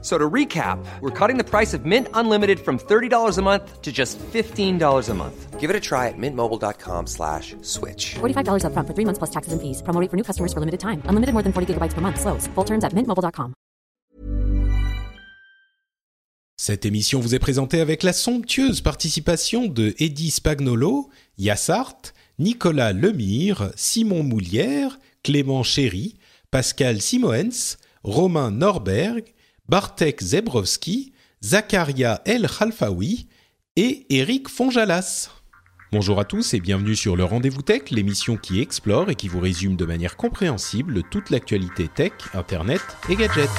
So to recap, we're cutting the price of Mint Unlimited from $30 a month to just $15 a month. Give it a try at mintmobile.com slash switch. $45 upfront for three months plus taxes and fees. Promo rate for new customers for limited time. Unlimited more than 40 gigabytes per month. Slows. Full terms at mintmobile.com. Cette émission vous est présentée avec la somptueuse participation de Eddie Spagnolo, Yassart, Nicolas Lemire, Simon Moulière, Clément Chéry, Pascal Simoens, Romain Norberg, Bartek Zebrowski, Zakaria El Khalfaoui et Eric Fonjalas. Bonjour à tous et bienvenue sur le Rendez-vous Tech, l'émission qui explore et qui vous résume de manière compréhensible toute l'actualité tech, internet et gadgets.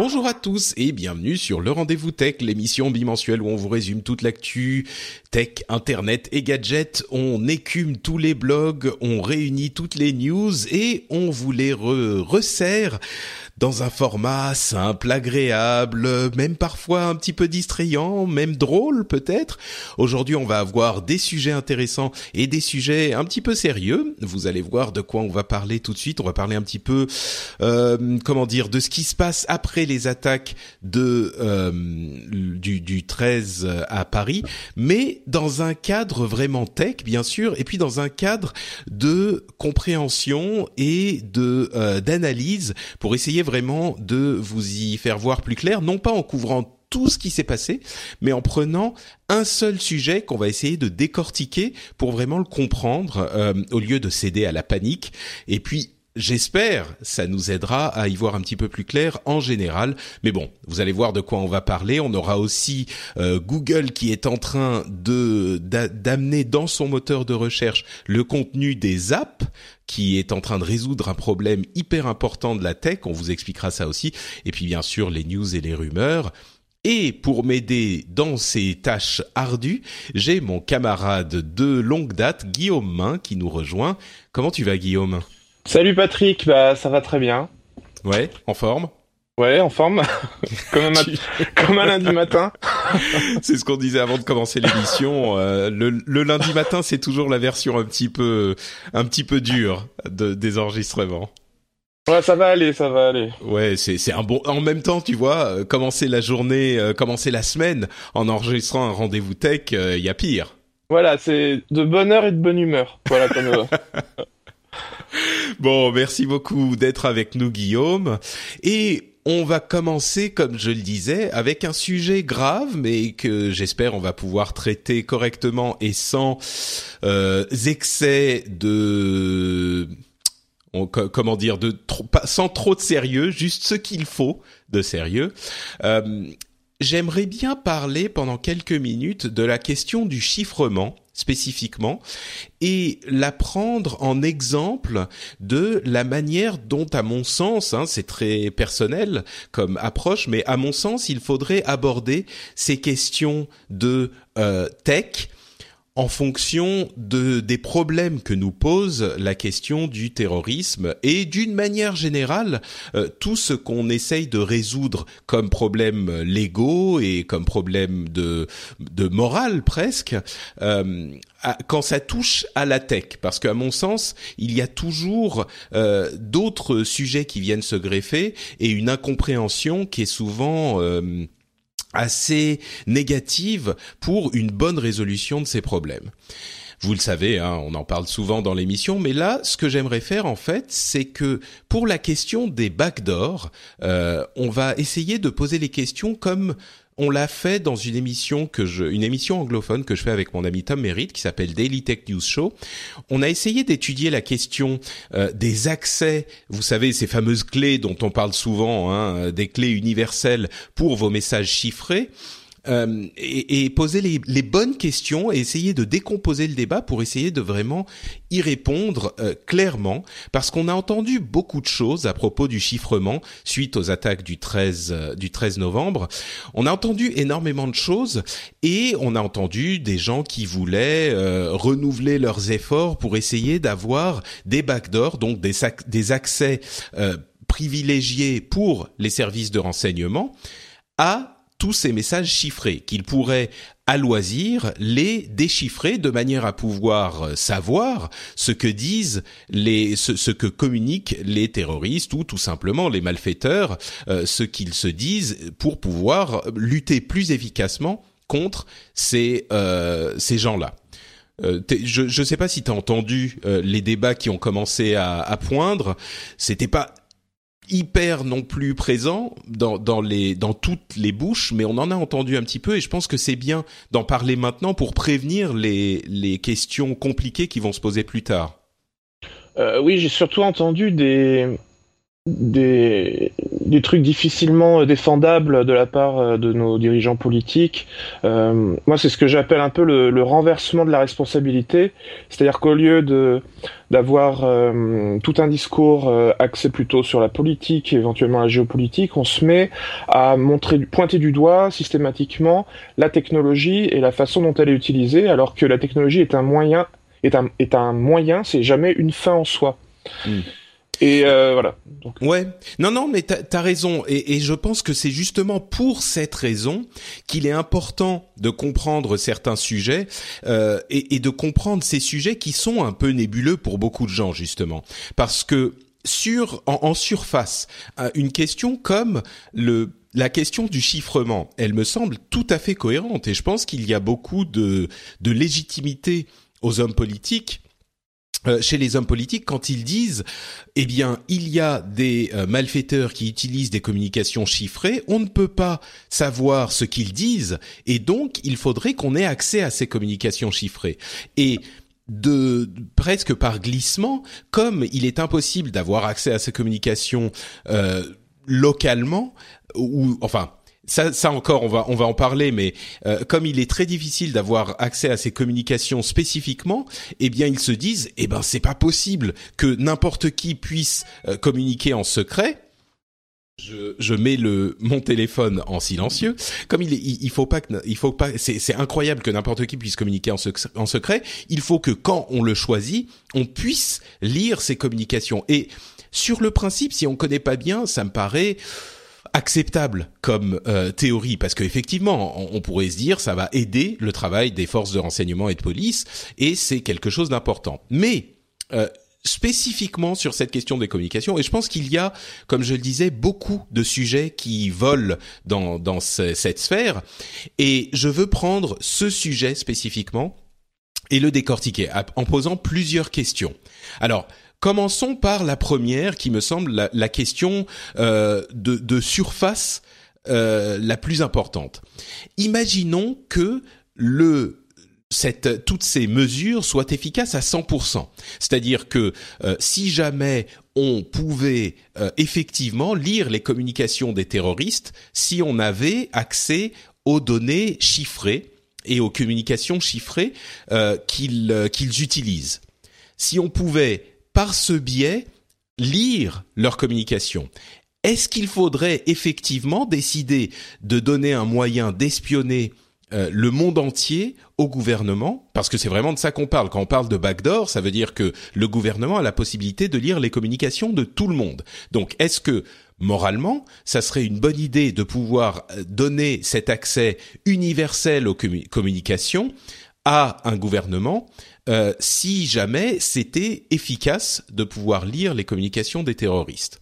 Bonjour à tous et bienvenue sur le Rendez-vous Tech, l'émission bimensuelle où on vous résume toute l'actu tech, internet et gadgets. On écume tous les blogs, on réunit toutes les news et on vous les re resserre dans un format simple, agréable, même parfois un petit peu distrayant, même drôle peut-être. Aujourd'hui, on va avoir des sujets intéressants et des sujets un petit peu sérieux. Vous allez voir de quoi on va parler tout de suite. On va parler un petit peu, euh, comment dire, de ce qui se passe après les attaques de euh, du, du 13 à Paris, mais dans un cadre vraiment tech, bien sûr, et puis dans un cadre de compréhension et de euh, d'analyse pour essayer vraiment de vous y faire voir plus clair, non pas en couvrant tout ce qui s'est passé, mais en prenant un seul sujet qu'on va essayer de décortiquer pour vraiment le comprendre euh, au lieu de céder à la panique. Et puis J'espère, ça nous aidera à y voir un petit peu plus clair en général. Mais bon, vous allez voir de quoi on va parler. On aura aussi euh, Google qui est en train de d'amener dans son moteur de recherche le contenu des apps qui est en train de résoudre un problème hyper important de la tech. On vous expliquera ça aussi. Et puis bien sûr les news et les rumeurs. Et pour m'aider dans ces tâches ardues, j'ai mon camarade de longue date, Guillaume Main, qui nous rejoint. Comment tu vas, Guillaume? Salut Patrick, bah ça va très bien. Ouais, en forme Ouais, en forme. comme, un comme un lundi matin. c'est ce qu'on disait avant de commencer l'émission. Euh, le, le, lundi matin, c'est toujours la version un petit peu, un petit peu dure de, des enregistrements. Ouais, ça va aller, ça va aller. Ouais, c'est c'est un bon. En même temps, tu vois, euh, commencer la journée, euh, commencer la semaine en enregistrant un rendez-vous tech, il euh, y a pire. Voilà, c'est de bonne heure et de bonne humeur. Voilà comme. Bon, merci beaucoup d'être avec nous, Guillaume. Et on va commencer, comme je le disais, avec un sujet grave, mais que j'espère on va pouvoir traiter correctement et sans euh, excès de comment dire de trop, pas, sans trop de sérieux, juste ce qu'il faut de sérieux. Euh, J'aimerais bien parler pendant quelques minutes de la question du chiffrement spécifiquement et la prendre en exemple de la manière dont, à mon sens, hein, c'est très personnel comme approche, mais à mon sens, il faudrait aborder ces questions de euh, tech en fonction de des problèmes que nous pose la question du terrorisme et d'une manière générale euh, tout ce qu'on essaye de résoudre comme problèmes légaux et comme problèmes de de morale presque euh, quand ça touche à la tech. Parce qu'à mon sens il y a toujours euh, d'autres sujets qui viennent se greffer et une incompréhension qui est souvent euh, assez négative pour une bonne résolution de ces problèmes. Vous le savez, hein, on en parle souvent dans l'émission, mais là, ce que j'aimerais faire en fait, c'est que pour la question des backdoors, euh, on va essayer de poser les questions comme on l'a fait dans une émission que je, une émission anglophone que je fais avec mon ami Tom Merritt qui s'appelle Daily Tech News Show. On a essayé d'étudier la question euh, des accès, vous savez ces fameuses clés dont on parle souvent, hein, des clés universelles pour vos messages chiffrés euh, et, et, poser les, les, bonnes questions et essayer de décomposer le débat pour essayer de vraiment y répondre euh, clairement, parce qu'on a entendu beaucoup de choses à propos du chiffrement suite aux attaques du 13 euh, du 13 novembre. On a entendu énormément de choses et on a entendu des gens qui voulaient renouveler leurs efforts pour essayer d'avoir des backdoors, donc des, des accès privilégiés pour les services de renseignement à tous ces messages chiffrés, qu'il pourrait à loisir les déchiffrer de manière à pouvoir euh, savoir ce que disent les ce, que communiquent les terroristes ou tout simplement les malfaiteurs euh, ce qu'ils se disent pour pouvoir lutter plus efficacement contre ces euh, ces gens-là. je ne sais pas si tu as entendu les débats qui ont commencé à, à poindre. C'était pas hyper non plus présent dans, dans, les, dans toutes les bouches, mais on en a entendu un petit peu et je pense que c'est bien d'en parler maintenant pour prévenir les, les questions compliquées qui vont se poser plus tard. Euh, oui, j'ai surtout entendu des, des, trucs difficilement défendables de la part euh, de nos dirigeants politiques. Euh, moi, c'est ce que j'appelle un peu le, renversement de la responsabilité. C'est-à-dire qu'au lieu de d'avoir euh, tout un discours euh, axé plutôt sur la politique, éventuellement la géopolitique, on se met à montrer, pointer du doigt systématiquement la technologie et la façon dont elle est utilisée, alors que la technologie est un moyen, est un, est un moyen, c'est jamais une fin en soi. Hmm. Et euh, voilà. Donc... Ouais. Non, non, mais t'as as raison. Et, je pense que c'est justement pour cette raison qu'il est important de comprendre certains sujets euh, et, de comprendre ces sujets qui sont un peu nébuleux pour beaucoup de gens, justement, parce que sur en, en surface, euh, une question comme le la question du chiffrement, elle me semble tout à fait cohérente et je pense qu'il y a beaucoup de, de légitimité aux hommes politiques euh, chez les hommes politiques quand ils disent eh bien il y a des euh, malfaiteurs qui utilisent des communications chiffrées on ne peut pas savoir ce qu'ils disent et donc il faudrait qu'on ait accès à ces communications chiffrées. Et de presque par glissement comme il est impossible d'avoir accès à ces communications euh, localement ou enfin ça, ça encore, on va on va en parler, mais euh, comme il est très difficile d'avoir accès à ces communications spécifiquement, eh bien ils se disent, eh ben c'est pas possible que n'importe qui puisse euh, communiquer en secret. Je, je, mets le mon téléphone en silencieux. Comme il, est, il, faut pas que, il faut pas. C'est incroyable que n'importe qui puisse communiquer en, en secret. Il faut que quand on le choisit, on puisse lire ces communications. Et sur le principe, si on connaît pas bien, ça me paraît acceptable comme euh, théorie parce qu'effectivement on, on, pourrait se dire ça va aider le travail des forces de renseignement et de police et c'est quelque chose d'important. Mais euh, spécifiquement sur cette question des communications et je pense qu'il y a comme je le disais beaucoup de sujets qui volent dans dans cette sphère et je veux prendre ce sujet spécifiquement et le décortiquer en posant plusieurs questions. Alors Commençons par la première, qui me semble la, question euh, de, surface euh, la plus importante. Imaginons que le cette, toutes ces mesures soient efficaces à 100%. C'est-à-dire que euh, si jamais on pouvait effectivement lire les communications des terroristes, si on avait accès aux données chiffrées et aux communications chiffrées euh, qu'ils utilisent. Si on pouvait par ce biais, lire leur communication. Est-ce qu'il faudrait effectivement décider de donner un moyen d'espionner euh, le monde entier au gouvernement, parce que c'est vraiment de ça qu'on parle. Quand on parle de backdoor, ça veut dire que le gouvernement a la possibilité de lire les communications de tout le monde. Donc, est-ce que moralement, ça serait une bonne idée de pouvoir euh, donner cet accès universel aux communications à un gouvernement euh, si jamais c'était efficace de pouvoir lire les communications des terroristes.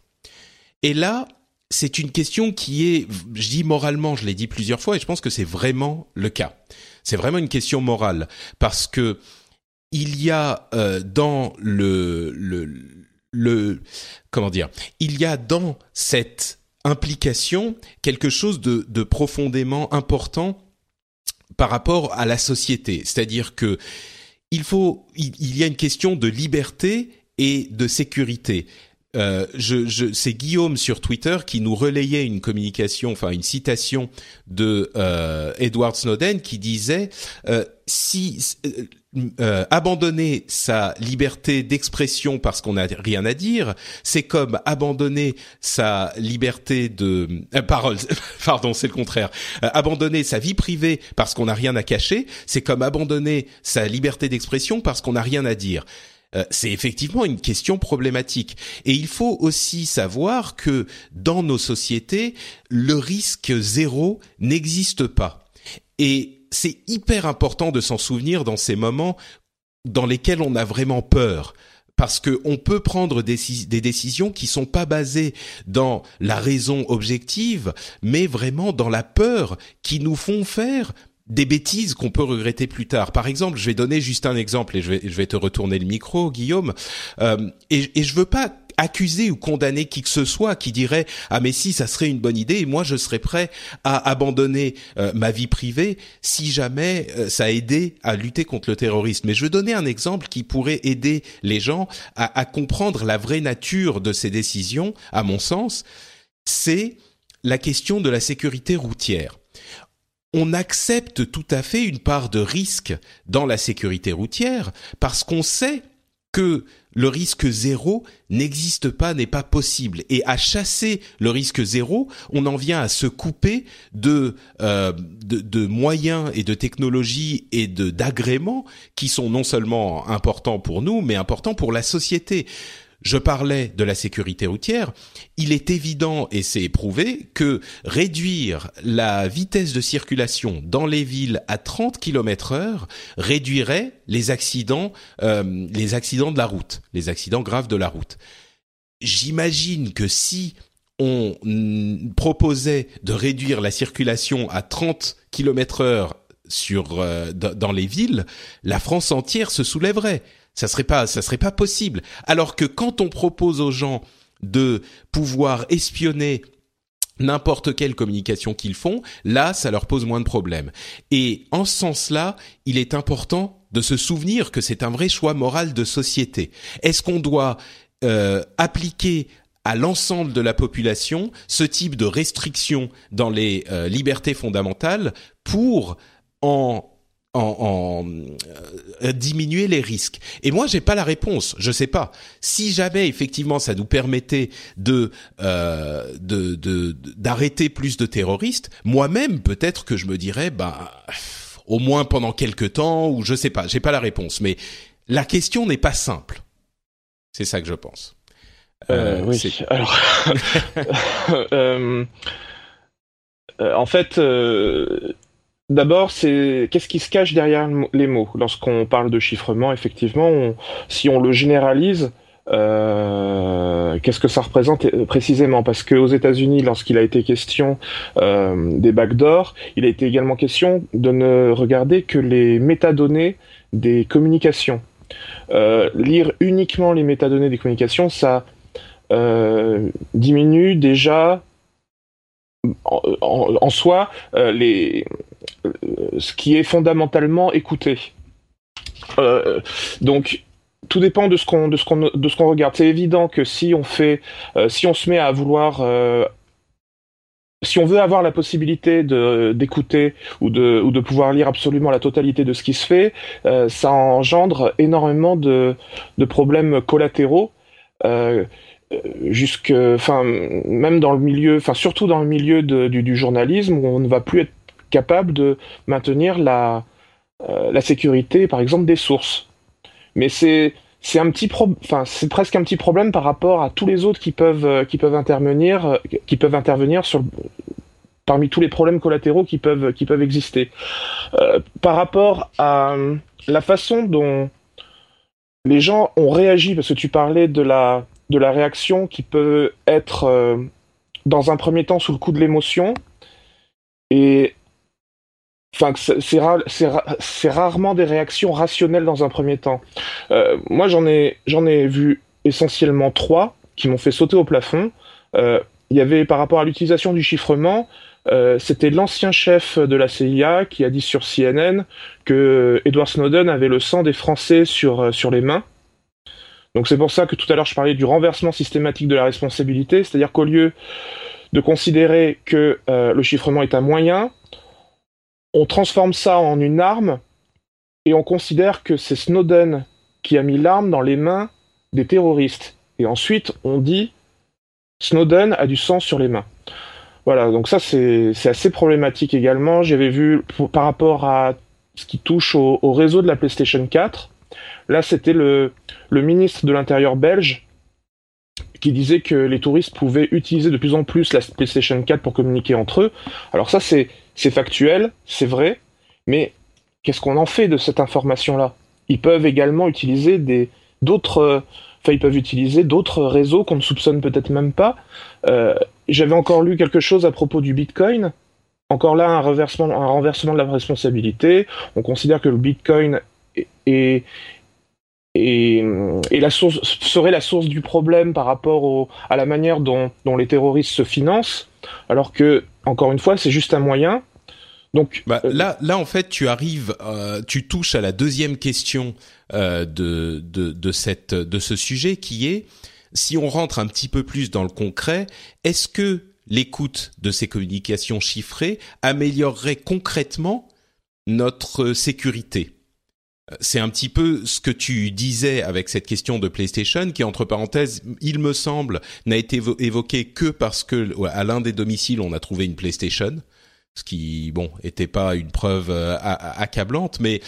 Et là, c'est une question qui est, je dis moralement, je l'ai dit plusieurs fois, et je pense que c'est vraiment le cas. C'est vraiment une question morale parce que il y a euh, dans le, le le comment dire, il y a dans cette implication quelque chose de, de profondément important par rapport à la société. C'est-à-dire que il faut, il, y a une question de liberté et de sécurité. Euh, je, je, c'est Guillaume sur Twitter qui nous relayait une communication, enfin une citation de euh, Edward Snowden qui disait euh, si euh, abandonner sa liberté d'expression parce qu'on n'a rien à dire, c'est comme abandonner sa liberté de parole. Pardon, c'est le contraire. abandonner sa vie privée parce qu'on n'a rien à cacher, c'est comme abandonner sa liberté d'expression parce qu'on n'a rien à dire. Euh, c'est effectivement une question problématique. Et il faut aussi savoir que dans nos sociétés, le risque zéro n'existe pas. Et c'est hyper important de s'en souvenir dans ces moments dans lesquels on a vraiment peur parce qu'on peut prendre des, des, décisions qui sont pas basées dans la raison objective, mais vraiment dans la peur qui nous font faire des bêtises qu'on peut regretter plus tard. Par exemple, je vais donner juste un exemple et je vais, je vais te retourner le micro, Guillaume. Euh, et, et je veux pas accuser ou condamner qui que ce soit qui dirait ah mais si ça serait une bonne idée et moi je serais prêt à abandonner euh, ma vie privée si jamais euh, ça aidait à lutter contre le terrorisme mais je veux donner un exemple qui pourrait aider les gens à, à comprendre la vraie nature de ces décisions à mon sens c'est la question de la sécurité routière on accepte tout à fait une part de risque dans la sécurité routière parce qu'on sait que le risque zéro n'existe pas, n'est pas possible. Et à chasser le risque zéro, on en vient à se couper de, euh, moyens et de technologies et de d'agréments qui sont non seulement importants pour nous, mais importants pour la société je parlais de la sécurité routière, il est évident et c'est prouvé que réduire la vitesse de circulation dans les villes à 30 km heure réduirait les accidents, euh, les accidents de la route, les accidents graves de la route. J'imagine que si on proposait de réduire la circulation à 30 km heure euh, dans les villes, la France entière se soulèverait ça serait pas, ça serait pas possible. Alors que quand on propose aux gens de pouvoir espionner n'importe quelle communication qu'ils font, là, ça leur pose moins de problèmes. Et en ce sens-là, il est important de se souvenir que c'est un vrai choix moral de société. Est-ce qu'on doit euh, appliquer à l'ensemble de la population ce type de restriction dans les euh, libertés fondamentales pour en en, euh, diminuer les risques Et moi, j'ai pas la réponse. Je sais pas. Si jamais effectivement ça nous permettait de euh, d'arrêter plus de terroristes, moi-même peut-être que je me dirais, bah au moins pendant quelques temps ou je sais pas. J'ai pas la réponse. Mais la question n'est pas simple. C'est ça que je pense. Euh, oui. Alors, en fait D'abord, c'est qu'est-ce qui se cache derrière les mots? Lorsqu'on parle de chiffrement, effectivement, si on le généralise, euh, qu'est-ce que ça représente euh, précisément? Parce qu'aux États-Unis, lorsqu'il a été question euh, des backdoors, il a été également question de ne regarder que les métadonnées des communications. lire uniquement les métadonnées des communications, ça diminue déjà en, soi les, ce qui est fondamentalement écouté. Euh, donc tout dépend de ce qu'on de ce qu'on de ce qu'on regarde. C'est évident que si on fait si on se met à vouloir si on veut avoir la possibilité d'écouter ou de ou de pouvoir lire absolument la totalité de ce qui se fait, ça engendre énormément de de problèmes collatéraux jusque, enfin, même dans le milieu, enfin, surtout dans le milieu du, journalisme, où on ne va plus être capable de maintenir la, euh, la sécurité, par exemple, des sources. Mais c'est c'est un petit enfin c'est presque un petit problème par rapport à tous les autres qui peuvent euh, qui peuvent intervenir euh, qui peuvent intervenir sur parmi tous les problèmes collatéraux qui peuvent qui peuvent exister par rapport à la façon dont les gens ont réagi parce que tu parlais de la de la réaction qui peut être dans un premier temps sous le coup de l'émotion et enfin c'est rarement des réactions rationnelles dans un premier temps. Euh, moi j'en ai j'en ai vu essentiellement trois qui m'ont fait sauter au plafond. Euh, il y avait par rapport à l'utilisation du chiffrement, c'était l'ancien chef de la CIA qui a dit sur CNN que Edward Snowden avait le sang des Français sur, les mains. Donc c'est pour ça que tout à l'heure je parlais du renversement systématique de la responsabilité, c'est-à-dire qu'au lieu de considérer que euh, le chiffrement est un moyen, on transforme ça en une arme et on considère que c'est Snowden qui a mis l'arme dans les mains des terroristes. Et ensuite, on dit Snowden a du sang sur les mains. Voilà, donc ça c'est assez problématique également. J'avais vu par rapport à ce qui touche au, réseau de la PlayStation 4, là c'était le, le ministre de l'Intérieur belge qui disait que les touristes pouvaient utiliser de plus en plus la PlayStation 4 pour communiquer entre eux. Alors ça c'est factuel, c'est vrai, mais qu'est-ce qu'on en fait de cette information-là? Ils peuvent également utiliser des d'autres enfin ils peuvent utiliser d'autres réseaux qu'on ne soupçonne peut-être même pas. Euh, j'avais encore lu quelque chose à propos du Bitcoin. Encore là, un, reversement, un renversement de la responsabilité. On considère que le Bitcoin est, la source, serait la source du problème par rapport à la manière dont, les terroristes se financent, alors que, encore une fois, c'est juste un moyen. Donc bah, euh, là, là en fait, tu arrives, euh, tu touches à la deuxième question euh, de, de, de cette de ce sujet qui est si on rentre un petit peu plus dans le concret, est-ce que l'écoute de ces communications chiffrées améliorerait concrètement notre sécurité? C'est un petit peu ce que tu disais avec cette question de PlayStation, qui entre parenthèses, il me semble, n'a été évoqué que parce que à l'un des domiciles on a trouvé une PlayStation, ce qui bon était pas une preuve euh, accablante, mais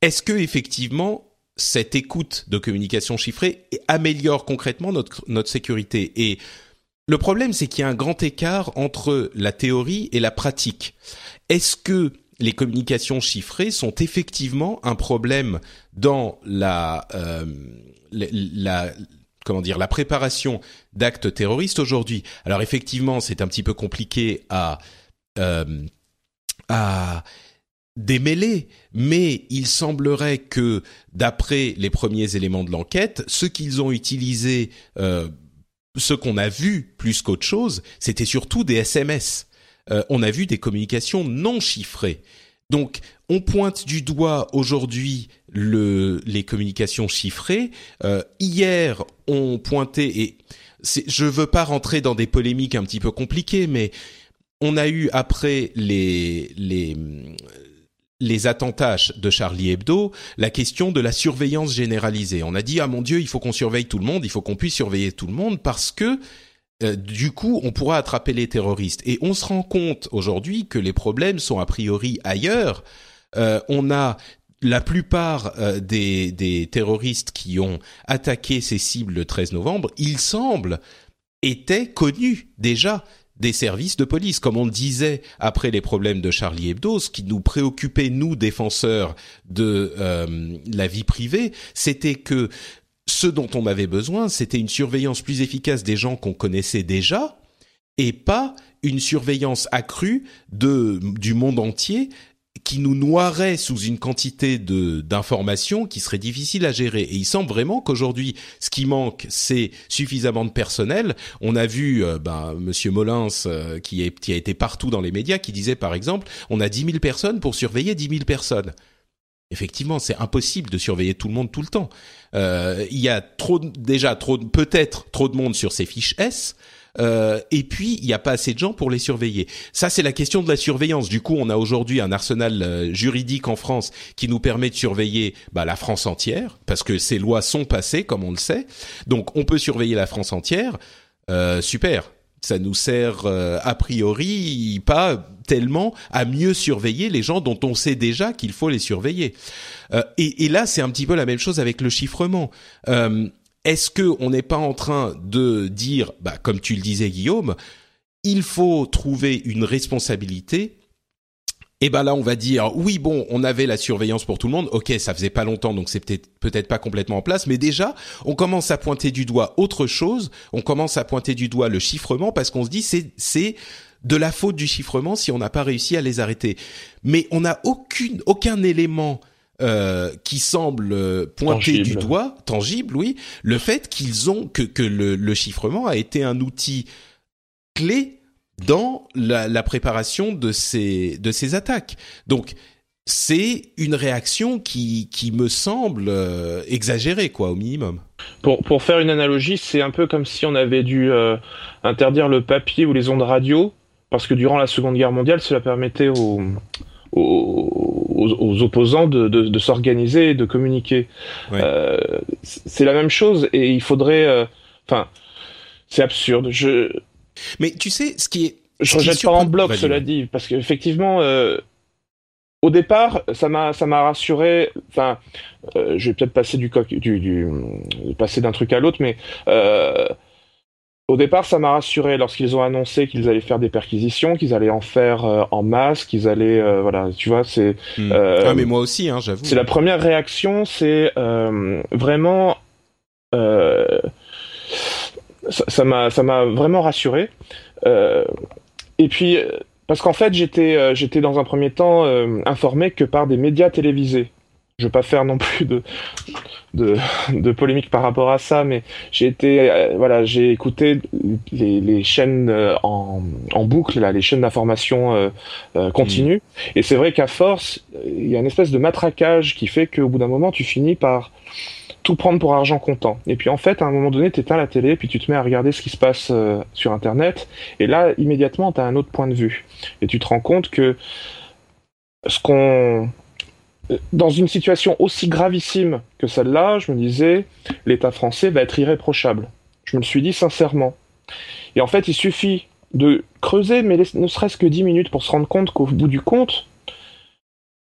est-ce que effectivement cette écoute de communication chiffrée améliore concrètement notre sécurité? Et le problème, c'est qu'il y a un grand écart entre la théorie et la pratique. Est-ce que les communications chiffrées sont effectivement un problème dans la, euh, la, comment dire la préparation d'actes terroristes aujourd'hui Alors effectivement, c'est un petit peu compliqué à euh, à démêlés, mais il semblerait que, d'après les premiers éléments de l'enquête, ce qu'ils ont utilisé, euh, ce qu'on a vu plus qu'autre chose, c'était surtout des SMS. Euh, on a vu des communications non chiffrées. Donc, on pointe du doigt aujourd'hui le, les communications chiffrées. Euh, hier, on pointait et je veux pas rentrer dans des polémiques un petit peu compliquées, mais on a eu après les les les attentats de Charlie Hebdo, la question de la surveillance généralisée. On a dit ah mon Dieu, il faut qu'on surveille tout le monde, il faut qu'on puisse surveiller tout le monde parce que euh, du coup, on pourra attraper les terroristes. Et on se rend compte aujourd'hui que les problèmes sont a priori ailleurs. Euh, on a la plupart euh, des, terroristes qui ont attaqué ces cibles le 13 novembre, il semble, étaient connus déjà des services de police. Comme on disait après les problèmes de Charlie Hebdo, ce qui nous préoccupait, nous, défenseurs de la vie privée, c'était que ce dont on avait besoin, c'était une surveillance plus efficace des gens qu'on connaissait déjà, et pas une surveillance accrue du monde entier qui nous noierait sous une quantité d'informations qui serait difficile à gérer. Et il semble vraiment qu'aujourd'hui, ce qui manque, c'est suffisamment de personnel. On a vu euh, ben, Monsieur Molins, euh, qui, qui a été partout dans les médias, qui disait par exemple, on a 10 000 personnes pour surveiller 10 000 personnes. Effectivement, c'est impossible de surveiller tout le monde tout le temps. Euh, il y a trop, déjà trop, peut-être trop de monde sur ces fiches S. Euh, et puis il n'y a pas assez de gens pour les surveiller. Ça, c'est la question de la surveillance. Du coup, on a aujourd'hui un arsenal euh, juridique en France qui nous permet de surveiller bah, la France entière, parce que ces lois sont passées, comme on le sait. Donc, on peut surveiller la France entière. Euh, super. Ça nous sert a priori pas tellement à mieux surveiller les gens dont on sait déjà qu'il faut les surveiller. Et, et, là, c'est un petit peu la même chose avec le chiffrement. Euh, est-ce que on n'est pas en train de dire, bah, comme tu le disais Guillaume, il faut trouver une responsabilité et eh ben là, on va dire oui, bon, on avait la surveillance pour tout le monde. Ok, ça faisait pas longtemps, donc c'est peut-être peut-être pas complètement en place, mais déjà, on commence à pointer du doigt autre chose. On commence à pointer du doigt le chiffrement parce qu'on se dit c'est c'est de la faute du chiffrement si on n'a pas réussi à les arrêter. Mais on n'a aucune aucun élément euh, qui semble euh, pointer du doigt, tangible, oui, le fait qu'ils ont que, que le, le, chiffrement a été un outil clé dans la, la, préparation de ces de ces attaques. Donc c'est une réaction qui, qui me semble euh, exagérée, quoi, au minimum. Pour, pour faire une analogie, c'est un peu comme si on avait dû euh, interdire le papier ou les ondes radio, parce que durant la Seconde Guerre mondiale, cela permettait aux, aux, aux opposants de, de, de s'organiser et de communiquer. Ouais. Euh, c'est la même chose, et il faudrait... Enfin, c'est absurde. Je, Mais tu sais, ce qui est... je ce qui rejette pas en bloc, Vas-y, cela dit, parce qu'effectivement, euh, au départ, ça m'a, ça m'a rassuré. Enfin, euh, je vais peut-être passer du coq, du, du, passer d'un truc à l'autre, mais euh, au départ, ça m'a rassuré lorsqu'ils ont annoncé qu'ils allaient faire des perquisitions, qu'ils allaient en faire euh, en masse, qu'ils allaient, euh, voilà, tu vois, c'est, euh, ah, mais moi aussi, hein, j'avoue. c'est la première réaction, c'est euh, vraiment. Ça m'a ça m'a vraiment rassuré. Euh, et puis euh, parce qu'en fait j'étais euh, j'étais dans un premier temps euh, informé que par des médias télévisés. Je veux pas faire non plus de de, de polémique par rapport à ça, mais j'ai été euh, voilà j'ai écouté les, les chaînes euh, en, en boucle là, les chaînes d'information euh, continue. Et c'est vrai qu'à force, il y a une espèce de matraquage qui fait qu'au bout d'un moment, tu finis par tout prendre pour argent comptant. Et puis en fait, à un moment donné, tu éteins la télé, puis tu te mets à regarder ce qui se passe euh, sur Internet, et là, immédiatement, tu as un autre point de vue. Et tu te rends compte que ce qu'on... Dans une situation aussi gravissime que celle-là, je me disais, l'État français va être irréprochable. Je me le suis dit sincèrement. Et en fait, il suffit de creuser, mais ne serait-ce que 10 minutes pour se rendre compte qu'au bout du compte,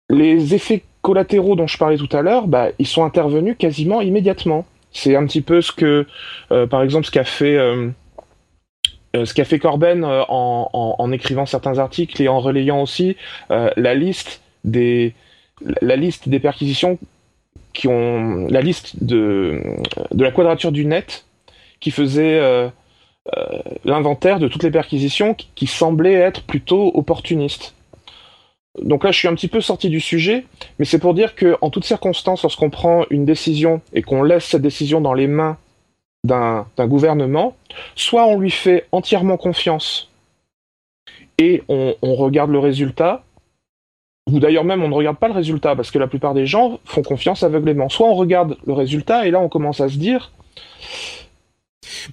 les effets collatéraux dont je parlais tout à l'heure, bah, ils sont intervenus quasiment immédiatement. C'est un petit peu ce que, euh, par exemple, ce qu'a fait, euh, euh, Corben en, écrivant certains articles et en relayant aussi la liste des, perquisitions qui ont, la liste de, la quadrature du net qui faisait l'inventaire de toutes les perquisitions qui, qui semblaient être plutôt opportunistes. Donc là, je suis un petit peu sorti du sujet, mais c'est pour dire que, en toutes circonstances, lorsqu'on prend une décision et qu'on laisse cette décision dans les mains d'un gouvernement, soit on lui fait entièrement confiance et on, on regarde le résultat, ou d'ailleurs même on ne regarde pas le résultat parce que la plupart des gens font confiance aveuglément. Soit on regarde le résultat et là on commence à se dire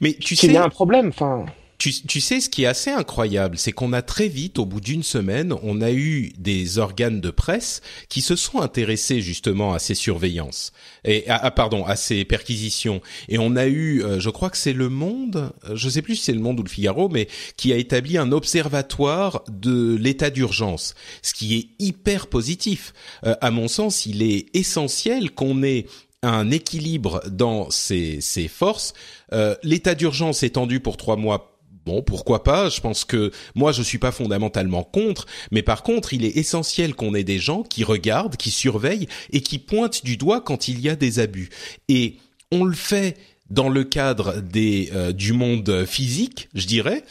Mais tu sais, y a un problème. Enfin, Tu, tu sais, ce qui est assez incroyable, c'est qu'on a très vite, au bout d'une semaine, on a eu des organes de presse qui se sont intéressés justement à ces surveillances et à, à- pardon à ces perquisitions. Et on a eu, euh, je crois que c'est Le Monde, euh, je sais plus si c'est Le Monde ou Le Figaro, mais qui a établi un observatoire de l'état d'urgence, ce qui est hyper positif. Euh, à mon sens, il est essentiel qu'on ait un équilibre dans ces, ces forces. Euh, l'état d'urgence étendu pour trois mois Bon, pourquoi pas? Je pense que moi, je suis pas fondamentalement contre, mais par contre, il est essentiel qu'on ait des gens qui regardent, qui surveillent et qui pointent du doigt quand il y a des abus. Et on le fait dans le cadre des euh, du monde physique, je dirais.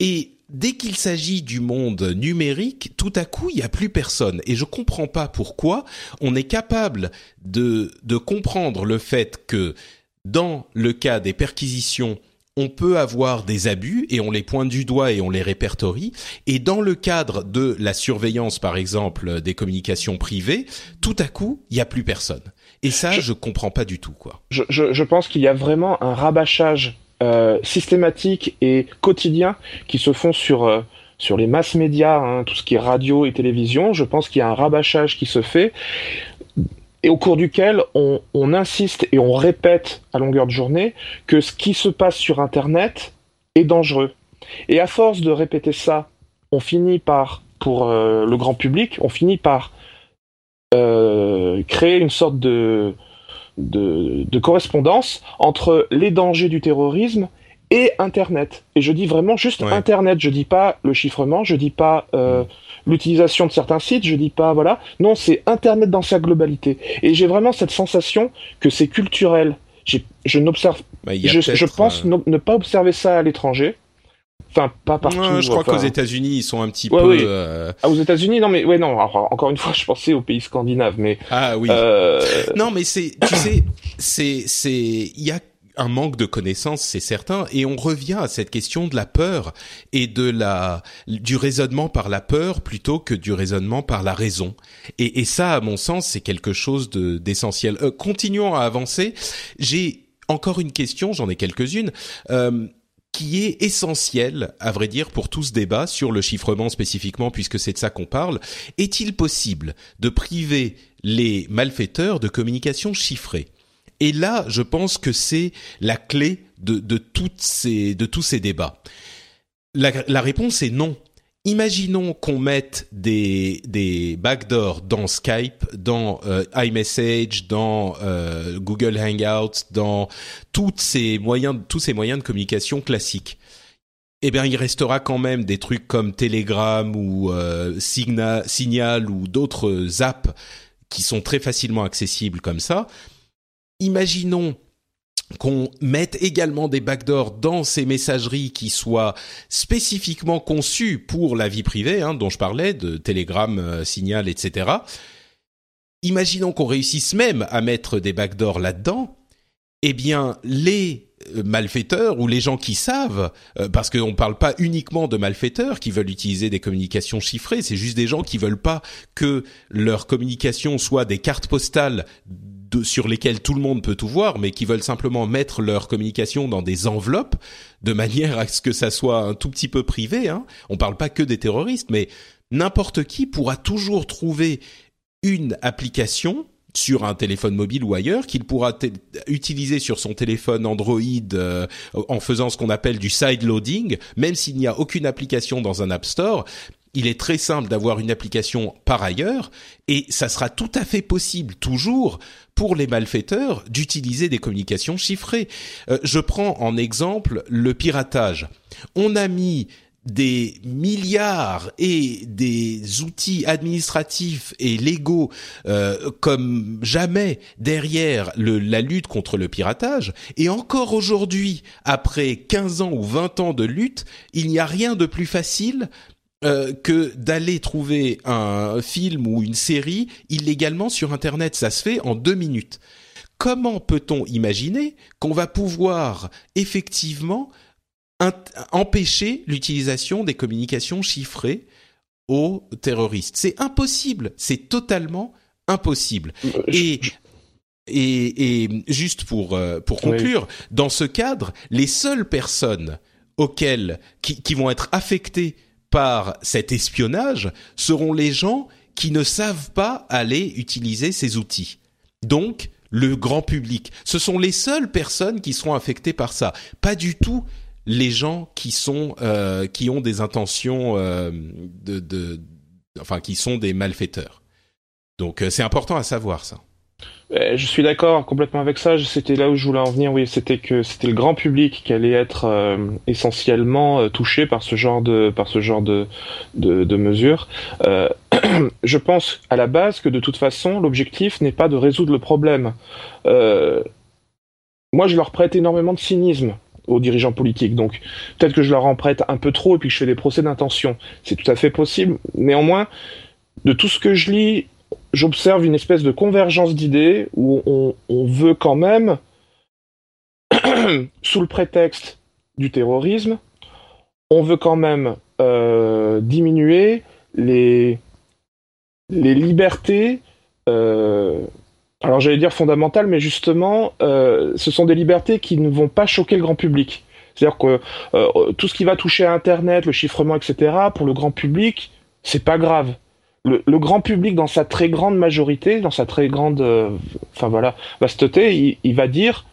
Et dès qu'il s'agit du monde numérique, tout à coup, il n'y a plus personne. Et je comprends pas pourquoi on est capable de de comprendre le fait que dans le cas des perquisitions on peut avoir des abus et on les pointe du doigt et on les répertorie. Et dans le cadre de la surveillance, par exemple, des communications privées, tout à coup, il n'y a plus personne. Et ça, je, Je- comprends pas du tout, quoi. je, je, je pense qu'il y a vraiment un rabâchage euh, systématique et quotidien qui se font sur euh, sur les masses médias, hein, tout ce qui est radio et télévision. Je pense qu'il y a un rabâchage qui se fait et au cours duquel on, on insiste et on répète à longueur de journée que ce qui se passe sur Internet est dangereux. Et à force de répéter ça, on finit par, pour euh, le grand public, on finit par euh, créer une sorte de, de, de correspondance entre les dangers du terrorisme et Internet. Et je dis vraiment juste Ouais. Internet. Je dis pas le chiffrement, je dis pas euh, l'utilisation de certains sites, je dis pas voilà. Non, c'est Internet dans sa globalité. Et j'ai vraiment cette sensation que c'est culturel. Je n'observe, Bah, je, pense euh, ne, ne pas observer ça à l'étranger. Enfin, pas partout. ouais, je crois enfin, qu'aux États-Unis, ils sont un petit Ouais, peu. oui. euh, ah, aux États-Unis, non mais ouais non. alors, encore une fois, je pensais aux pays scandinaves, mais Ah oui. euh, Non, mais c'est, tu sais, c'est, c'est, il y a un manque de connaissances, c'est certain, et on revient à cette question de la peur et de la du raisonnement par la peur plutôt que du raisonnement par la raison. Et, ça, à mon sens, c'est quelque chose de d'essentiel. Euh, continuons à avancer. J'ai encore une question, j'en ai quelques-unes. Euh, qui est essentielle, à vrai dire, pour tout ce débat sur le chiffrement spécifiquement, puisque c'est de ça qu'on parle. Est-il possible de priver les malfaiteurs de communication chiffrée? Et là, je pense que c'est la clé de, de, toutes ces, de tous ces débats. La, réponse est non. Imaginons qu'on mette des, des backdoors dans Skype, dans euh, iMessage, dans euh, Google Hangouts, dans toutes ces moyens, tous ces moyens de communication classiques. Eh bien, il restera quand même des trucs comme Telegram ou euh, Signal ou d'autres apps qui sont très facilement accessibles comme ça imaginons qu'on mette également des backdoors dans ces messageries qui soient spécifiquement conçues pour la vie privée, hein, dont je parlais, de Telegram, euh, Signal, etc. Imaginons qu'on réussisse même à mettre des backdoors là-dedans. Eh bien, les euh, malfaiteurs ou les gens qui savent, euh, parce qu'on ne parle pas uniquement de malfaiteurs qui veulent utiliser des communications chiffrées, c'est juste des gens qui veulent pas que leur communication soit des cartes postales sur lesquels tout le monde peut tout voir, mais qui veulent simplement mettre leur communication dans des enveloppes de manière à ce que ça soit un tout petit peu privé. Hein. On parle pas que des terroristes, mais n'importe qui pourra toujours trouver une application sur un téléphone mobile ou ailleurs qu'il pourra utiliser sur son téléphone Android euh, en faisant ce qu'on appelle du side loading, même s'il n'y a aucune application dans un App Store il est très simple d'avoir une application par ailleurs et ça sera tout à fait possible toujours pour les malfaiteurs d'utiliser des communications chiffrées. Euh, je prends en exemple le piratage. On a mis des milliards et des outils administratifs et légaux euh, comme jamais derrière le, la lutte contre le piratage. Et encore aujourd'hui, après 15 ans ou 20 ans de lutte, il n'y a rien de plus facile euh, que d'aller trouver un film ou une série illégalement sur Internet. Ça se fait en deux minutes. Comment peut-on imaginer qu'on va pouvoir effectivement empêcher l'utilisation des communications chiffrées aux terroristes? C'est impossible. C'est totalement impossible. Euh, et et, et, juste pour euh, pour conclure, dans ce cadre, les seules personnes auxquelles qui, qui vont être affectées par cet espionnage seront les gens qui ne savent pas aller utiliser ces outils. Donc, le grand public. Ce sont les seules personnes qui seront affectées par ça. Pas du tout les gens qui sont euh, qui ont des intentions euh, de, de, enfin qui sont des malfaiteurs. Donc euh, c'est important à savoir ça. Euh, je suis d'accord complètement avec ça. C'était là où je voulais en venir. Oui, c'était que c'était le grand public qui allait être euh, essentiellement euh, touché par ce genre de par mesures. je pense à la base que de toute façon, l'objectif n'est pas de résoudre le problème. moi, je leur prête énormément de cynisme aux dirigeants politiques. Donc peut-être que je leur en prête un peu trop et puis que je fais des procès d'intention. C'est tout à fait possible. Néanmoins, de tout ce que je lis j'observe une espèce de convergence d'idées où on, veut quand même, sous le prétexte du terrorisme, on veut quand même euh, diminuer les, les libertés, euh, alors j'allais dire fondamentales, mais justement, euh, ce sont des libertés qui ne vont pas choquer le grand public. C'est-à-dire que tout ce qui va toucher à Internet, le chiffrement, etc., pour le grand public, c'est pas grave le, grand public, dans sa très grande majorité, dans sa très grande, euh, enfin voilà, vasteté, il, va dire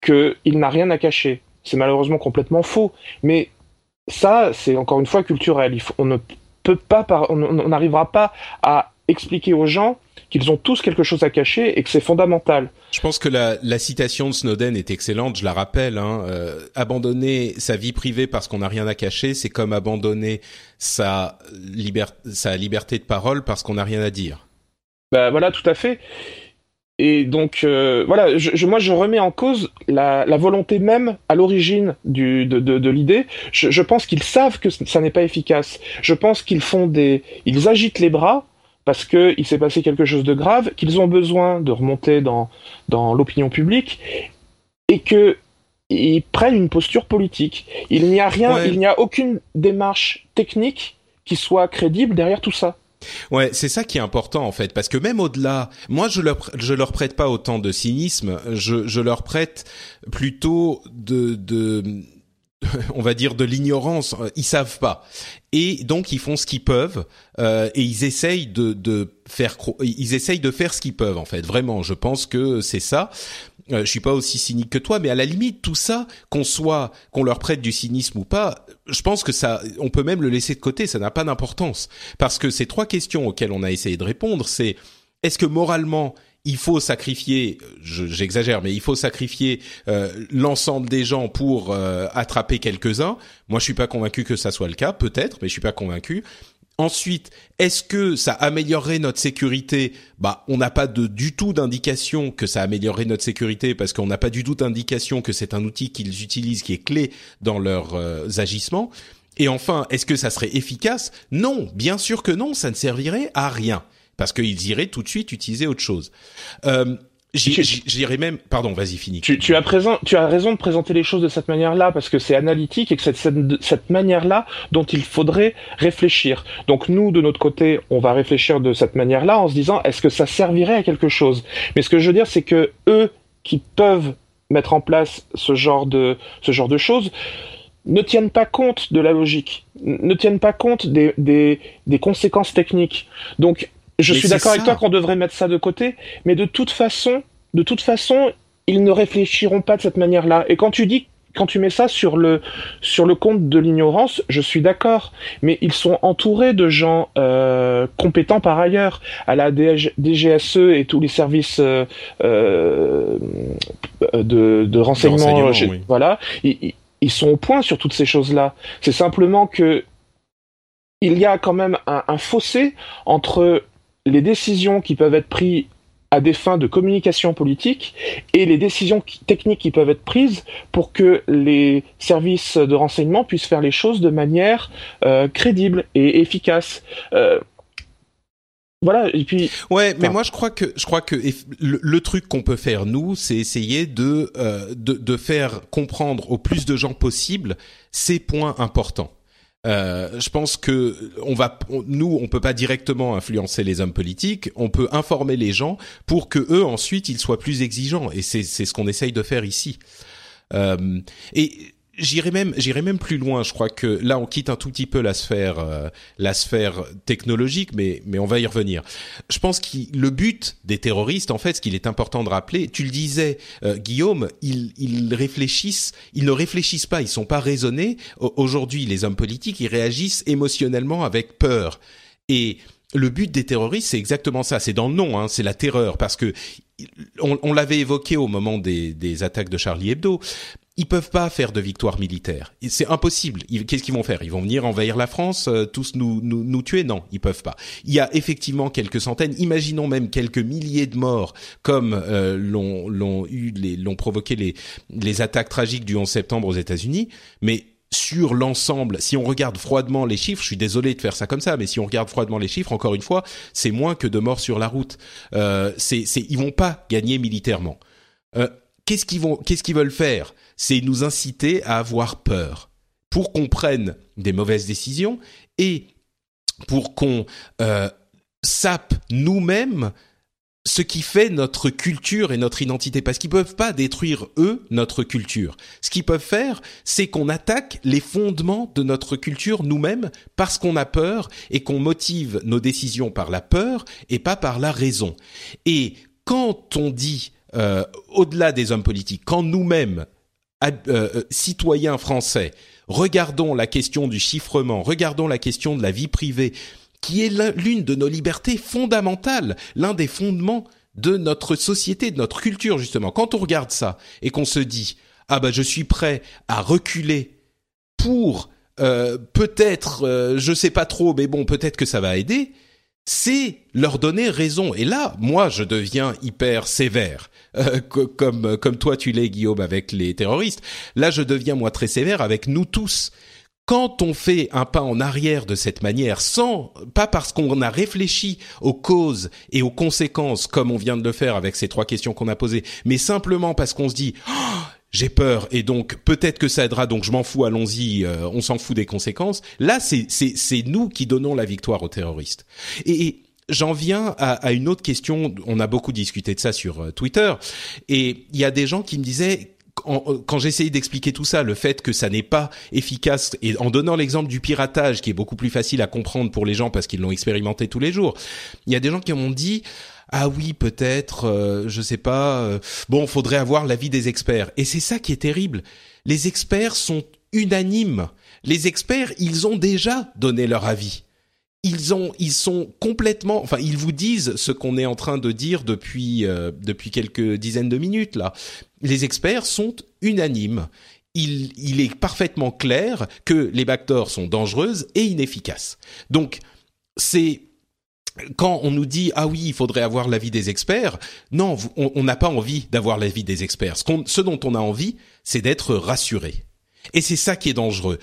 qu'il n'a rien à cacher. C'est malheureusement complètement faux. Mais ça, c'est encore une fois culturel. on ne peut pas, on n'arrivera pas à expliquer aux gens qu'ils ont tous quelque chose à cacher et que c'est fondamental. Je pense que la, la, citation de Snowden est excellente, je la rappelle. Hein, euh, abandonner sa vie privée parce qu'on n'a rien à cacher, c'est comme abandonner sa, sa liberté de parole parce qu'on n'a rien à dire. Bah voilà, tout à fait. Et donc euh, voilà, je, moi je remets en cause la, la volonté même à l'origine de, de, de l'idée. Je, je pense qu'ils savent que ça n'est pas efficace. Je pense qu'ils font des, ils agitent les bras parce qu'il s'est passé quelque chose de grave, qu'ils ont besoin de remonter dans, dans l'opinion publique. et que ils prennent une posture politique. Il n'y a rien, Ouais. il n'y a aucune démarche technique qui soit crédible derrière tout ça. Ouais, c'est ça qui est important en fait, parce que même au-delà, moi je leur je leur prête pas autant de cynisme, je je leur prête plutôt de de on va dire de l'ignorance. Ils savent pas et donc ils font ce qu'ils peuvent euh, et ils essayent de de faire ils essayent de faire ce qu'ils peuvent en fait. Vraiment, je pense que c'est ça. Euh, je suis pas aussi cynique que toi, mais à la limite, tout ça, qu'on soit, qu'on leur prête du cynisme ou pas, je pense que ça, on peut même le laisser de côté, ça n'a pas d'importance. Parce que ces trois questions auxquelles on a essayé de répondre, c'est est-ce que moralement, il faut sacrifier, je- j'exagère, mais il faut sacrifier euh, l'ensemble des gens pour euh, attraper quelques-uns. Moi, je suis pas convaincu que ça soit le cas, peut-être, mais je suis pas convaincu. Ensuite, est-ce que ça améliorerait notre sécurité? Bah, on n'a pas de, du tout d'indication que ça améliorerait notre sécurité parce qu'on n'a pas du tout d'indication que c'est un outil qu'ils utilisent qui est clé dans leurs euh, agissements. Et enfin, est-ce que ça serait efficace? Non, bien sûr que non, ça ne servirait à rien parce qu'ils iraient tout de suite utiliser autre chose. Euh, J'irais même, pardon, vas-y, finis. Tu, tu as présent, tu as raison de présenter les choses de cette manière-là parce que c'est analytique et que c'est cette, cette manière-là dont il faudrait réfléchir. Donc nous, de notre côté, on va réfléchir de cette manière-là en se disant est-ce que ça servirait à quelque chose? Mais ce que je veux dire, c'est que eux qui peuvent mettre en place ce genre de ce genre de choses ne tiennent pas compte de la logique, ne tiennent pas compte des, des, des conséquences techniques. Donc, je Mais suis d'accord avec toi qu'on devrait mettre ça de côté, mais de toute façon, de toute façon, ils ne réfléchiront pas de cette manière-là. Et quand tu dis, quand tu mets ça sur le sur le compte de l'ignorance, je suis d'accord. Mais ils sont entourés de gens euh, compétents par ailleurs, à la DG DGSE et tous les services euh, euh, de, de renseignement. renseignement, j'ai- oui. Voilà, ils, ils- ils sont au point sur toutes ces choses-là. C'est simplement que il y a quand même un, un fossé entre les décisions qui peuvent être prises à des fins de communication politique et les décisions qui- techniques qui peuvent être prises pour que les services de renseignement puissent faire les choses de manière euh, crédible et efficace. Euh, voilà, et puis Ouais, mais Enfin. moi je crois que je crois que le truc qu'on peut faire nous, c'est essayer de, euh, de de faire comprendre au plus de gens possible ces points importants. Euh, je pense que on va, on- nous, on peut pas directement influencer les hommes politiques. On peut informer les gens pour que eux ensuite ils soient plus exigeants. Et c'est c'est ce qu'on essaye de faire ici. Euh, et j'irai même j'irai même plus loin. Je crois que là on quitte un tout petit peu la sphère euh, la sphère technologique, mais mais on va y revenir. Je pense que le but des terroristes, en fait, ce qu'il est important de rappeler, tu le disais, euh, Guillaume, ils, ils réfléchissent, ils ne réfléchissent pas, ils sont pas raisonnés. Au- Aujourd'hui, les hommes politiques, ils réagissent émotionnellement avec peur. Et le but des terroristes, c'est exactement ça. C'est dans le nom, hein, c'est la terreur, parce que on, on l'avait évoqué au moment des, des attaques de Charlie Hebdo. Ils peuvent pas faire de victoire militaire. C'est impossible. Qu'est-ce qu'ils vont faire? Ils vont venir envahir la France, euh, tous nous, nous tuer? Non, ils peuvent pas. Il y a effectivement quelques centaines, imaginons même quelques milliers de morts, comme euh, l'ont eu l'ont provoqué les les attaques tragiques du 11 septembre aux États-Unis. Mais sur l'ensemble, si on regarde froidement les chiffres, je suis désolé de faire ça comme ça, mais si on regarde froidement les chiffres, encore une fois, c'est moins que de morts sur la route. Euh, c'est, c'est, ils vont pas gagner militairement. Euh, qu'est-ce qu'ils veulent faire? C'est nous inciter à avoir peur pour qu'on prenne des mauvaises décisions et pour qu'on euh, sape nous-mêmes ce qui fait notre culture et notre identité, parce qu'ils peuvent pas détruire eux notre culture. Ce qu'ils peuvent faire, c'est qu'on attaque les fondements de notre culture nous-mêmes parce qu'on a peur et qu'on motive nos décisions par la peur et pas par la raison. Et quand on dit euh, au-delà des hommes politiques, quand nous-mêmes ad- euh, citoyens français regardons la question du chiffrement, regardons la question de la vie privée, qui est l'un- l'une de nos libertés fondamentales, l'un des fondements de notre société, de notre culture justement. Quand on regarde ça et qu'on se dit ah bah je suis prêt à reculer pour euh, peut-être, euh, je sais pas trop, mais bon peut-être que ça va aider, c'est leur donner raison. Et là, moi, je deviens hyper sévère, euh, co- comme comme toi tu l'es, Guillaume, avec les terroristes. Là, je deviens moi très sévère avec nous tous. Quand on fait un pas en arrière de cette manière, sans pas parce qu'on a réfléchi aux causes et aux conséquences, comme on vient de le faire avec ces trois questions qu'on a posées, mais simplement parce qu'on se dit Oh, j'ai peur et donc peut-être que ça aidera donc je m'en fous allons-y euh, on s'en fout des conséquences. Là c'est c'est c'est nous qui donnons la victoire aux terroristes. Et, j'en viens à, à, une autre question on a beaucoup discuté de ça sur euh, Twitter et il y a des gens qui me disaient euh, quand j'essayais d'expliquer tout ça, le fait que ça n'est pas efficace, et en donnant l'exemple du piratage, qui est beaucoup plus facile à comprendre pour les gens parce qu'ils l'ont expérimenté tous les jours, il y a des gens qui m'ont dit ah oui peut-être euh, je sais pas euh, bon faudrait avoir l'avis des experts. Et c'est ça qui est terrible. Les experts sont unanimes. Les experts ils ont déjà donné leur avis. Ils ont ils sont complètement enfin ils vous disent ce qu'on est en train de dire depuis euh, depuis quelques dizaines de minutes là. Les experts sont unanimes. Il, il est parfaitement clair que les backdoors sont dangereuses et inefficaces. Donc c'est quand on nous dit ah oui il faudrait avoir l'avis des experts, non on n'a pas envie d'avoir l'avis des experts. Ce, ce dont on a envie, c'est d'être rassuré. Et c'est ça qui est dangereux.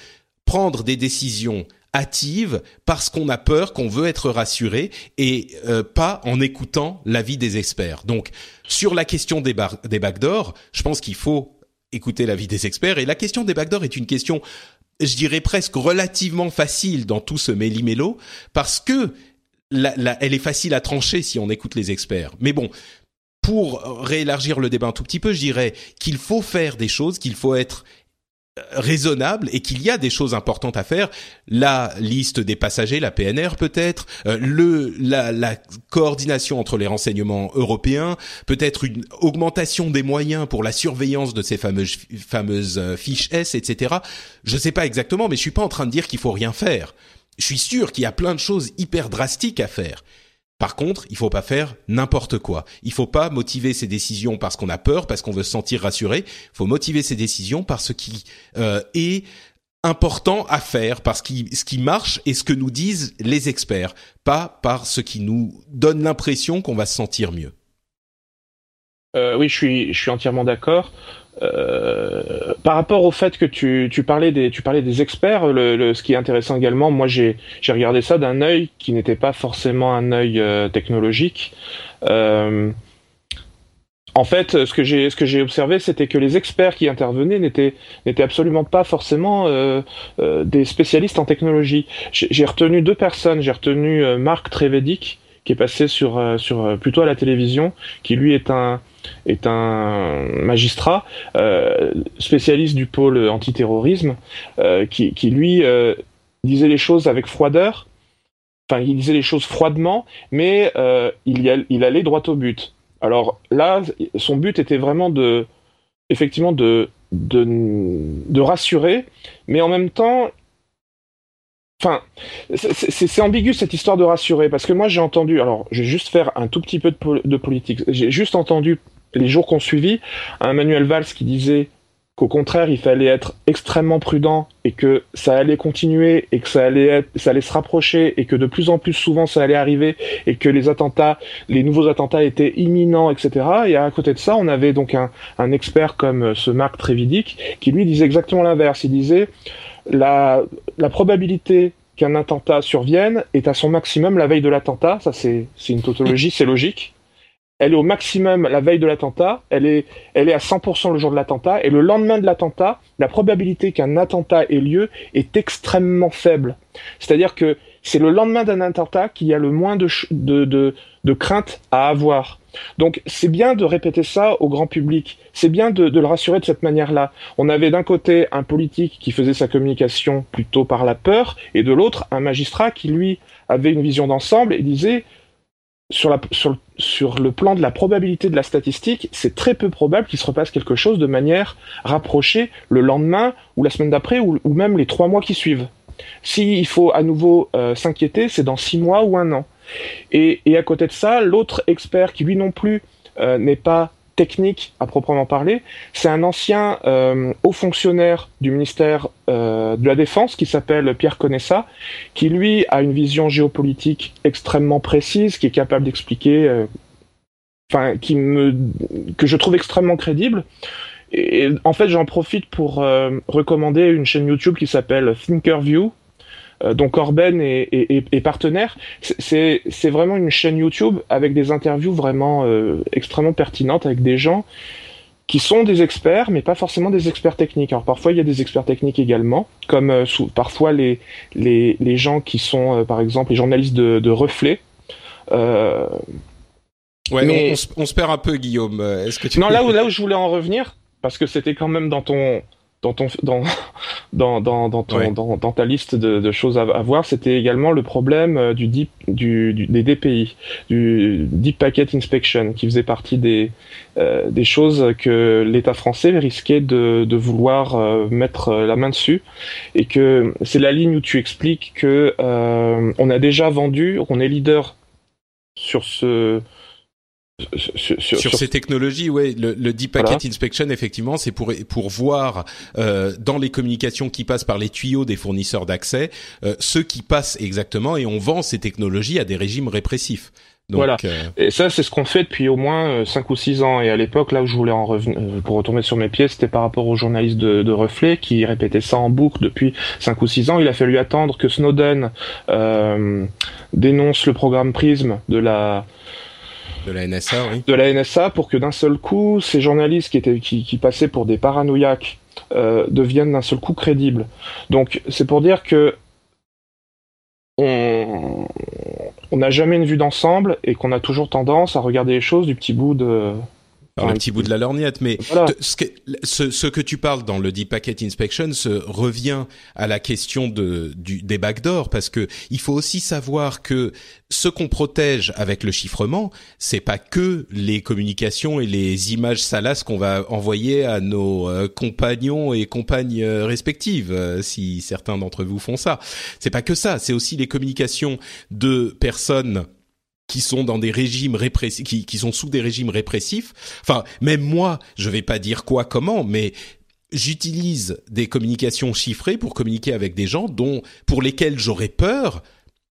Prendre des décisions hâtives parce qu'on a peur, qu'on veut être rassuré et euh, pas en écoutant l'avis des experts. Donc sur la question des, des backdoors, je pense qu'il faut écouter l'avis des experts. Et la question des backdoors est une question je dirais presque relativement facile dans tout ce méli-mélo parce que elle est facile à trancher si on écoute les experts. Mais bon, pour réélargir le débat un tout petit peu, je dirais qu'il faut faire des choses, qu'il faut être euh, raisonnable et qu'il y a des choses importantes à faire. La liste des passagers, la PNR peut-être, euh, le la, la, coordination entre les renseignements européens, peut-être une augmentation des moyens pour la surveillance de ces fameuses fameuses euh, fiches S, etc. Je sais pas exactement, mais je suis pas en train de dire qu'il faut rien faire je suis sûr qu'il y a plein de choses hyper drastiques à faire. Par contre, il faut pas faire n'importe quoi. Il faut pas motiver ses décisions parce qu'on a peur, parce qu'on veut se sentir rassuré. Il faut motiver ses décisions par ce qui euh, est important à faire, parce que ce qui marche et ce que nous disent les experts, pas par ce qui nous donne l'impression qu'on va se sentir mieux. Euh, oui, je suis, je suis entièrement d'accord. Euh, par rapport au fait que tu, parlais des experts, ce qui est intéressant également, moi j'ai regardé ça d'un œil qui n'était pas forcément un œil euh, technologique. Euh, en fait, ce que j'ai observé, c'était que les experts qui intervenaient n'étaient absolument pas forcément des spécialistes en technologie. J'ai retenu deux personnes. J'ai retenu Marc Trevedic qui est passé sur sur plutôt à la télévision, qui lui est un est un magistrat euh, spécialiste du pôle antiterrorisme euh, qui, qui, lui euh, disait les choses avec froideur. Enfin, il disait les choses froidement, mais il, y il allait droit au but. Alors là, son but était vraiment de, effectivement, de, de, de rassurer, mais en même temps, Enfin, c'est ambigu cette histoire de rassurer, parce que moi j'ai entendu, alors je vais juste faire un tout petit peu de, politique, j'ai juste entendu les jours qu'on suivi, un Manuel Valls qui disait qu'au contraire, il fallait être extrêmement prudent et que ça allait continuer et que ça allait être, ça allait se rapprocher et que de plus en plus souvent ça allait arriver et que les attentats, les nouveaux attentats étaient imminents, etc. Et à côté de ça, on avait donc un, un expert comme euh, ce Marc Trévidic qui lui disait exactement l'inverse. Il disait la, probabilité qu'un attentat survienne est à son maximum la veille de l'attentat. Ça, c'est une tautologie, c'est logique elle est au maximum la veille de l'attentat, elle est, elle est à 100% le jour de l'attentat, et le lendemain de l'attentat, la probabilité qu'un attentat ait lieu est extrêmement faible. C'est-à-dire que c'est le lendemain d'un attentat qu'il y a le moins de, de, de, de crainte à avoir. Donc c'est bien de répéter ça au grand public, c'est bien de, le rassurer de cette manière-là. On avait d'un côté un politique qui faisait sa communication plutôt par la peur, et de l'autre un magistrat qui lui avait une vision d'ensemble et disait sur, le plan de la probabilité de la statistique, c'est très peu probable qu'il se repasse quelque chose de manière rapprochée le lendemain ou la semaine d'après ou, ou, même les trois mois qui suivent. S'il faut à nouveau euh, s'inquiéter, c'est dans six mois ou un an. Et, à côté de ça, l'autre expert qui lui non plus euh, n'est pas technique à proprement parler. C'est un ancien euh, haut fonctionnaire du ministère euh, de la Défense qui s'appelle Pierre Conessa, qui lui a une vision géopolitique extrêmement précise, qui est capable d'expliquer, enfin, que je trouve extrêmement crédible. Et en fait, j'en profite pour recommander une chaîne YouTube qui s'appelle Thinkerview, euh, dont Corben est, est, partenaire. C'est vraiment une chaîne YouTube avec des interviews vraiment euh, extrêmement pertinentes avec des gens qui sont des experts, mais pas forcément des experts techniques. Alors parfois il y a des experts techniques également, comme euh, sous, parfois les, les, les gens qui sont, euh, par exemple, les journalistes de, de reflet. Euh, Ouais, Mais- on, on se- on se perd un peu, Guillaume. Est-ce que tu non, là où, là où je voulais en revenir, parce que c'était quand même dans ton dans ton dans dans dans, dans, ton, Ouais. dans, dans ta liste de, de choses à, à voir, c'était également le problème euh, du deep du, du- des DPI, du Deep Packet Inspection, qui faisait partie des euh, des choses que l'État français risquait de, de vouloir euh, mettre euh, la main dessus, et que c'est la ligne où tu expliques que euh, on a déjà vendu, on est leader sur ce sur, sur- sur sur ces technologies, ouais, le, le Deep Packet Inspection, effectivement, c'est pour pour voir euh, dans les communications qui passent par les tuyaux des fournisseurs d'accès euh, ceux qui passent exactement, et on vend ces technologies à des régimes répressifs. Donc, Voilà. euh, Et ça, c'est ce qu'on fait depuis au moins 5 ou 6 ans. Et à l'époque, là où je voulais en revenir, euh, pour retomber sur mes pieds, c'était par rapport aux journalistes de, de Reflet qui répétaient ça en boucle depuis 5 ou 6 ans. Il a fallu attendre que Snowden euh, dénonce le programme PRISM de la, de la NSA, oui. de la NSA pour que d'un seul coup, ces journalistes qui, étaient, qui, passaient pour des paranoïaques euh, deviennent d'un seul coup crédibles. Donc, c'est pour dire que on n'a jamais une vue d'ensemble et qu'on a toujours tendance à regarder les choses du petit bout de. Par le petit bout de la lorgnette, mais Voilà. ce, que, ce, ce que tu parles dans le Deep Packet Inspection se revient à la question de, du, des backdoors parce que il faut aussi savoir que ce qu'on protège avec le chiffrement, c'est pas que les communications et les images salaces qu'on va envoyer à nos euh, compagnons et compagnes euh, respectives, euh, si certains d'entre vous font ça. C'est pas que ça, c'est aussi les communications de personnes qui sont dans des régimes répressifs, qui, qui sont sous des régimes répressifs. Enfin, même moi, je vais pas dire quoi, comment, mais j'utilise des communications chiffrées pour communiquer avec des gens dont, pour lesquels j'aurais peur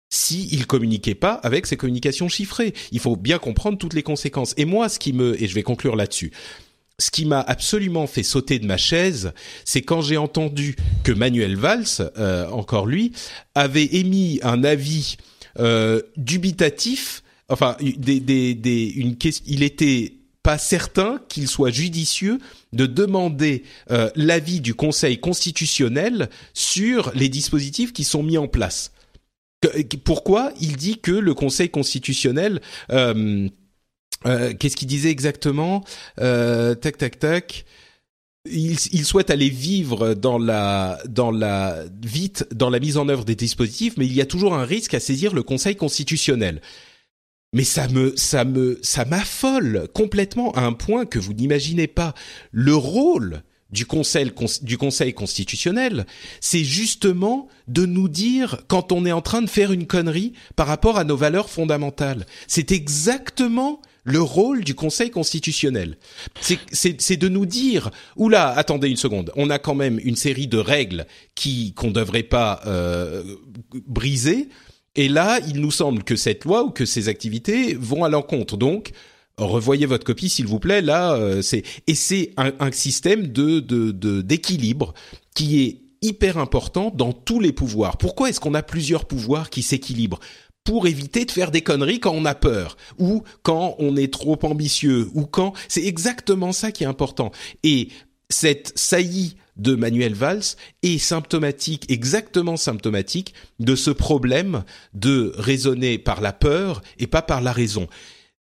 si ils communiquaient pas avec ces communications chiffrées. Il faut bien comprendre toutes les conséquences. Et moi, ce qui me, et je vais conclure là-dessus. Ce qui m'a absolument fait sauter de ma chaise, c'est quand j'ai entendu que Manuel Valls, euh, encore lui, avait émis un avis euh, dubitatif, enfin, des, des, des, une question, il était pas certain qu'il soit judicieux de demander euh, l'avis du Conseil constitutionnel sur les dispositifs qui sont mis en place. Pourquoi il dit que le Conseil constitutionnel euh, euh, Qu'est-ce qu'il disait exactement Tac, tac, tac. Il, il souhaite aller vivre dans la, dans la vite dans la mise en œuvre des dispositifs, mais il y a toujours un risque à saisir le Conseil constitutionnel. Mais ça me, ça me, ça m'affole complètement à un point que vous n'imaginez pas. Le rôle du Conseil, du Conseil constitutionnel, c'est justement de nous dire quand on est en train de faire une connerie par rapport à nos valeurs fondamentales. C'est exactement le rôle du Conseil constitutionnel. C'est- de nous dire, oula, attendez une seconde, on a quand même une série de règles qui qu'on devrait pas euh, briser. Et là, il nous semble que cette loi ou que ces activités vont à l'encontre. Donc, revoyez votre copie, s'il vous plaît. Là, euh, c'est et c'est un, un système de de- de- d'équilibre qui est hyper important dans tous les pouvoirs. Pourquoi est-ce qu'on a plusieurs pouvoirs qui s'équilibrent? Pour éviter de faire des conneries quand on a peur ou quand on est trop ambitieux ou quand c'est exactement ça qui est important. Et cette saillie de Manuel Valls est symptomatique, exactement symptomatique de ce problème de raisonner par la peur et pas par la raison.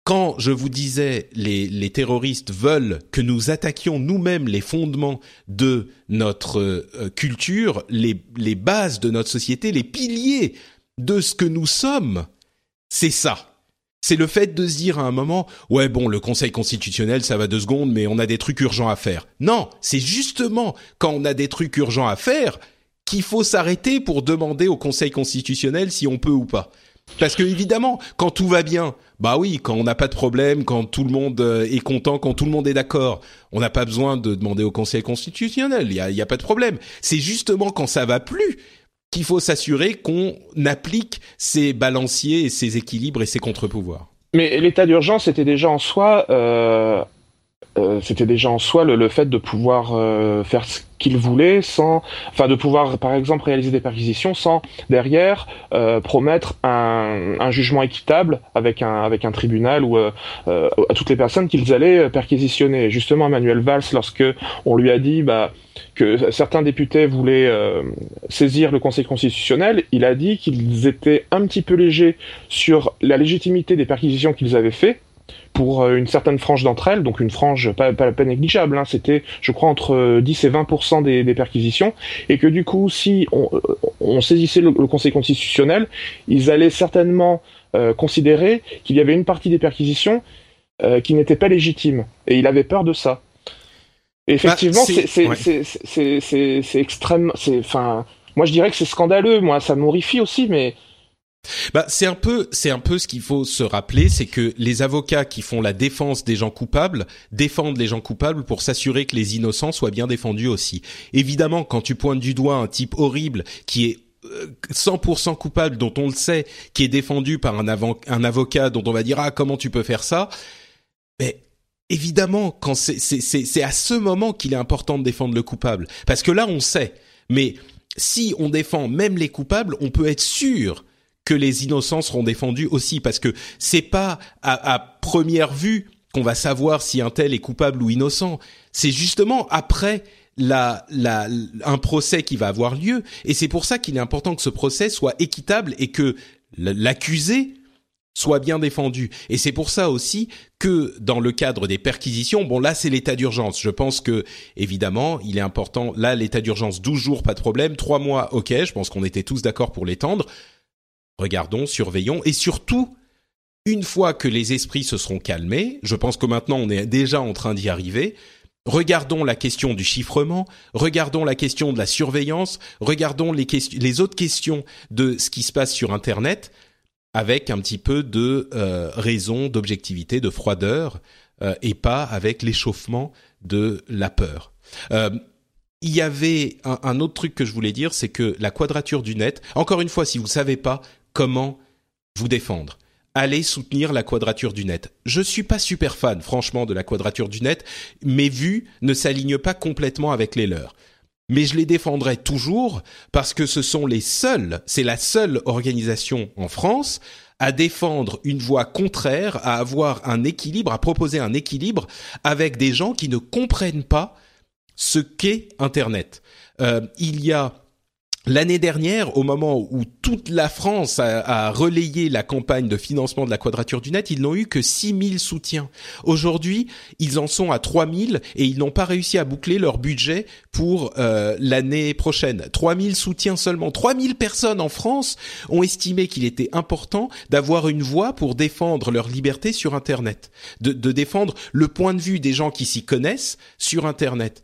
Quand je vous disais les, terroristes veulent que nous attaquions nous-mêmes les fondements de notre euh, culture, les bases de notre société, les piliers de ce que nous sommes, c'est ça. C'est le fait de se dire à un moment, ouais bon, le Conseil constitutionnel, ça va deux secondes, mais on a des trucs urgents à faire. Non, c'est justement quand on a des trucs urgents à faire qu'il faut s'arrêter pour demander au Conseil constitutionnel si on peut ou pas. Parce que évidemment, quand tout va bien, bah oui, quand on n'a pas de problème, quand tout le monde euh, est content, quand tout le monde est d'accord, on n'a pas besoin de demander au Conseil constitutionnel. Il y a, a pas de problème. C'est justement quand ça va plus qu'il faut s'assurer qu'on applique ces balanciers et ces équilibres et ces contre-pouvoirs. Mais l'état d'urgence était déjà en soi euh, euh, c'était déjà en soi le, fait de pouvoir euh, faire ce qu'il voulait sans, enfin de pouvoir par exemple réaliser des perquisitions sans derrière euh, promettre un, jugement équitable avec un avec un tribunal ou à toutes les personnes qu'ils allaient perquisitionner. Justement, Manuel Valls, lorsque on lui a dit bah, que certains députés voulaient saisir le Conseil constitutionnel, il a dit qu'ils étaient un petit peu légers sur la légitimité des perquisitions qu'ils avaient fait pour euh, une certaine frange d'entre elles, donc une frange pas, pas, pas négligeable, hein, c'était je crois entre 10 et 20% des, des, perquisitions, et que du coup si on, euh, on saisissait le, le, Conseil constitutionnel, ils allaient certainement euh, considérer qu'il y avait une partie des perquisitions euh, qui n'était pas légitime, et il avait peur de ça. Et effectivement, bah, c'est ouais. extrêmement, c'est, enfin, moi je dirais que c'est scandaleux, moi ça m'horrifie aussi, mais bah, c'est un peu, c'est un peu ce qu'il faut se rappeler, c'est que les avocats qui font la défense des gens coupables défendent les gens coupables pour s'assurer que les innocents soient bien défendus aussi. Évidemment, quand tu pointes du doigt un type horrible qui est 100% euh, coupable, dont on le sait, qui est défendu par un, avocat dont on va dire ah comment tu peux faire ça, mais évidemment quand c'est c'est à ce moment qu'il est important de défendre le coupable, parce que là on sait, mais si on défend même les coupables, on peut être sûr que les innocents seront défendus aussi, parce que c'est pas à, à première vue qu'on va savoir si un tel est coupable ou innocent. C'est justement après la, la, un procès qui va avoir lieu, et c'est pour ça qu'il est important que ce procès soit équitable et que l'accusé soit bien défendu. Et c'est pour ça aussi que dans le cadre des perquisitions, bon là c'est l'état d'urgence. Je pense que évidemment il est important. Là l'état d'urgence 12 jours pas de problème, 3 mois ok. Je pense qu'on était tous d'accord pour l'étendre regardons, surveillons, et surtout, une fois que les esprits se seront calmés, je pense que maintenant on est déjà en train d'y arriver, regardons la question du chiffrement, regardons la question de la surveillance, regardons les, autres questions de ce qui se passe sur Internet, avec un petit peu de euh, raison, d'objectivité, de froideur, euh, et pas avec l'échauffement de la peur. Euh, il y avait un, un, autre truc que je voulais dire, c'est que la quadrature du net, encore une fois, si vous savez pas, comment vous défendre. Allez soutenir la quadrature du net. Je suis pas super fan, franchement, de la quadrature du net. Mes vues ne s'alignent pas complètement avec les leurs. Mais je les défendrai toujours parce que ce sont les seuls, c'est la seule organisation en France à défendre une voie contraire, à avoir un équilibre, à proposer un équilibre avec des gens qui ne comprennent pas ce qu'est Internet. Euh, il y a L'année dernière, au moment où toute la France a, relayé la campagne de financement de la Quadrature du Net, ils n'ont eu que 6000 soutiens. Aujourd'hui, ils en sont à 3000 et ils n'ont pas réussi à boucler leur budget pour euh, l'année prochaine. 3000 soutiens seulement. 3000 personnes en France ont estimé qu'il était important d'avoir une voix pour défendre leur liberté sur Internet, de, de défendre le point de vue des gens qui s'y connaissent sur Internet.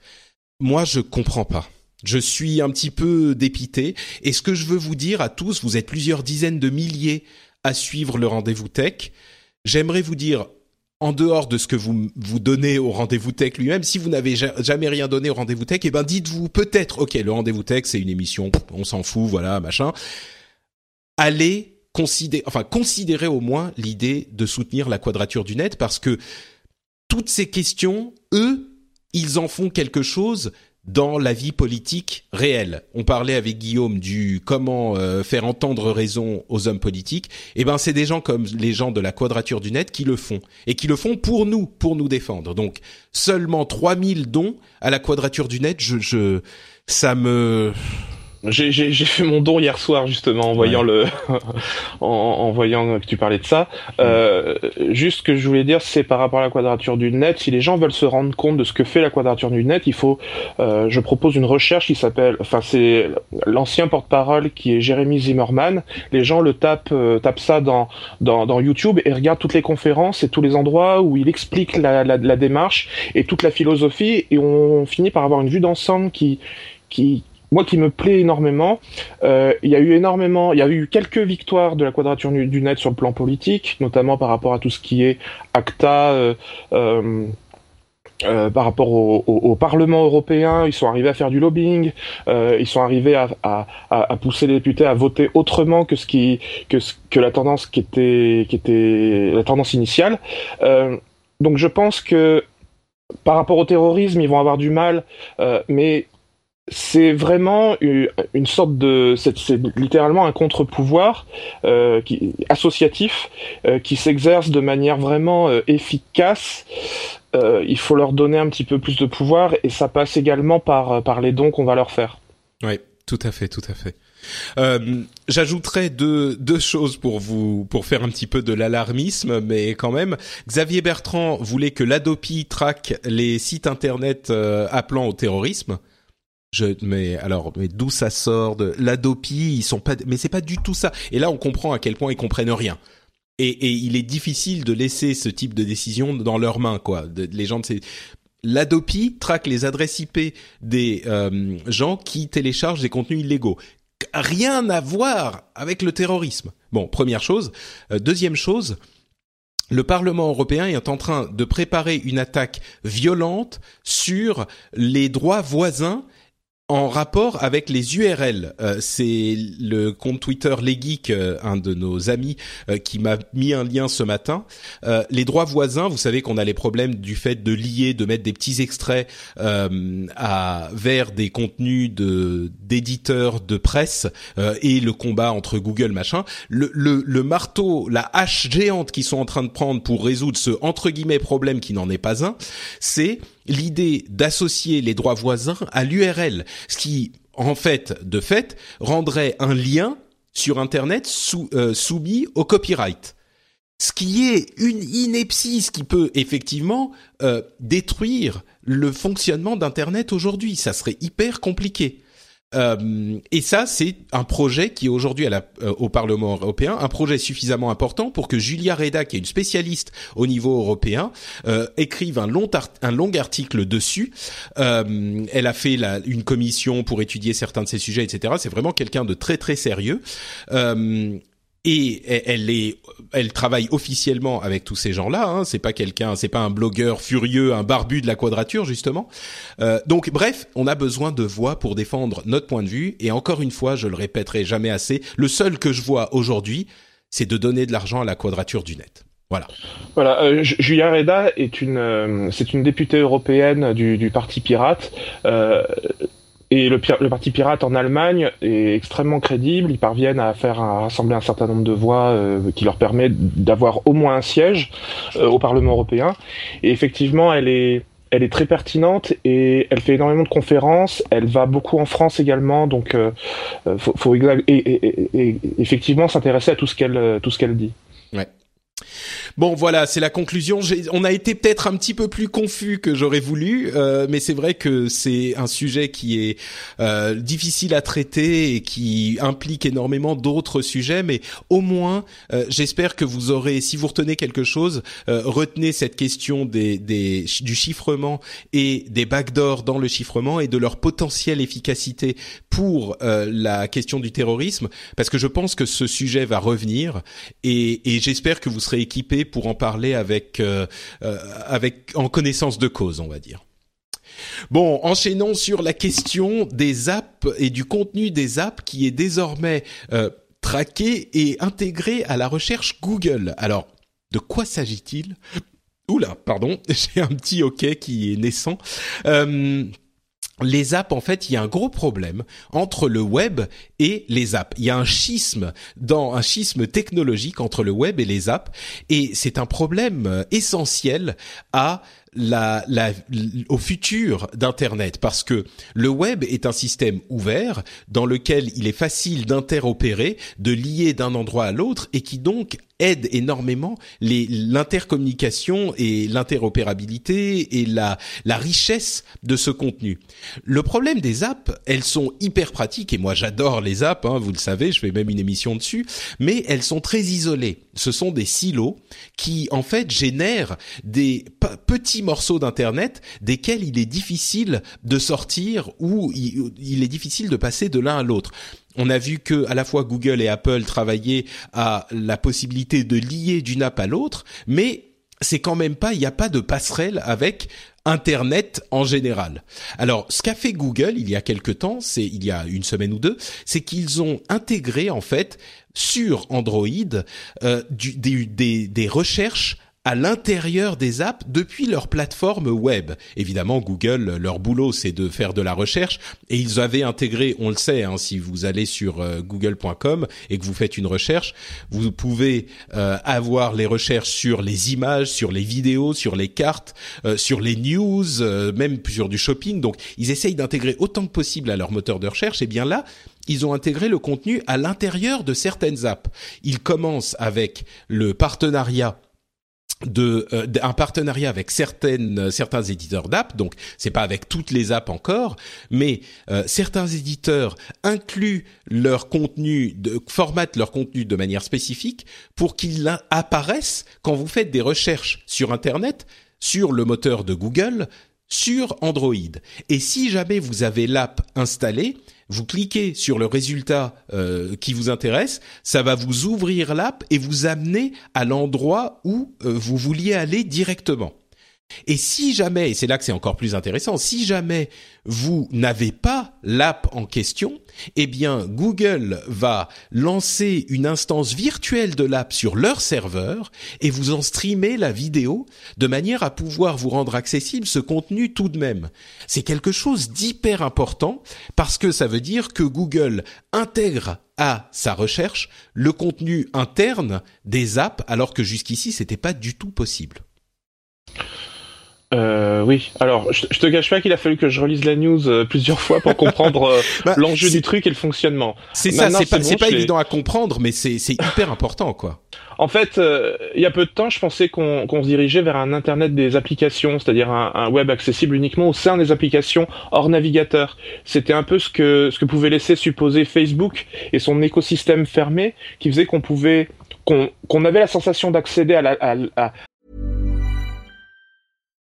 Moi, je comprends pas. Je suis un petit peu dépité. Et ce que je veux vous dire à tous, vous êtes plusieurs dizaines de milliers à suivre le rendez-vous tech. J'aimerais vous dire, en dehors de ce que vous vous donnez au rendez-vous tech lui-même, si vous n'avez jamais rien donné au rendez-vous tech, eh ben dites-vous peut-être, ok, le rendez-vous tech c'est une émission, on s'en fout, voilà, machin. Allez considérer, enfin considérez au moins l'idée de soutenir la quadrature du net parce que toutes ces questions, eux, ils en font quelque chose dans la vie politique réelle. On parlait avec Guillaume du comment euh, faire entendre raison aux hommes politiques. Eh ben c'est des gens comme les gens de la quadrature du net qui le font et qui le font pour nous, pour nous défendre. Donc seulement 3000 dons à la quadrature du net, je, je ça me j'ai fait mon don hier soir justement en voyant ouais. le en, en, voyant que tu parlais de ça. Euh, juste ce que je voulais dire, c'est par rapport à la quadrature du net. Si les gens veulent se rendre compte de ce que fait la quadrature du net, il faut. Euh, je propose une recherche qui s'appelle. Enfin, c'est l'ancien porte-parole qui est Jérémy Zimmerman. Les gens le tapent euh, tapent ça dans, dans, dans YouTube et regardent toutes les conférences et tous les endroits où il explique la, la, la démarche et toute la philosophie et on finit par avoir une vue d'ensemble qui qui moi qui me plaît énormément. Euh, il y a eu énormément, il y a eu quelques victoires de la quadrature du net sur le plan politique, notamment par rapport à tout ce qui est ACTA. Euh, euh, par rapport au, Parlement européen, ils sont arrivés à faire du lobbying, ils sont arrivés à, pousser les députés à voter autrement que ce que, la tendance qui était la tendance initiale. Donc je pense que par rapport au terrorisme, ils vont avoir du mal, mais c'est vraiment une, sorte de, c'est littéralement un contre-pouvoir euh, associatif euh, qui s'exerce de manière vraiment euh, efficace. Euh, il faut leur donner un petit peu plus de pouvoir et ça passe également par par les dons qu'on va leur faire. Oui, tout à fait, tout à fait. Euh, J'ajouterais deux, deux choses pour vous pour faire un petit peu de l'alarmisme, mais quand même, Xavier Bertrand voulait que l'Adopi traque les sites internet appelant au terrorisme. Je, mais alors, mais d'où ça sort de l'Adopi Ils sont pas, mais c'est pas du tout ça. Et là, on comprend à quel point ils comprennent rien. Et, et il est difficile de laisser ce type de décision dans leurs mains, quoi. De, les gens de ces l'Adopi traque les adresses IP des euh, gens qui téléchargent des contenus illégaux. Rien à voir avec le terrorisme. Bon, première chose. Euh, deuxième chose, le Parlement européen est en train de préparer une attaque violente sur les droits voisins en rapport avec les URL. Euh, c'est le compte Twitter Les Geeks, euh, un de nos amis, euh, qui m'a mis un lien ce matin. les droits voisins, vous savez qu'on a les problèmes du fait de lier, de mettre des petits extraits à, vers des contenus de d'éditeurs de presse et le combat entre Google machin. Le, le, le marteau, la hache géante qu'ils sont en train de prendre pour résoudre ce entre guillemets problème qui n'en est pas un, c'est l'idée d'associer les droits voisins à l'URL, ce qui, en fait, de fait, rendrait un lien sur Internet euh, soumis au copyright. Ce qui est une ineptie, ce qui peut effectivement euh, détruire le fonctionnement d'Internet aujourd'hui. Ça serait hyper compliqué. Euh, et ça, c'est un projet qui est aujourd'hui euh, au Parlement européen, un projet suffisamment important pour que Julia Reda, qui est une spécialiste au niveau européen, euh, écrive un long, article dessus. Elle a fait la, une commission pour étudier certains de ces sujets, etc. C'est vraiment quelqu'un de très très sérieux. Et elle est, elle travaille officiellement avec tous ces gens-là. Hein. C'est pas quelqu'un, c'est pas un blogueur furieux, un barbu de la quadrature justement. Euh, donc bref, on a besoin de voix pour défendre notre point de vue. Et encore une fois, je le répéterai jamais assez. Le seul que je vois aujourd'hui, c'est de donner de l'argent à la quadrature du net. Voilà. Voilà. Euh, Julia Reda est une, euh, c'est une députée européenne du, du Parti Pirate. Euh, et le, le, parti pirate en Allemagne est extrêmement crédible. Ils parviennent à faire à rassembler un certain nombre de voix euh, qui leur permet d'avoir au moins un siège euh, au Parlement européen. Et effectivement, elle est, elle est très pertinente et elle fait énormément de conférences. Elle va beaucoup en France également, donc euh, faut, faut et, et, et, effectivement s'intéresser à tout ce qu'elle tout ce qu'elle dit. Ouais. Bon, voilà, c'est la conclusion. On a été peut-être un petit peu plus confus que j'aurais voulu, euh, mais c'est vrai que c'est un sujet qui est euh, difficile à traiter et qui implique énormément d'autres sujets. Mais au moins, euh, j'espère que vous aurez, si vous retenez quelque chose, euh, retenez cette question des, des, du chiffrement et des backdoors dans le chiffrement et de leur potentielle efficacité pour euh, la question du terrorisme, parce que je pense que ce sujet va revenir et, et j'espère que vous serez équipés pour en parler avec euh, euh, avec en connaissance de cause, on va dire. Bon, enchaînons sur la question des apps et du contenu des apps qui est désormais euh, traqué et intégré à la recherche Google. Alors, de quoi s'agit-il? Oula, pardon, j'ai un petit OK qui est naissant. Euh, les apps, en fait, il y a un gros problème entre le web et les apps. Il y a un schisme dans un schisme technologique entre le web et les apps, et c'est un problème euh, essentiel à la, la, au futur d'Internet parce que le web est un système ouvert dans lequel il est facile d'interopérer, de lier d'un endroit à l'autre et qui donc aide énormément l'intercommunication et l'interopérabilité et la, la richesse de ce contenu. Le problème des apps, elles sont hyper pratiques et moi j'adore les apps, hein, vous le savez, je fais même une émission dessus, mais elles sont très isolées. Ce sont des silos qui en fait génèrent des petits morceaux d'internet desquels il est difficile de sortir ou il est difficile de passer de l'un à l'autre. On a vu que à la fois Google et Apple travaillaient à la possibilité de lier d'une app à l'autre, mais c'est quand même pas, il n'y a pas de passerelle avec Internet en général. Alors, ce qu'a fait Google il y a quelque temps, c'est il y a une semaine ou deux, c'est qu'ils ont intégré en fait sur Android euh, des recherches à l'intérieur des apps depuis leur plateforme web. Évidemment, Google, leur boulot, c'est de faire de la recherche et ils avaient intégré, on le sait, hein, si vous allez sur euh, google.com et que vous faites une recherche, vous pouvez euh, avoir les recherches sur les images, sur les vidéos, sur les cartes, euh, sur les news, même sur du shopping. Donc, ils essayent d'intégrer autant que possible à leur moteur de recherche. Et bien là, ils ont intégré le contenu à l'intérieur de certaines apps. Ils commencent avec le partenariat de euh, un partenariat avec certaines euh, certains éditeurs d'app donc c'est pas avec toutes les apps encore mais euh, certains éditeurs incluent leur contenu de formatent leur contenu de manière spécifique pour qu'il apparaisse quand vous faites des recherches sur internet sur le moteur de Google sur Android. Et si jamais vous avez l'app installée vous cliquez sur le résultat euh, qui vous intéresse, ça va vous ouvrir l'app et vous amener à l'endroit où euh, vous vouliez aller directement. Et si jamais, et c'est là que c'est encore plus intéressant, si jamais vous n'avez pas l'app en question, eh bien Google va lancer une instance virtuelle de l'app sur leur serveur et vous en streamer la vidéo de manière à pouvoir vous rendre accessible ce contenu tout de même. C'est quelque chose d'hyper important parce que ça veut dire que Google intègre à sa recherche le contenu interne des apps alors que jusqu'ici c'était pas du tout possible. Euh, oui, alors je, te cache pas qu'il a fallu que je relise la news euh, plusieurs fois pour comprendre euh, bah, l'enjeu du truc et le fonctionnement. C'est ça, c'est pas, pas évident à comprendre, mais c'est hyper important quoi. En fait, euh, il y a peu de temps, je pensais qu'on se dirigeait vers un Internet des applications, c'est-à-dire un, un, web accessible uniquement au sein des applications hors navigateur. C'était un peu ce que, ce que pouvait laisser supposer Facebook et son écosystème fermé, qui faisait qu'on pouvait qu'on avait la sensation d'accéder à, la, à, à,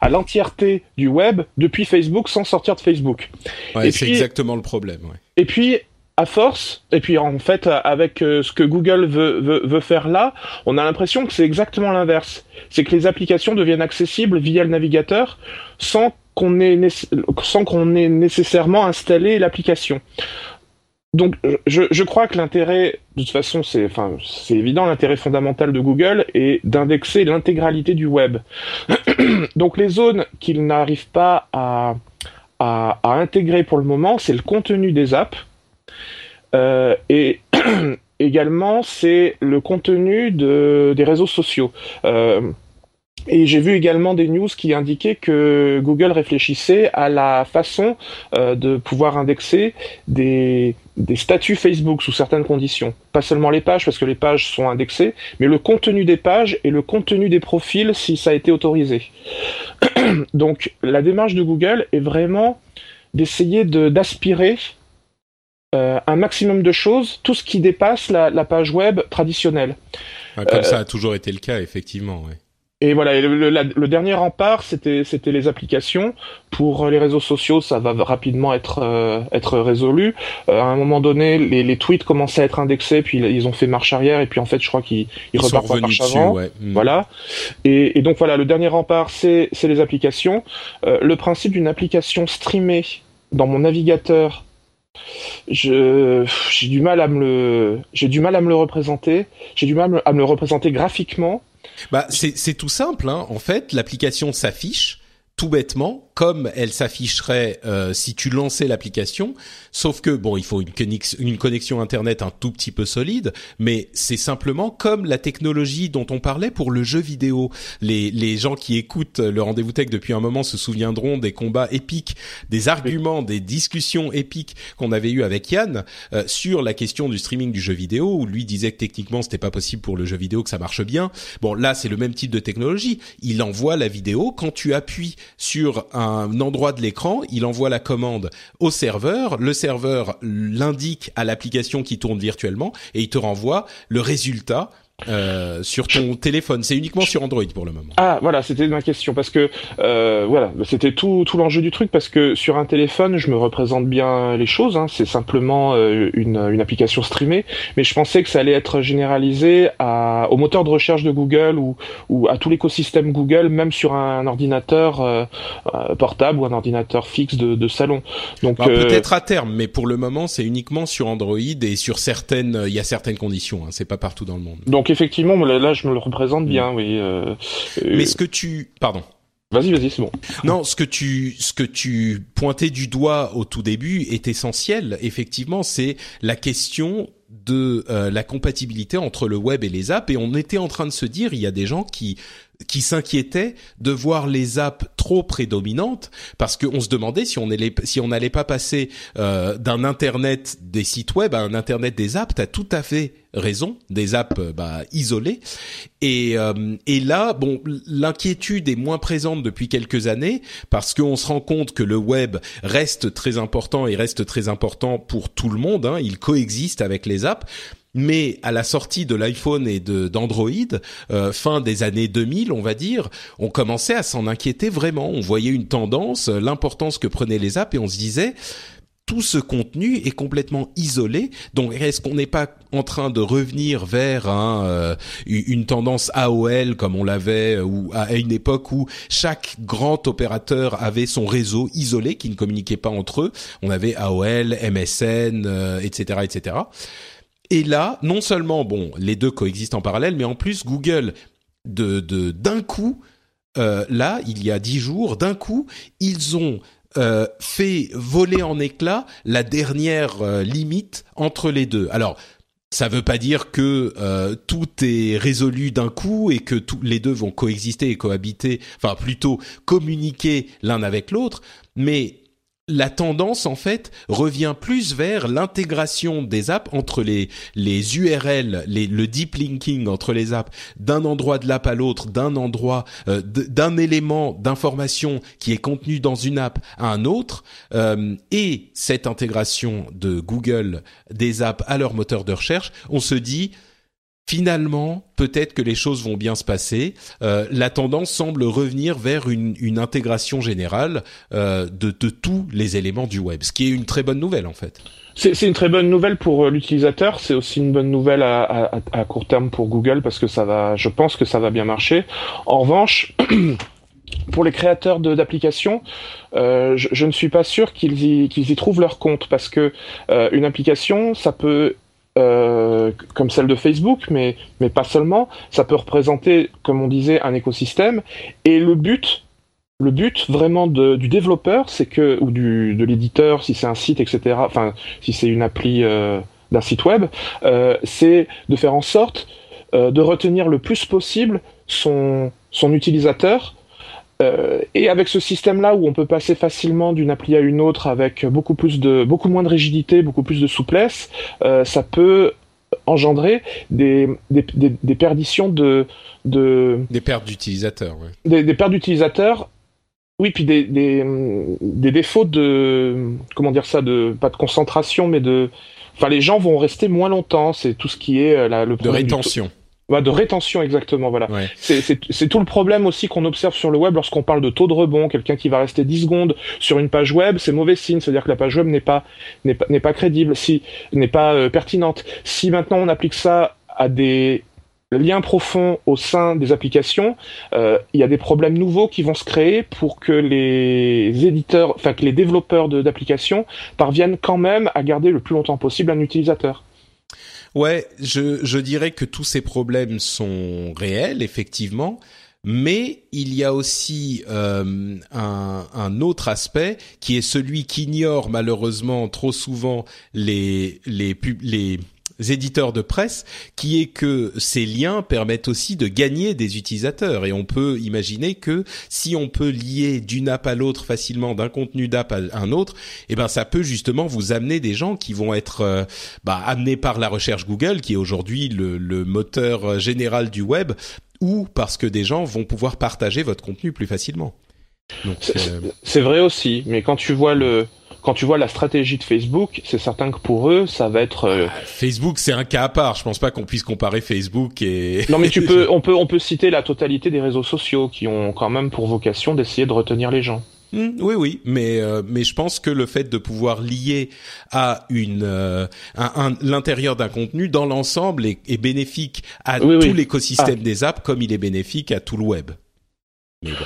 À l'entièreté du web depuis Facebook sans sortir de Facebook. Ouais, c'est exactement le problème. Ouais. Et puis, à force, et puis en fait avec euh, ce que Google veut, veut, veut faire là, on a l'impression que c'est exactement l'inverse. C'est que les applications deviennent accessibles via le navigateur sans qu'on ait, sans qu'on ait nécessairement installé l'application. Donc je, je, crois que l'intérêt, de toute façon c'est enfin, c'est évident, l'intérêt fondamental de Google est d'indexer l'intégralité du web. Donc les zones qu'il n'arrive pas à, à, à intégrer pour le moment, c'est le contenu des apps euh, et également, c'est le contenu de, des réseaux sociaux. Euh, et j'ai vu également des news qui indiquaient que Google réfléchissait à la façon euh, de pouvoir indexer des, des statuts Facebook sous certaines conditions. Pas seulement les pages, parce que les pages sont indexées, mais le contenu des pages et le contenu des profils si ça a été autorisé. Donc la démarche de Google est vraiment d'essayer d'aspirer euh, un maximum de choses, tout ce qui dépasse la, la page web traditionnelle. Ah, comme euh, ça a toujours été le cas, effectivement. Ouais. Et voilà, le, le, le, dernier rempart, c'était c'était les applications. Pour les réseaux sociaux, ça va rapidement être euh, être résolu. Euh, à un moment donné, les, les, tweets commençaient à être indexés, puis ils ont fait marche arrière, et puis en fait, je crois qu'ils ils, repartent marche dessus, avant. Ouais. Mm. Voilà. Et, et, donc voilà, le dernier rempart, c'est c'est les applications. Euh, le principe d'une application streamée dans mon navigateur je j'ai du mal à me le j'ai du mal à me le représenter j'ai du mal à me le représenter graphiquement bah c'est tout simple hein. en fait l'application s'affiche tout bêtement comme elle s'afficherait euh, si tu lançais l'application. Sauf que bon, il faut une, une connexion internet un tout petit peu solide, mais c'est simplement comme la technologie dont on parlait pour le jeu vidéo. Les, les gens qui écoutent le rendez-vous tech depuis un moment se souviendront des combats épiques, des arguments, des discussions épiques qu'on avait eu avec Yann euh, sur la question du streaming du jeu vidéo, où lui disait que techniquement c'était pas possible pour le jeu vidéo que ça marche bien. Bon, là c'est le même type de technologie. Il envoie la vidéo quand tu appuies sur un endroit de l'écran, il envoie la commande au serveur, le serveur l'indique à l'application qui tourne virtuellement et il te renvoie le résultat euh, sur ton téléphone. C'est uniquement sur Android pour le moment. Ah voilà, c'était ma question parce que euh, voilà, c'était tout tout l'enjeu du truc parce que sur un téléphone, je me représente bien les choses. Hein, c'est simplement euh, une, une application streamée, mais je pensais que ça allait être généralisé à, au moteur de recherche de Google ou, ou à tout l'écosystème Google, même sur un ordinateur euh, portable ou un ordinateur fixe de, de salon. Donc bah, peut-être à terme, mais pour le moment, c'est uniquement sur Android et sur certaines, il y a certaines conditions. Hein, c'est pas partout dans le monde. Donc effectivement, là, je me le représente bien, oui. Euh, Mais ce que tu, pardon. Vas-y, vas-y, c'est bon. Non, ce que tu, ce que tu pointais du doigt au tout début est essentiel. Effectivement, c'est la question de euh, la compatibilité entre le web et les apps. Et on était en train de se dire, il y a des gens qui qui s'inquiétaient de voir les apps trop prédominantes parce qu'on se demandait si on allait si on n'allait pas passer euh, d'un internet des sites web à un internet des apps. T'as tout à fait raison, des apps euh, bah, isolées. Et, euh, et là, bon, l'inquiétude est moins présente depuis quelques années parce qu'on se rend compte que le web reste très important et reste très important pour tout le monde. Hein. Il coexiste avec les apps mais à la sortie de l'iPhone et d'Android, euh, fin des années 2000, on va dire, on commençait à s'en inquiéter vraiment. On voyait une tendance, euh, l'importance que prenaient les apps, et on se disait tout ce contenu est complètement isolé. Donc, est-ce qu'on n'est pas en train de revenir vers euh, une tendance AOL comme on l'avait à une époque où chaque grand opérateur avait son réseau isolé qui ne communiquait pas entre eux? On avait AOL, MSN, etc., etc. Et là, non seulement, bon, les deux coexistent en parallèle, mais en plus, Google, de d'un coup, euh, là, il y a dix jours, d'un coup, ils ont euh, fait voler en éclats la dernière euh, limite entre les deux. Alors, ça veut pas dire que tout est résolu d'un coup et que tous les deux vont coexister et cohabiter, enfin plutôt communiquer l'un avec l'autre, mais la tendance en fait revient plus vers l'intégration des apps entre les les URL, le deep linking entre les apps. D'un endroit de l'app à l'autre, d'un endroit euh, d'un élément d'information qui est contenu dans une app à un autre euh, et cette intégration de Google des apps à leur moteur de recherche, on se dit finalement, peut-être que les choses vont bien se passer. Euh, la tendance semble revenir vers une, une intégration générale euh, de, de, tous les éléments du web, ce qui est une très bonne nouvelle en fait. C'est une très bonne nouvelle pour euh, l'utilisateur. C'est aussi une bonne nouvelle à, à, à, court terme pour Google parce que ça va, je pense que ça va bien marcher. En revanche. pour les créateurs d'applications, euh, je, je, ne suis pas sûr qu'ils y, qu'ils y trouvent leur compte parce que euh, une application, ça peut euh, comme celle de Facebook, mais, mais pas seulement. Ça peut représenter, comme on disait, un écosystème. Et le but, le but vraiment du développeur, c'est que, ou du, de l'éditeur, si c'est un site, etc., enfin, si c'est une appli euh, d'un site web, euh, c'est de faire en sorte de retenir le plus possible son, son utilisateur euh, et avec ce système-là où on peut passer facilement d'une appli à une autre avec beaucoup plus de, beaucoup moins de rigidité, beaucoup plus de souplesse, euh, ça peut engendrer des, des, des, des perditions de, de des pertes d'utilisateurs, ouais. des, des pertes d'utilisateurs. Oui, puis des, des, des défauts de comment dire ça, de pas de concentration, mais de, enfin les gens vont rester moins longtemps. C'est tout ce qui est euh, la, le de rétention. Bah, de rétention exactement, voilà. Ouais. C'est tout le problème aussi qu'on observe sur le web lorsqu'on parle de taux de rebond. Quelqu'un qui va rester 10 secondes sur une page web, c'est mauvais signe, c'est-à-dire que la page web n'est pas n'est pas n'est pas crédible, si n'est pas euh, pertinente. Si maintenant on applique ça à des liens profonds au sein des applications, euh, il y a des problèmes nouveaux qui vont se créer pour que les éditeurs, enfin que les développeurs d'applications parviennent quand même à garder le plus longtemps possible un utilisateur. Ouais, je, je dirais que tous ces problèmes sont réels, effectivement. mais il y a aussi euh, un, un, autre aspect qui est celui qu'ignore malheureusement trop souvent les les les éditeurs de presse, qui est que ces liens permettent aussi de gagner des utilisateurs. Et on peut imaginer que si on peut lier d'une app à l'autre facilement, d'un contenu d'app à un autre, eh ben ça peut justement vous amener des gens qui vont être euh, bah, amenés par la recherche Google, qui est aujourd'hui le, le moteur général du web, ou parce que des gens vont pouvoir partager votre contenu plus facilement. C'est euh, vrai aussi, mais quand tu vois le quand tu vois la stratégie de Facebook, c'est certain que pour eux, ça va être euh, ah, Facebook, c'est un cas à part. Je pense pas qu'on puisse comparer Facebook et Non, mais tu peux on peut on peut citer la totalité des réseaux sociaux qui ont quand même pour vocation d'essayer de retenir les gens. Hmm, oui, oui, mais euh, mais je pense que le fait de pouvoir lier à une euh, un, l'intérieur d'un contenu dans l'ensemble est, est, bénéfique à tout l'écosystème ah. des apps comme il est bénéfique à tout le web.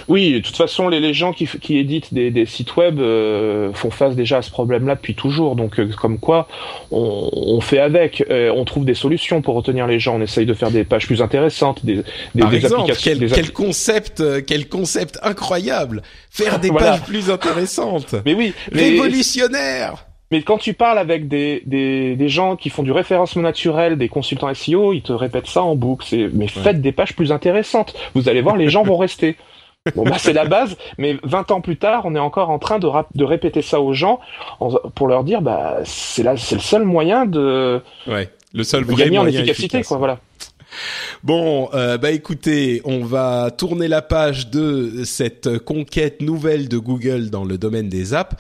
Oui, de toute façon, les, les gens qui, qui éditent des, des sites web euh, font face déjà à ce problème-là depuis toujours. Donc, euh, comme quoi, on, on fait avec. Euh, on trouve des solutions pour retenir les gens. On essaye de faire des pages plus intéressantes, des, des, des applications. Quel, quel concept, quel concept incroyable Faire des pages plus intéressantes. Mais oui, révolutionnaire. Mais quand tu parles avec des, des, des, gens qui font du référencement naturel, des consultants SEO, ils te répètent ça en boucle. Mais faites des pages plus intéressantes. Vous allez voir, les gens vont rester. Bon, bah, c'est la base, mais 20 ans plus tard, on est encore en train de, de répéter ça aux gens pour leur dire, bah, c'est c'est le seul moyen de, ouais, le seul vrai gagner en efficacité, quoi, voilà. Bon, euh, bah écoutez, on va tourner la page de cette conquête nouvelle de Google dans le domaine des apps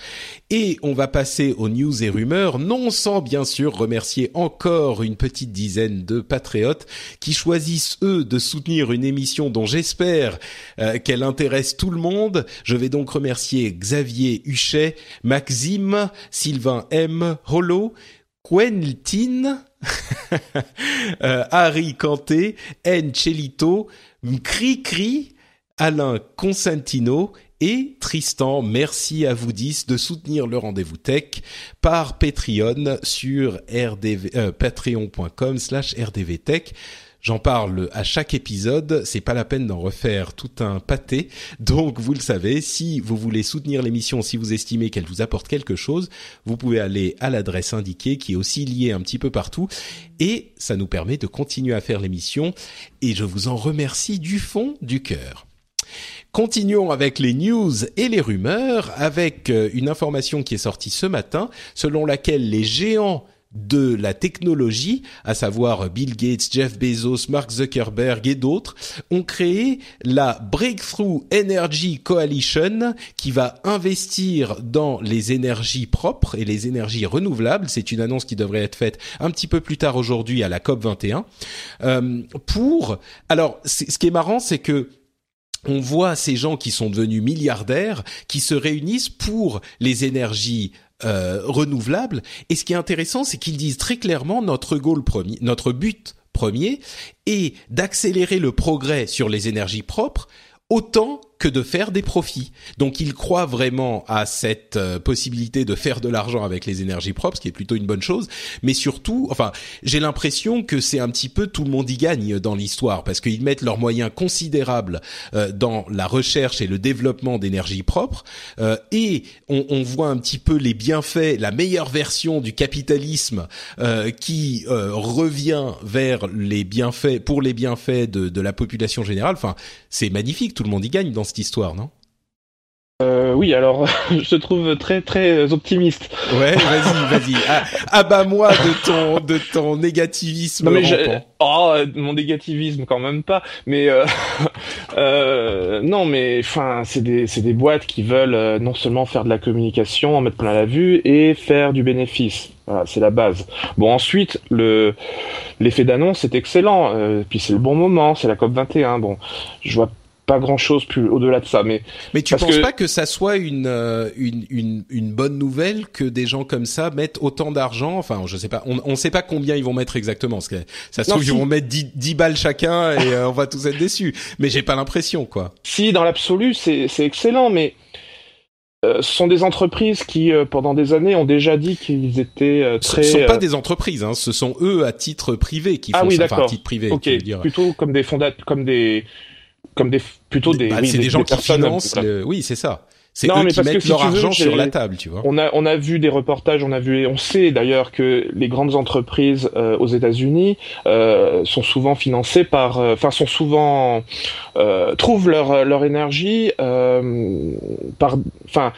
et on va passer aux news et rumeurs, non sans bien sûr remercier encore une petite dizaine de patriotes qui choisissent eux de soutenir une émission dont j'espère euh, qu'elle intéresse tout le monde. Je vais donc remercier Xavier Huchet, Maxime, Sylvain M, Holo, Quentin, euh, Harry Kanté, N. Chelito, Cri Alain Consentino et Tristan. Merci à vous 10 de soutenir le rendez-vous tech par Patreon sur euh, patreon.com slash rdvtech. J'en parle à chaque épisode, c'est pas la peine d'en refaire tout un pâté. Donc vous le savez, si vous voulez soutenir l'émission, si vous estimez qu'elle vous apporte quelque chose, vous pouvez aller à l'adresse indiquée qui est aussi liée un petit peu partout et ça nous permet de continuer à faire l'émission et je vous en remercie du fond du cœur. Continuons avec les news et les rumeurs avec euh, une information qui est sortie ce matin selon laquelle les géants de la technologie, à savoir Bill Gates, Jeff Bezos, Mark Zuckerberg et d'autres, ont créé la Breakthrough Energy Coalition qui va investir dans les énergies propres et les énergies renouvelables. C'est une annonce qui devrait être faite un petit peu plus tard aujourd'hui à la COP 21. Euh, pour alors, ce qui est marrant, c'est que on voit ces gens qui sont devenus milliardaires qui se réunissent pour les énergies euh, renouvelables. Et ce qui est intéressant, c'est qu'ils disent très clairement notre goal premier, notre but premier est d'accélérer le progrès sur les énergies propres autant que de faire des profits. Donc il croit vraiment à cette euh, possibilité de faire de l'argent avec les énergies propres, ce qui est plutôt une bonne chose. Mais surtout, enfin, j'ai l'impression que c'est un petit peu tout le monde y gagne dans l'histoire parce qu'ils mettent leurs moyens considérables euh, dans la recherche et le développement d'énergie propre euh, et on, voit un petit peu les bienfaits, la meilleure version du capitalisme qui revient vers les bienfaits pour les bienfaits de, de la population générale. Enfin, c'est magnifique, tout le monde y gagne dans histoire, non? Euh, oui, alors je te trouve très très optimiste. Ouais, vas-y, vas-y. Ah, abat-moi de ton de ton négativisme. Non mais oh, mon négativisme quand même pas. Mais euh, euh, non, mais enfin, c'est des c'est des boîtes qui veulent non seulement faire de la communication, en mettre plein la vue et faire du bénéfice. Voilà, c'est la base. Bon, ensuite, le l'effet d'annonce est excellent. Euh, puis c'est le bon moment, c'est la COP 21. Bon, je vois pas grand chose plus au-delà de ça. Mais mais tu penses pas que ça soit une, euh, une, une une bonne nouvelle que des gens comme ça mettent autant d'argent? Enfin, je sais pas. On on sait pas combien ils vont mettre exactement. Parce que ça se trouve ils vont mettre 10, 10 balles chacun et euh, on va tous être déçus. Mais j'ai pas l'impression quoi. Si dans l'absolu c'est c'est excellent, mais euh, ce sont des entreprises qui, pendant des années, ont déjà dit qu'ils étaient très. Ce ne sont pas des entreprises, hein, ce sont eux à titre privé qui ah font oui, ça, enfin, à titre privé. Ok, plutôt comme des fondateurs, comme des comme des plutôt des, bah, oui, c'est des, gens qui financent. voilà. le... Oui, c'est ça. C'est Non, eux mais qui parce que mettent si leur veux, argent sur la table, tu vois. On a on a vu des reportages, on a vu, on sait d'ailleurs que les grandes entreprises euh, aux États-Unis euh, sont souvent financées par, euh, enfin sont souvent euh, trouvent leur leur énergie euh, par, enfin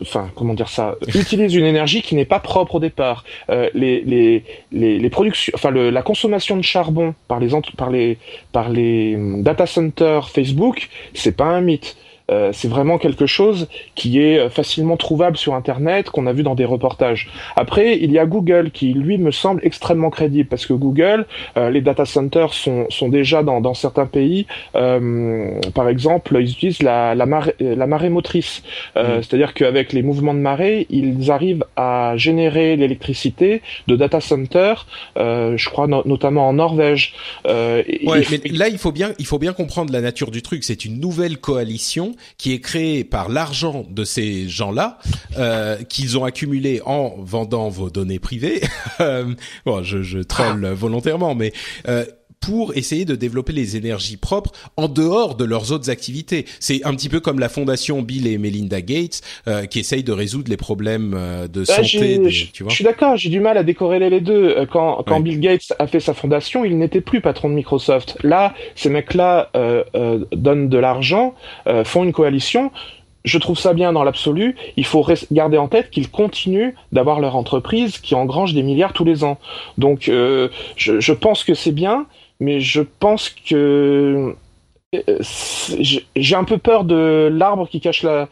enfin comment dire ça, utilisent une énergie qui n'est pas propre au départ. Euh, les les les, les productions, enfin le, la consommation de charbon par les entre- par les par les data centers Facebook, c'est pas un mythe. Euh, c'est vraiment quelque chose qui est euh, facilement trouvable sur Internet, qu'on a vu dans des reportages. Après, il y a Google qui, lui, me semble extrêmement crédible, parce que Google, euh, les data centers sont, sont déjà dans, dans certains pays, euh, par exemple, ils utilisent la, la, marée, la marée motrice. Euh, C'est-à-dire qu'avec les mouvements de marée, ils arrivent à générer l'électricité de data centers, euh, je crois no- notamment en Norvège. Euh, Ouais, et- mais là, il faut bien, il faut bien comprendre la nature du truc. C'est une nouvelle coalition qui est créée par l'argent de ces gens-là euh, qu'ils ont accumulé en vendant vos données privées. Euh, bon, je, je troll volontairement, mais euh, pour essayer de développer les énergies propres en dehors de leurs autres activités. C'est un petit peu comme la fondation Bill et Melinda Gates euh, qui essayent de résoudre les problèmes euh, de Ah, santé. des- tu vois je suis d'accord, j'ai du mal à décorréler les deux. Euh, Quand, quand Ouais. Bill Gates a fait sa fondation, il n'était plus patron de Microsoft. Là, ces mecs-là euh, euh, donnent de l'argent, euh, font une coalition. Je trouve ça bien dans l'absolu. Il faut garder en tête qu'ils continuent d'avoir leur entreprise qui engrange des milliards tous les ans. Donc, euh, je, je pense que c'est bien, mais je pense que euh, j'ai un peu peur de l'arbre qui cache la,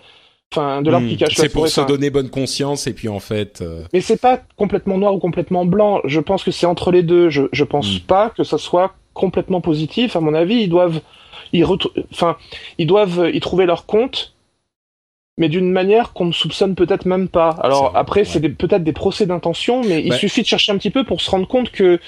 enfin, de l'arbre Hmm. qui cache la C'est pour se Enfin, donner bonne conscience et puis en fait. euh, mais c'est pas complètement noir ou complètement blanc. Je pense que c'est entre les deux. Je, je pense Mm. pas que ça soit complètement positif. À mon avis, ils doivent, ils enfin, ils doivent y trouver leur compte, mais d'une manière qu'on ne soupçonne peut-être même pas. Alors après, ouais. c'est peut-être des procès d'intention, mais il Bah. suffit de chercher un petit peu pour se rendre compte que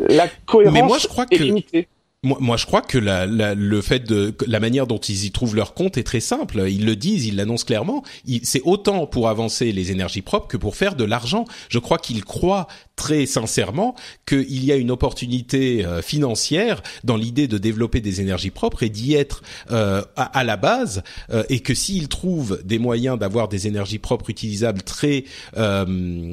la cohérence Mais moi, je crois est que- limitée. Moi, moi, je crois que la, la- le fait de la manière dont ils y trouvent leur compte est très simple. Ils le disent, ils l'annoncent clairement. C'est autant pour avancer les énergies propres que pour faire de l'argent. Je crois qu'ils croient très sincèrement qu'il y a une opportunité euh, financière dans l'idée de développer des énergies propres et d'y être euh, à, à la base, euh, et que s'ils trouvent des moyens d'avoir des énergies propres utilisables très euh,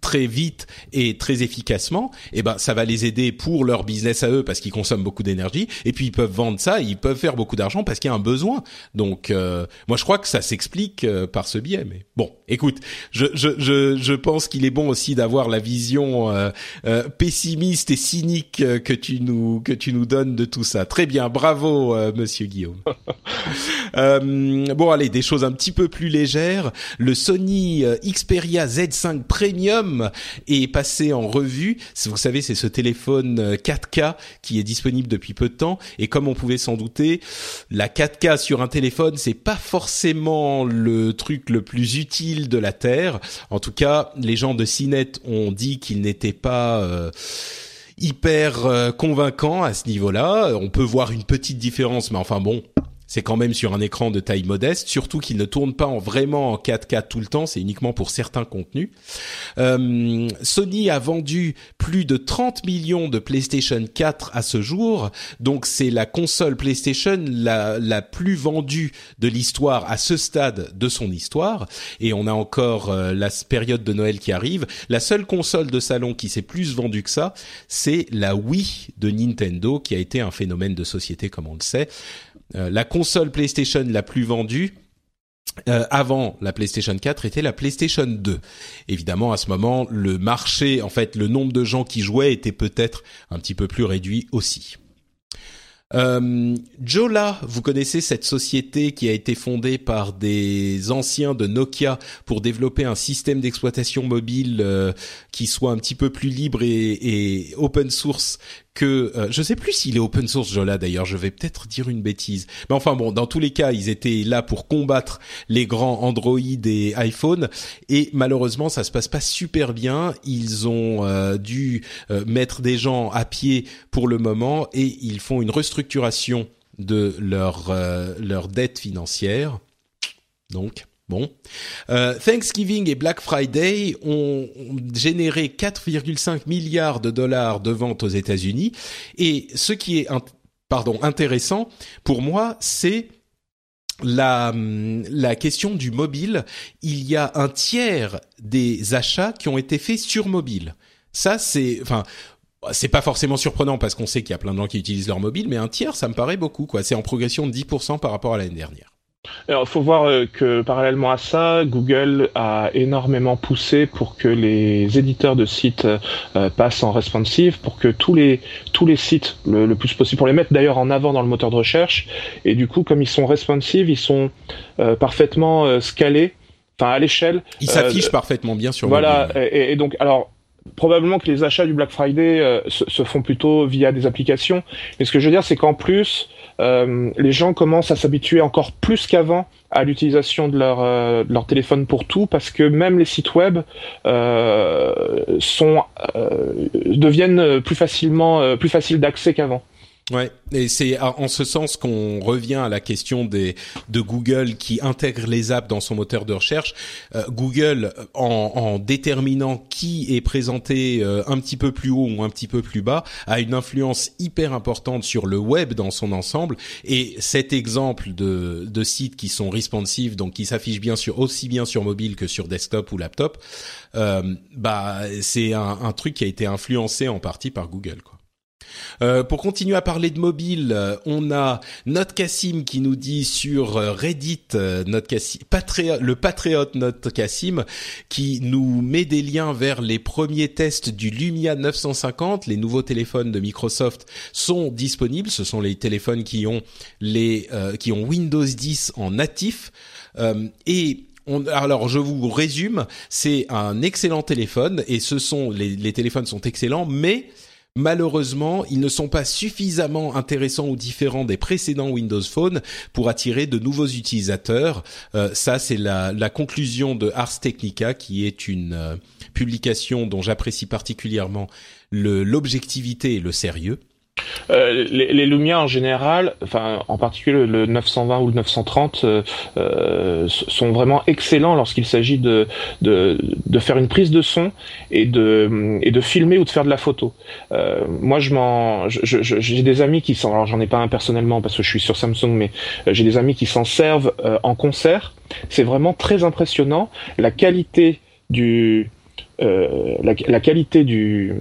très vite et très efficacement, eh ben ça va les aider pour leur business à eux parce qu'ils consomment beaucoup d'énergie et puis ils peuvent vendre ça, ils peuvent faire beaucoup d'argent parce qu'il y a un besoin. Donc euh, moi je crois que ça s'explique euh, par ce biais. Mais bon, écoute, je je je, je pense qu'il est bon aussi d'avoir la vision euh, euh, pessimiste et cynique euh, que tu nous que tu nous donnes de tout ça. Très bien, bravo euh, Monsieur Guillaume. Bon, allez, des choses un petit peu plus légères. Le Sony Xperia Z5 Premium est passé en revue. Vous savez, c'est ce téléphone euh, 4K qui est disponible depuis peu de temps. Et comme on pouvait s'en douter, la 4K sur un téléphone, c'est pas forcément le truc le plus utile de la terre. En tout cas, les gens de CNET ont dit qu'il n'était pas euh, hyper euh, convaincant à ce niveau-là. On peut voir une petite différence, mais enfin bon, c'est quand même sur un écran de taille modeste, surtout qu'il ne tourne pas en vraiment en 4K tout le temps, c'est uniquement pour certains contenus. Euh, Sony a vendu plus de 30 millions de PlayStation 4 à ce jour, donc c'est la console PlayStation la, la plus vendue de l'histoire à ce stade de son histoire, et on a encore euh, la période de Noël qui arrive. La seule console de salon qui s'est plus vendue que ça, c'est la Wii de Nintendo, qui a été un phénomène de société comme on le sait. Euh, la console PlayStation la plus vendue euh, avant la PlayStation 4 était la PlayStation 2. Évidemment, à ce moment, le marché, en fait, le nombre de gens qui jouaient était peut-être un petit peu plus réduit aussi. Euh, Jola, vous connaissez cette société qui a été fondée par des anciens de Nokia pour développer un système d'exploitation mobile qui soit un petit peu plus libre et open source que euh, je sais plus s'il est open source Jola d'ailleurs, je vais peut-être dire une bêtise. Mais enfin bon, dans tous les cas, ils étaient là pour combattre les grands Android et iPhone et malheureusement, ça se passe pas super bien. Ils ont euh, dû euh, mettre des gens à pied pour le moment et ils font une restructuration de leur euh, leur dette financière. Donc Bon, euh, Thanksgiving et Black Friday ont généré 4,5 milliards de dollars de ventes aux États-Unis et ce qui est pardon, intéressant pour moi, c'est la, question du mobile. Il y a un tiers des achats qui ont été faits sur mobile. Ça, c'est, enfin, c'est pas forcément surprenant parce qu'on sait qu'il y a plein de gens qui utilisent leur mobile, mais un tiers, ça me paraît beaucoup. C'est en progression de 10% par rapport à l'année dernière. Alors, il faut voir euh, que parallèlement à ça, Google a énormément poussé pour que les éditeurs de sites euh, passent en responsive, pour que tous les tous les sites le, plus possible, pour les mettre d'ailleurs en avant dans le moteur de recherche. Et du coup, comme ils sont responsive, ils sont euh, parfaitement scalés, enfin à l'échelle. Ils s'affichent parfaitement bien sur. Voilà. Et, et, donc, alors probablement que les achats du Black Friday se, se, font plutôt via des applications. Mais ce que je veux dire, c'est qu'en plus, euh, les gens commencent à s'habituer encore plus qu'avant à l'utilisation de leur, euh, téléphone pour tout, parce que même les sites web euh, sont, deviennent plus facilement plus faciles d'accès qu'avant. Ouais, et c'est en ce sens qu'on revient à la question des de Google qui intègre les apps dans son moteur de recherche. Euh, Google, en, en, déterminant qui est présenté euh, un petit peu plus haut ou un petit peu plus bas, a une influence hyper importante sur le web dans son ensemble. Et cet exemple de de sites qui sont responsive, donc qui s'affichent bien sur aussi bien sur mobile que sur desktop ou laptop, euh, bah c'est un, un truc qui a été influencé en partie par Google. Quoi. Euh, pour continuer à parler de mobile, euh, on a notre Cassim qui nous dit sur euh, Reddit, notre Cassim, le patriote notre Cassim, qui nous met des liens vers les premiers tests du Lumia 950. Les nouveaux téléphones de Microsoft sont disponibles. Ce sont les téléphones qui ont les qui ont Windows 10 en natif et on, alors je vous résume, c'est un excellent téléphone et ce sont les, les téléphones sont excellents, mais Malheureusement, ils ne sont pas suffisamment intéressants ou différents des précédents Windows Phone pour attirer de nouveaux utilisateurs. Euh, ça, c'est la, conclusion de Ars Technica, qui est une euh, publication dont j'apprécie particulièrement l'objectivité et le sérieux. Euh, les, les, Lumia en général, enfin en particulier le 920 ou le 930, euh, euh, sont vraiment excellents lorsqu'il s'agit de, de, de, faire une prise de son et de, et de filmer ou de faire de la photo. Euh, moi, je m'en, j'ai des amis qui sont, alors j'en ai pas un personnellement parce que je suis sur Samsung, mais j'ai des amis qui s'en servent en concert. C'est vraiment très impressionnant la qualité du, la, la qualité du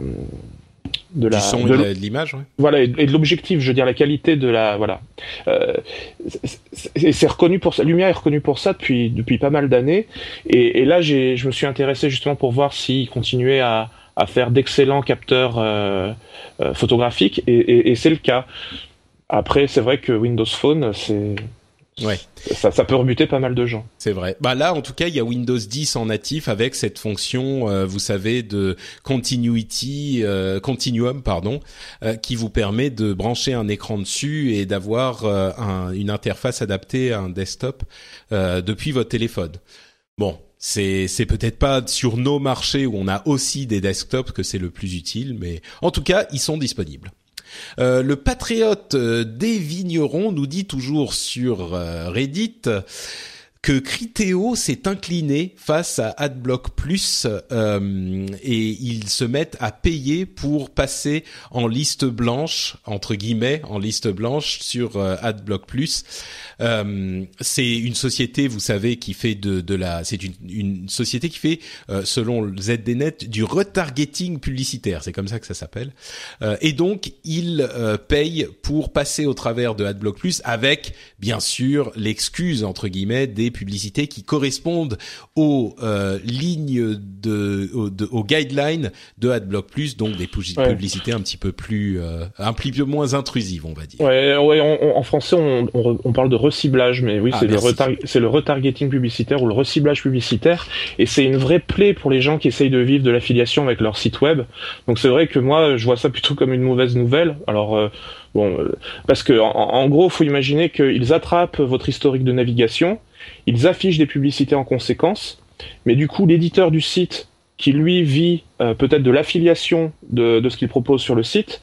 de la du son de et de l'image ouais. voilà et, de l'objectif je veux dire la qualité de la voilà. Euh, c'est reconnu pour ça Lumia est reconnu pour ça depuis depuis pas mal d'années. Et, et, là j'ai je me suis intéressé justement pour voir s'il continuait à, à faire d'excellents capteurs euh, euh, photographiques. Et, et, et c'est le cas. Après c'est vrai que Windows Phone c'est Ouais. Ça, ça peut rebuter pas mal de gens. C'est vrai. Bah là, en tout cas, il y a Windows 10 en natif avec cette fonction, euh, vous savez, de continuity, euh, continuum, pardon, euh, qui vous permet de brancher un écran dessus et d'avoir un, une interface adaptée à un desktop depuis votre téléphone. Bon, c'est c'est peut-être pas sur nos marchés où on a aussi des desktops que c'est le plus utile, mais en tout cas, ils sont disponibles. Euh, le patriote euh, des vignerons nous dit toujours sur euh, Reddit que Criteo s'est incliné face à AdBlock Plus euh, et ils se mettent à payer pour passer en liste blanche entre guillemets en liste blanche sur euh, AdBlock Plus. Euh, c'est une société, vous savez, qui fait de, de la, c'est une, une, société qui fait, euh, selon ZDNet, du retargeting publicitaire. C'est comme ça que ça s'appelle. Et donc, ils payent pour passer au travers de AdBlock Plus avec, bien sûr, l'excuse entre guillemets des publicités qui correspondent aux euh, lignes de, aux, guidelines de AdBlock Plus, donc des publicités un petit peu plus, euh, un petit peu moins intrusives, on va dire. Ouais, ouais en français, on, on, parle de reciblage, mais oui, ah, c'est le, c'est le retargeting publicitaire ou le reciblage publicitaire, et c'est une vraie plaie pour les gens qui essayent de vivre de l'affiliation avec leur site web. Donc c'est vrai que moi, je vois ça plutôt comme une mauvaise nouvelle. Alors euh, bon, parce que en, en gros, faut imaginer qu'ils attrapent votre historique de navigation ils affichent des publicités en conséquence, mais du coup, l'éditeur du site, qui lui vit euh, peut-être de l'affiliation de, ce qu'il propose sur le site,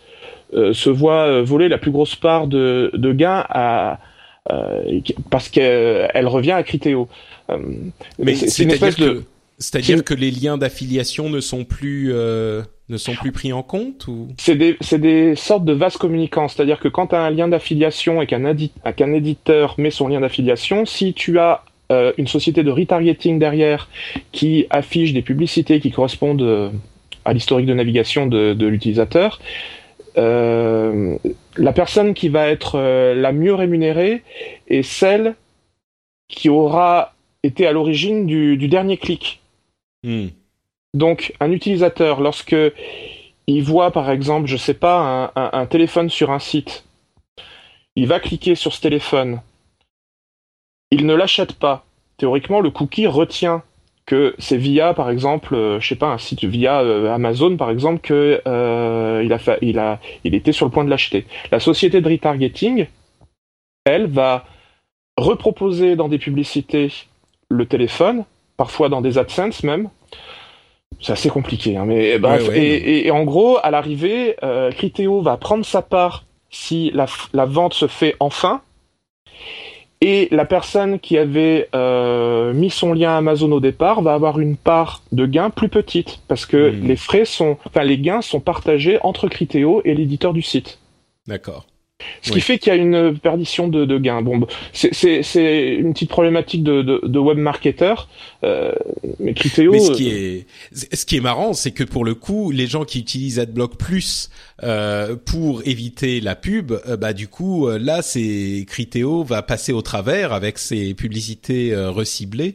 euh, se voit euh, voler la plus grosse part de, de gains à, parce qu'elle revient à Criteo. mais c'est une espèce de... C'est-à-dire que les liens d'affiliation ne sont plus ne sont plus pris en compte ou? C'est des, c'est des sortes de vases communicants, c'est-à-dire que quand tu as un lien d'affiliation et qu'un, qu'un éditeur met son lien d'affiliation, si tu as euh, une société de retargeting derrière qui affiche des publicités qui correspondent euh, à l'historique de navigation de, de l'utilisateur, euh, la personne qui va être euh, la mieux rémunérée est celle qui aura été à l'origine du, du dernier clic. Hmm. Donc, un utilisateur, lorsque il voit, par exemple, je sais pas, un, téléphone sur un site, il va cliquer sur ce téléphone, il ne l'achète pas. Théoriquement, le cookie retient que c'est via, par exemple, euh, je sais pas, un site via euh, Amazon, par exemple, que euh, était sur le point de l'acheter. La société de retargeting, elle, va reproposer dans des publicités le téléphone, parfois dans des AdSense même. C'est assez compliqué, hein, mais bref. Ouais, ouais, et, et- et en gros, à l'arrivée, euh, Criteo va prendre sa part si la, vente se fait enfin. Et la personne qui avait euh, mis son lien Amazon au départ va avoir une part de gain plus petite parce que Mhm. les frais sont, enfin les gains sont partagés entre Criteo et l'éditeur du site. D'accord. Ce Oui. qui fait qu'il y a une perdition de, de gains. Bon, c'est- c'est une petite problématique de, de, de web marketer, euh, mais Criteo. Mais ce qui euh, est ce qui est marrant, c'est que pour le coup, les gens qui utilisent AdBlock Plus euh, pour éviter la pub, euh, bah du coup euh, là, c'est Criteo va passer au travers avec ses publicités euh, reciblées.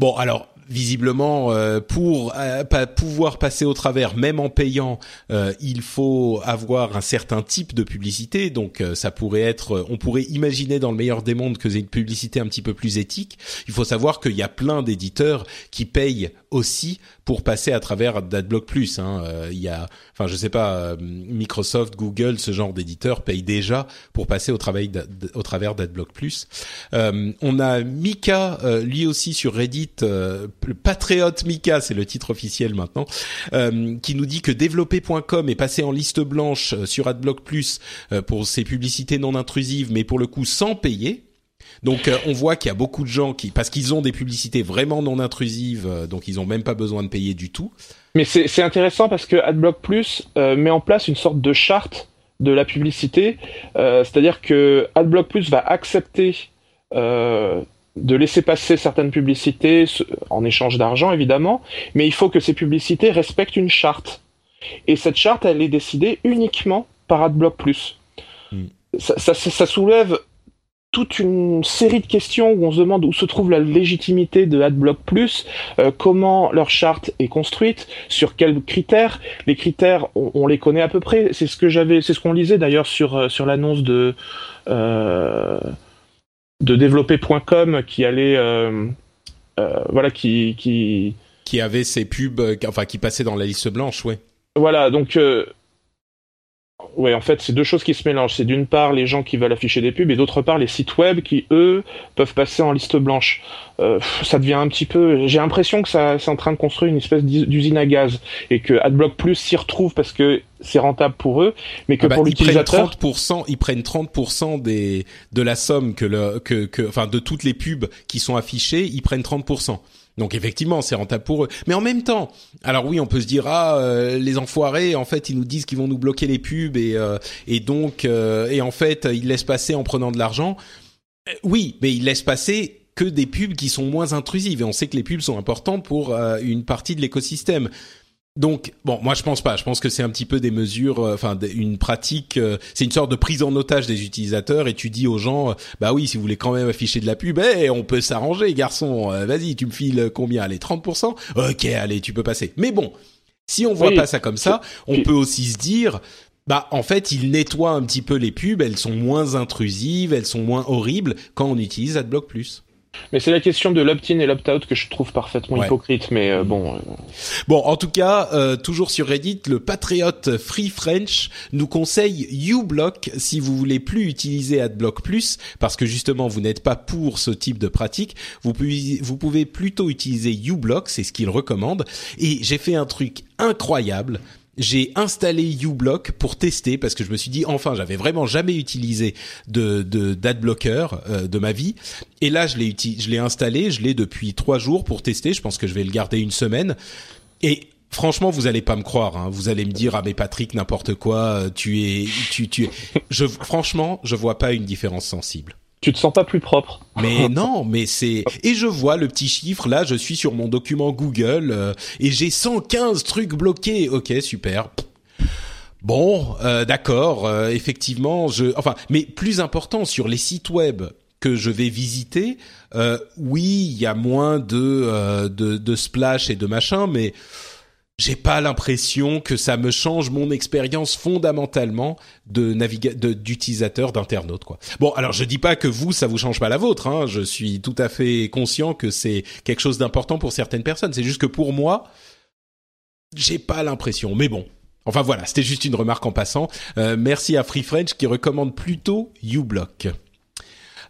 Bon, alors visiblement, euh, pour euh, pouvoir passer au travers, même en payant, euh, il faut avoir un certain type de publicité. Donc, ça pourrait être, on pourrait imaginer dans le meilleur des mondes que c'est une publicité un petit peu plus éthique. Il faut savoir qu'il y a plein d'éditeurs qui payent aussi pour passer à travers d'AdBlock Plus. Hein. Euh, y a, enfin, je sais pas, euh, Microsoft, Google, ce genre d'éditeurs payent déjà pour passer au, travail au travers d'AdBlock Plus. Euh, on a Mika, euh, lui aussi sur Reddit, euh, le patriote Mika, c'est le titre officiel maintenant, euh, qui nous dit que développer.com est passé en liste blanche sur AdBlock Plus pour ses publicités non intrusives, mais pour le coup sans payer. Donc euh, on voit qu'il y a beaucoup de gens qui, parce qu'ils ont des publicités vraiment non intrusives, euh, donc ils ont même pas besoin de payer du tout. Mais c'est intéressant parce que AdBlock Plus euh, met en place une sorte de charte de la publicité, c'est-à-dire que AdBlock Plus va accepter de laisser passer certaines publicités en échange d'argent évidemment, mais il faut que ces publicités respectent une charte. Et cette charte, elle est décidée uniquement par AdBlock Plus. Hmm. Ça, ça- ça- ça soulève toute une série de questions où on se demande où se trouve la légitimité de AdBlock Plus, euh, comment leur charte est construite, sur quels critères. Les critères, on, on les connaît à peu près. C'est ce que j'avais, c'est ce qu'on lisait d'ailleurs sur euh, sur l'annonce de euh, de développer.com qui allait euh, voilà qui qui Qui avaient ces pubs, enfin qui passaient dans la liste blanche, ouais. voilà donc euh, ouais en fait c'est deux choses qui se mélangent c'est d'une part les gens qui veulent afficher des pubs et d'autre part les sites web qui eux peuvent passer en liste blanche Euh, ça devient un petit peu j'ai l'impression que ça c'est en train de construire une espèce d'us- d'usine à gaz et que AdBlock Plus s'y retrouve parce que c'est rentable pour eux mais que Ah bah, pour ils prennent l'utilisateur 30%, ils prennent 30% des de la somme que le que que enfin de toutes les pubs qui sont affichées, ils prennent 30%. Donc effectivement, c'est rentable pour eux. Mais en même temps, alors oui, on peut se dire ah euh, les enfoirés, en fait, ils nous disent qu'ils vont nous bloquer les pubs et euh, et donc euh, et en fait, ils laissent passer en prenant de l'argent. Euh, Oui, mais ils laissent passer que des pubs qui sont moins intrusives et on sait que les pubs sont importantes pour euh, une partie de l'écosystème. Donc bon, moi je pense pas. Je pense que c'est un petit peu des mesures, euh, enfin une pratique. euh, c'est une sorte de prise en otage des utilisateurs et tu dis aux gens, euh, bah oui, si vous voulez quand même afficher de la pub, eh, on peut s'arranger, garçon. Vas-y, tu me files combien? Allez, 30%. Ok, allez, tu peux passer. Mais bon, si on voit Oui. pas ça comme ça, on peut aussi se dire. Bah, en fait, ils nettoient un petit peu les pubs. Elles sont moins intrusives, elles sont moins horribles quand on utilise AdBlock Plus. Mais c'est la question de l'opt-in et l'opt-out que je trouve parfaitement Ouais. hypocrite mais euh, bon euh, Bon, en tout cas, euh, toujours sur Reddit, le patriote Free French nous conseille uBlock si vous voulez plus utiliser AdBlock Plus, parce que justement vous n'êtes pas pour ce type de pratique. Vous pouvez, vous pouvez plutôt utiliser uBlock, c'est ce qu'il recommande. Et j'ai fait un truc incroyable. J'ai installé uBlock pour tester parce que je me suis dit enfin j'avais vraiment jamais utilisé de de d'adblocker euh, de ma vie et là je l'ai je l'ai installé je l'ai depuis trois jours pour tester je pense que je vais le garder une semaine et franchement, vous allez pas me croire. Hein. Vous allez me dire ah mais Patrick n'importe quoi. euh, Tu es, tu, tu. es- Je franchement, je vois pas une différence sensible. Tu te sens pas plus propre Mais non, mais c'est et je vois le petit chiffre là. Je suis sur mon document Google euh, et j'ai 115 trucs bloqués. Ok, super. Bon, euh, d'accord. euh, effectivement, je. Enfin, mais plus important sur les sites web que je vais visiter, euh, oui, il y a moins de, euh, de de splash et de machin, mais j'ai pas l'impression que ça me change mon expérience fondamentalement de d'utilisateur d'internaute quoi. Bon, alors je dis pas que vous ça vous change pas la vôtre hein, je suis tout à fait conscient que c'est quelque chose d'important pour certaines personnes, c'est juste que pour moi j'ai pas l'impression mais bon. Enfin voilà, c'était juste une remarque en passant. Euh, merci à Free French qui recommande plutôt uBlock.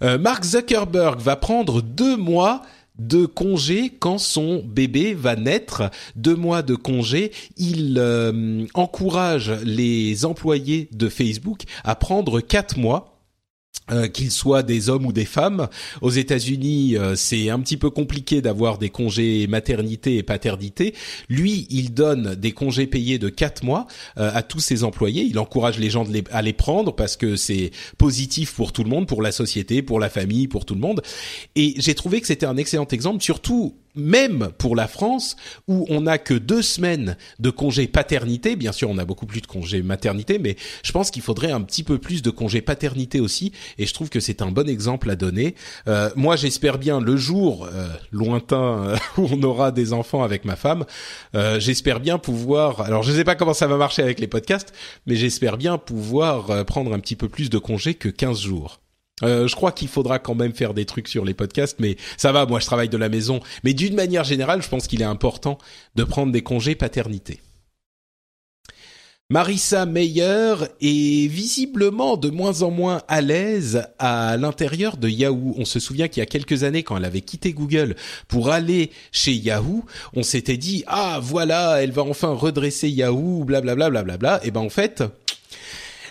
Euh, Mark Zuckerberg va prendre deux mois de congé quand son bébé va naître. Deux mois de congé. Il euh, encourage les employés de Facebook à prendre quatre mois. Euh, qu'ils soient des hommes ou des femmes. Aux États-Unis, euh, c'est un petit peu compliqué d'avoir des congés maternité et paternité. Lui, il donne des congés payés de quatre mois euh, à tous ses employés. Il encourage les gens à les prendre parce que c'est positif pour tout le monde, pour la société, pour la famille, pour tout le monde. Et j'ai trouvé que c'était un excellent exemple, surtout même pour la France, où on n'a que deux semaines de congé paternité. Bien sûr, on a beaucoup plus de congé maternité, mais je pense qu'il faudrait un petit peu plus de congé paternité aussi. Et je trouve que c'est un bon exemple à donner. Euh, moi, j'espère bien le jour euh, lointain euh, où on aura des enfants avec ma femme, euh, j'espère bien pouvoir. Alors, je ne sais pas comment ça va marcher avec les podcasts, mais j'espère bien pouvoir euh, prendre un petit peu plus de congé que 15 jours. Euh, je crois qu'il faudra quand même faire des trucs sur les podcasts, mais ça va, moi je travaille de la maison. Mais d'une manière générale, je pense qu'il est important de prendre des congés paternité. Marissa Meyer est visiblement de moins en moins à l'aise à l'intérieur de Yahoo. On se souvient qu'il y a quelques années, quand elle avait quitté Google pour aller chez Yahoo, on s'était dit ah voilà, elle va enfin redresser Yahoo, blablabla, blablabla. Et ben en fait,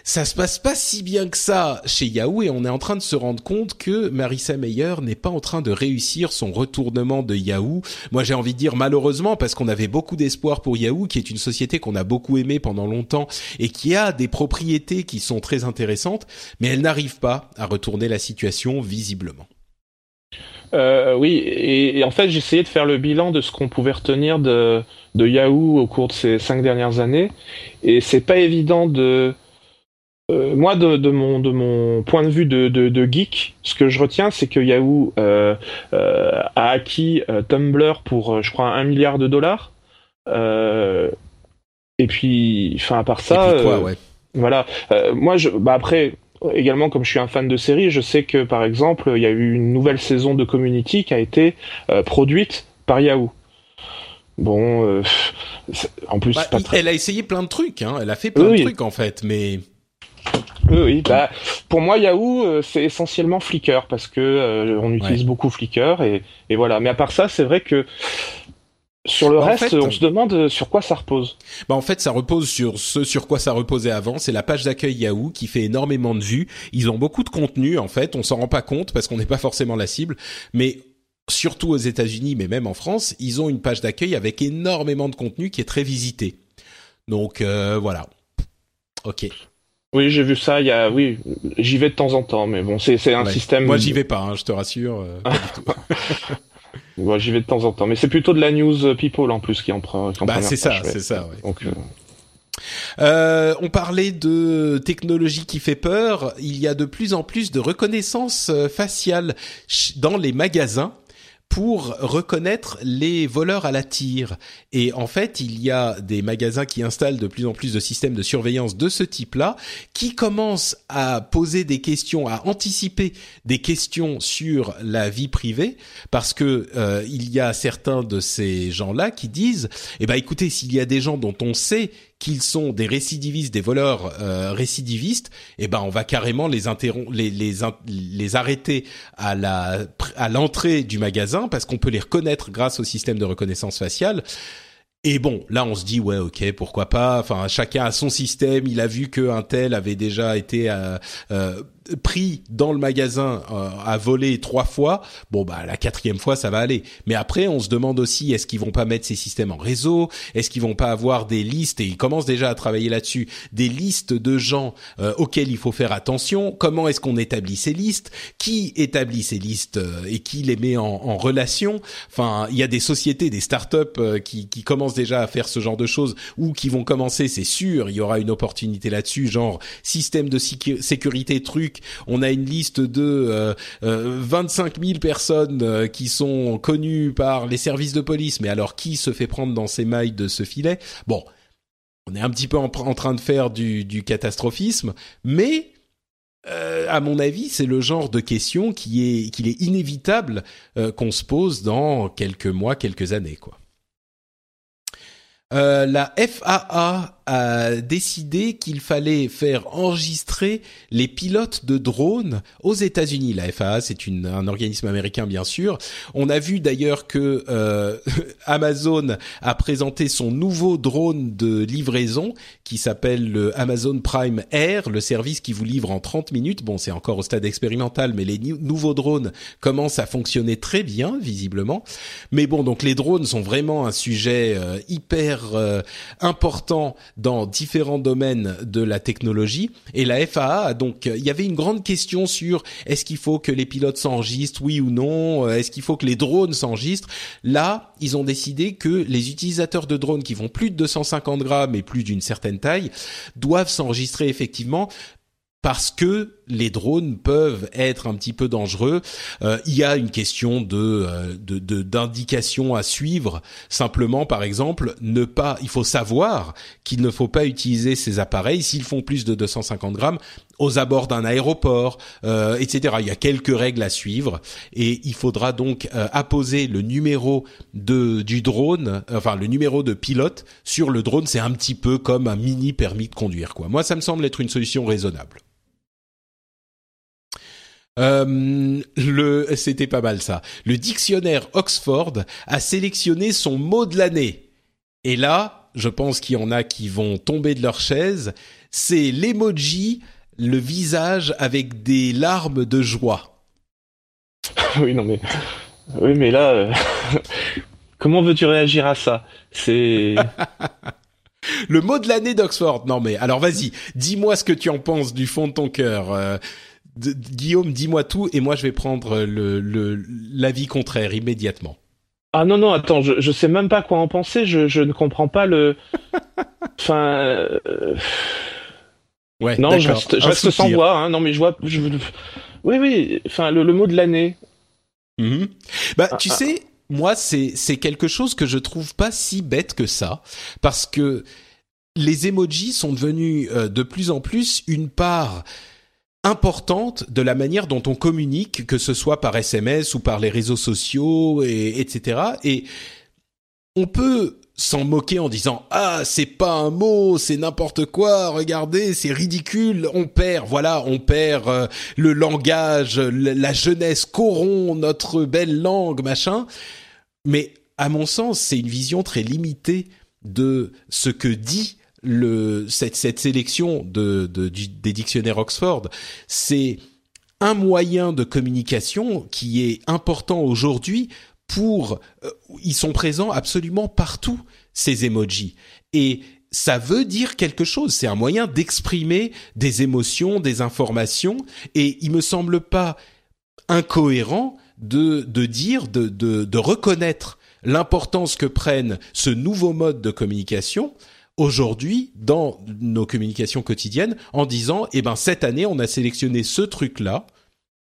ça se passe pas si bien que ça chez Yahoo et on est en train de se rendre compte que Marissa Meyer n'est pas en train de réussir son retournement de Yahoo. Moi, j'ai envie de dire malheureusement parce qu'on avait beaucoup d'espoir pour Yahoo, qui est une société qu'on a beaucoup aimée pendant longtemps et qui a des propriétés qui sont très intéressantes, mais elle n'arrive pas à retourner la situation visiblement. Euh, oui, et, en fait, j'essayais de faire le bilan de ce qu'on pouvait retenir de, de Yahoo au cours de ces cinq dernières années, et c'est pas évident de. Euh, moi, de, de mon de mon point de vue de, de, de geek, ce que je retiens, c'est que Yahoo euh, euh, a acquis euh, Tumblr pour, je crois, un milliard de dollars. Euh, et puis, enfin, à part ça, et puis quoi, euh, ouais. voilà. Euh, moi, je, bah après, également, comme je suis un fan de séries, je sais que, par exemple, il y a eu une nouvelle saison de Community qui a été euh, produite par Yahoo. Bon, euh, en plus, Bah, pas très... elle a essayé plein de trucs, hein. Elle a fait plein Oui, de oui. trucs en fait, mais Oui, oui. Bah, pour moi, Yahoo, euh, c'est essentiellement Flickr parce que euh, on utilise Ouais. beaucoup Flickr et, et voilà. Mais à part ça, c'est vrai que sur le Bah, en reste, fait- on se demande euh, sur quoi ça repose. Bah en fait, ça repose sur ce sur quoi ça reposait avant. C'est la page d'accueil Yahoo qui fait énormément de vues. Ils ont beaucoup de contenu en fait. On s'en rend pas compte parce qu'on n'est pas forcément la cible, mais surtout aux États-Unis, mais même en France, ils ont une page d'accueil avec énormément de contenu qui est très visité. Donc euh, voilà. Ok. Oui, j'ai vu ça. Il y a, oui, j'y vais de temps en temps, mais bon, c'est c'est un Ouais. système. Moi, j'y vais pas. hein, je te rassure. euh, pas. Ouais, j'y vais de temps en temps, mais c'est plutôt de la news people en plus qui en prend. qui en Bah c'est ça, c'est ça. Ouais. Donc, euh, Euh, on parlait de technologie qui fait peur. Il y a de plus en plus de reconnaissance faciale dans les magasins pour reconnaître les voleurs à la tire. Et en fait, il y a des magasins qui installent de plus en plus de systèmes de surveillance de ce type-là, qui commencent à poser des questions, à anticiper des questions sur la vie privée, parce que euh, il y a certains de ces gens-là qui disent, eh ben écoutez, s'il y a des gens dont on sait qu'ils sont des récidivistes, des voleurs euh, récidivistes, eh ben on va carrément les interrom- les les, les arrêter à la à l'entrée du magasin parce qu'on peut les reconnaître grâce au système de reconnaissance faciale. Et bon, là on se dit ouais ok pourquoi pas. Enfin chacun a son système. Il a vu que un tel avait déjà été euh, euh, pris dans le magasin euh, à voler trois fois, bon bah la quatrième fois ça va aller. Mais après on se demande aussi est-ce qu'ils vont pas mettre ces systèmes en réseau, est-ce qu'ils vont pas avoir des listes? Et ils commencent déjà à travailler là-dessus, des listes de gens euh, auxquels il faut faire attention. Comment est-ce qu'on établit ces listes? Qui établit ces listes euh, et qui les met en, relation? Enfin il y a des sociétés, des startups qui, qui commencent déjà à faire ce genre de choses ou qui vont commencer, c'est sûr, il y aura une opportunité là-dessus, genre système de sécurité truc on a une liste de euh, 25 euh, 000 personnes euh, qui sont connues par les services de police, mais alors qui se fait prendre dans ces mailles de ce filet? Bon, on est un petit peu en, train de faire du, catastrophisme, mais euh, à mon avis, c'est le genre de question qui est qu'il est inévitable qu'on se pose dans quelques mois, quelques années, la FAA a décidé qu'il fallait faire enregistrer les pilotes de drones aux États-Unis. La FAA, c'est un organisme américain bien sûr. On a vu d'ailleurs que euh, Amazon a présenté son nouveau drone de livraison qui s'appelle le Amazon Prime Air, le service qui vous livre en 30 minutes. Bon, c'est encore au stade expérimental, mais les nouveaux drones commencent à fonctionner très bien, visiblement. Mais bon, donc les drones sont vraiment un sujet euh, hyper euh, important dans différents domaines de la technologie. Et la FAA, donc, il y avait une grande question sur est-ce qu'il faut que les pilotes s'enregistrent, oui ou non? Est-ce qu'il faut que les drones s'enregistrent? Là, ils ont décidé que les utilisateurs de drones qui vont plus de 250 grammes et plus d'une certaine taille doivent s'enregistrer effectivement parce que les drones peuvent être un petit peu dangereux. Euh, il y a une question euh, de d'indication à suivre. Simplement, par exemple, ne pas. Il faut savoir qu'il ne faut pas utiliser ces appareils s'ils font plus de 250 grammes aux abords d'un aéroport, euh, etc. Il y a quelques règles à suivre et il faudra donc apposer le numéro de du drone, enfin le numéro de pilote sur le drone. C'est un petit peu comme un mini permis de conduire, quoi. Moi, ça me semble être une solution raisonnable. Euh, le, c'était pas mal ça. Le dictionnaire Oxford a sélectionné son mot de l'année. Et là, je pense qu'il y en a qui vont tomber de leur chaise. C'est l'emoji, le visage avec des larmes de joie. oui, non mais, oui, mais là, euh, comment veux-tu réagir à ça? C'est. le mot de l'année d'Oxford. Non mais alors vas-y, dis-moi ce que tu en penses du fond de ton cœur. Euh, Guillaume, dis-moi tout et moi je vais prendre le l'avis contraire immédiatement. Ah non non attends je je sais même pas quoi en penser je je ne comprends pas le enfin euh, ouais non je reste, je reste sans voix hein. non mais je vois je... oui oui enfin le, mot de l'année mm-hmm. bah tu ah, ah. sais moi c'est c'est quelque chose que je trouve pas si bête que ça parce que les emojis sont devenus euh, de plus en plus une part importante de la manière dont on communique, que ce soit par SMS ou par les réseaux sociaux, et, etc. Et on peut s'en moquer en disant ah c'est pas un mot c'est n'importe quoi regardez c'est ridicule on perd voilà on perd euh, le langage la jeunesse corrompt notre belle langue machin mais à mon sens c'est une vision très limitée de ce que dit cette, sélection de, de, des dictionnaires Oxford, c'est un moyen de communication qui est important aujourd'hui pour euh, ils sont présents absolument partout ces emojis. Et ça veut dire quelque chose, c'est un moyen d'exprimer des émotions, des informations et il me semble pas incohérent de dire de de, de reconnaître l'importance que prennent ce nouveau mode de communication aujourd'hui dans nos communications quotidiennes en disant eh ben cette année on a sélectionné ce truc là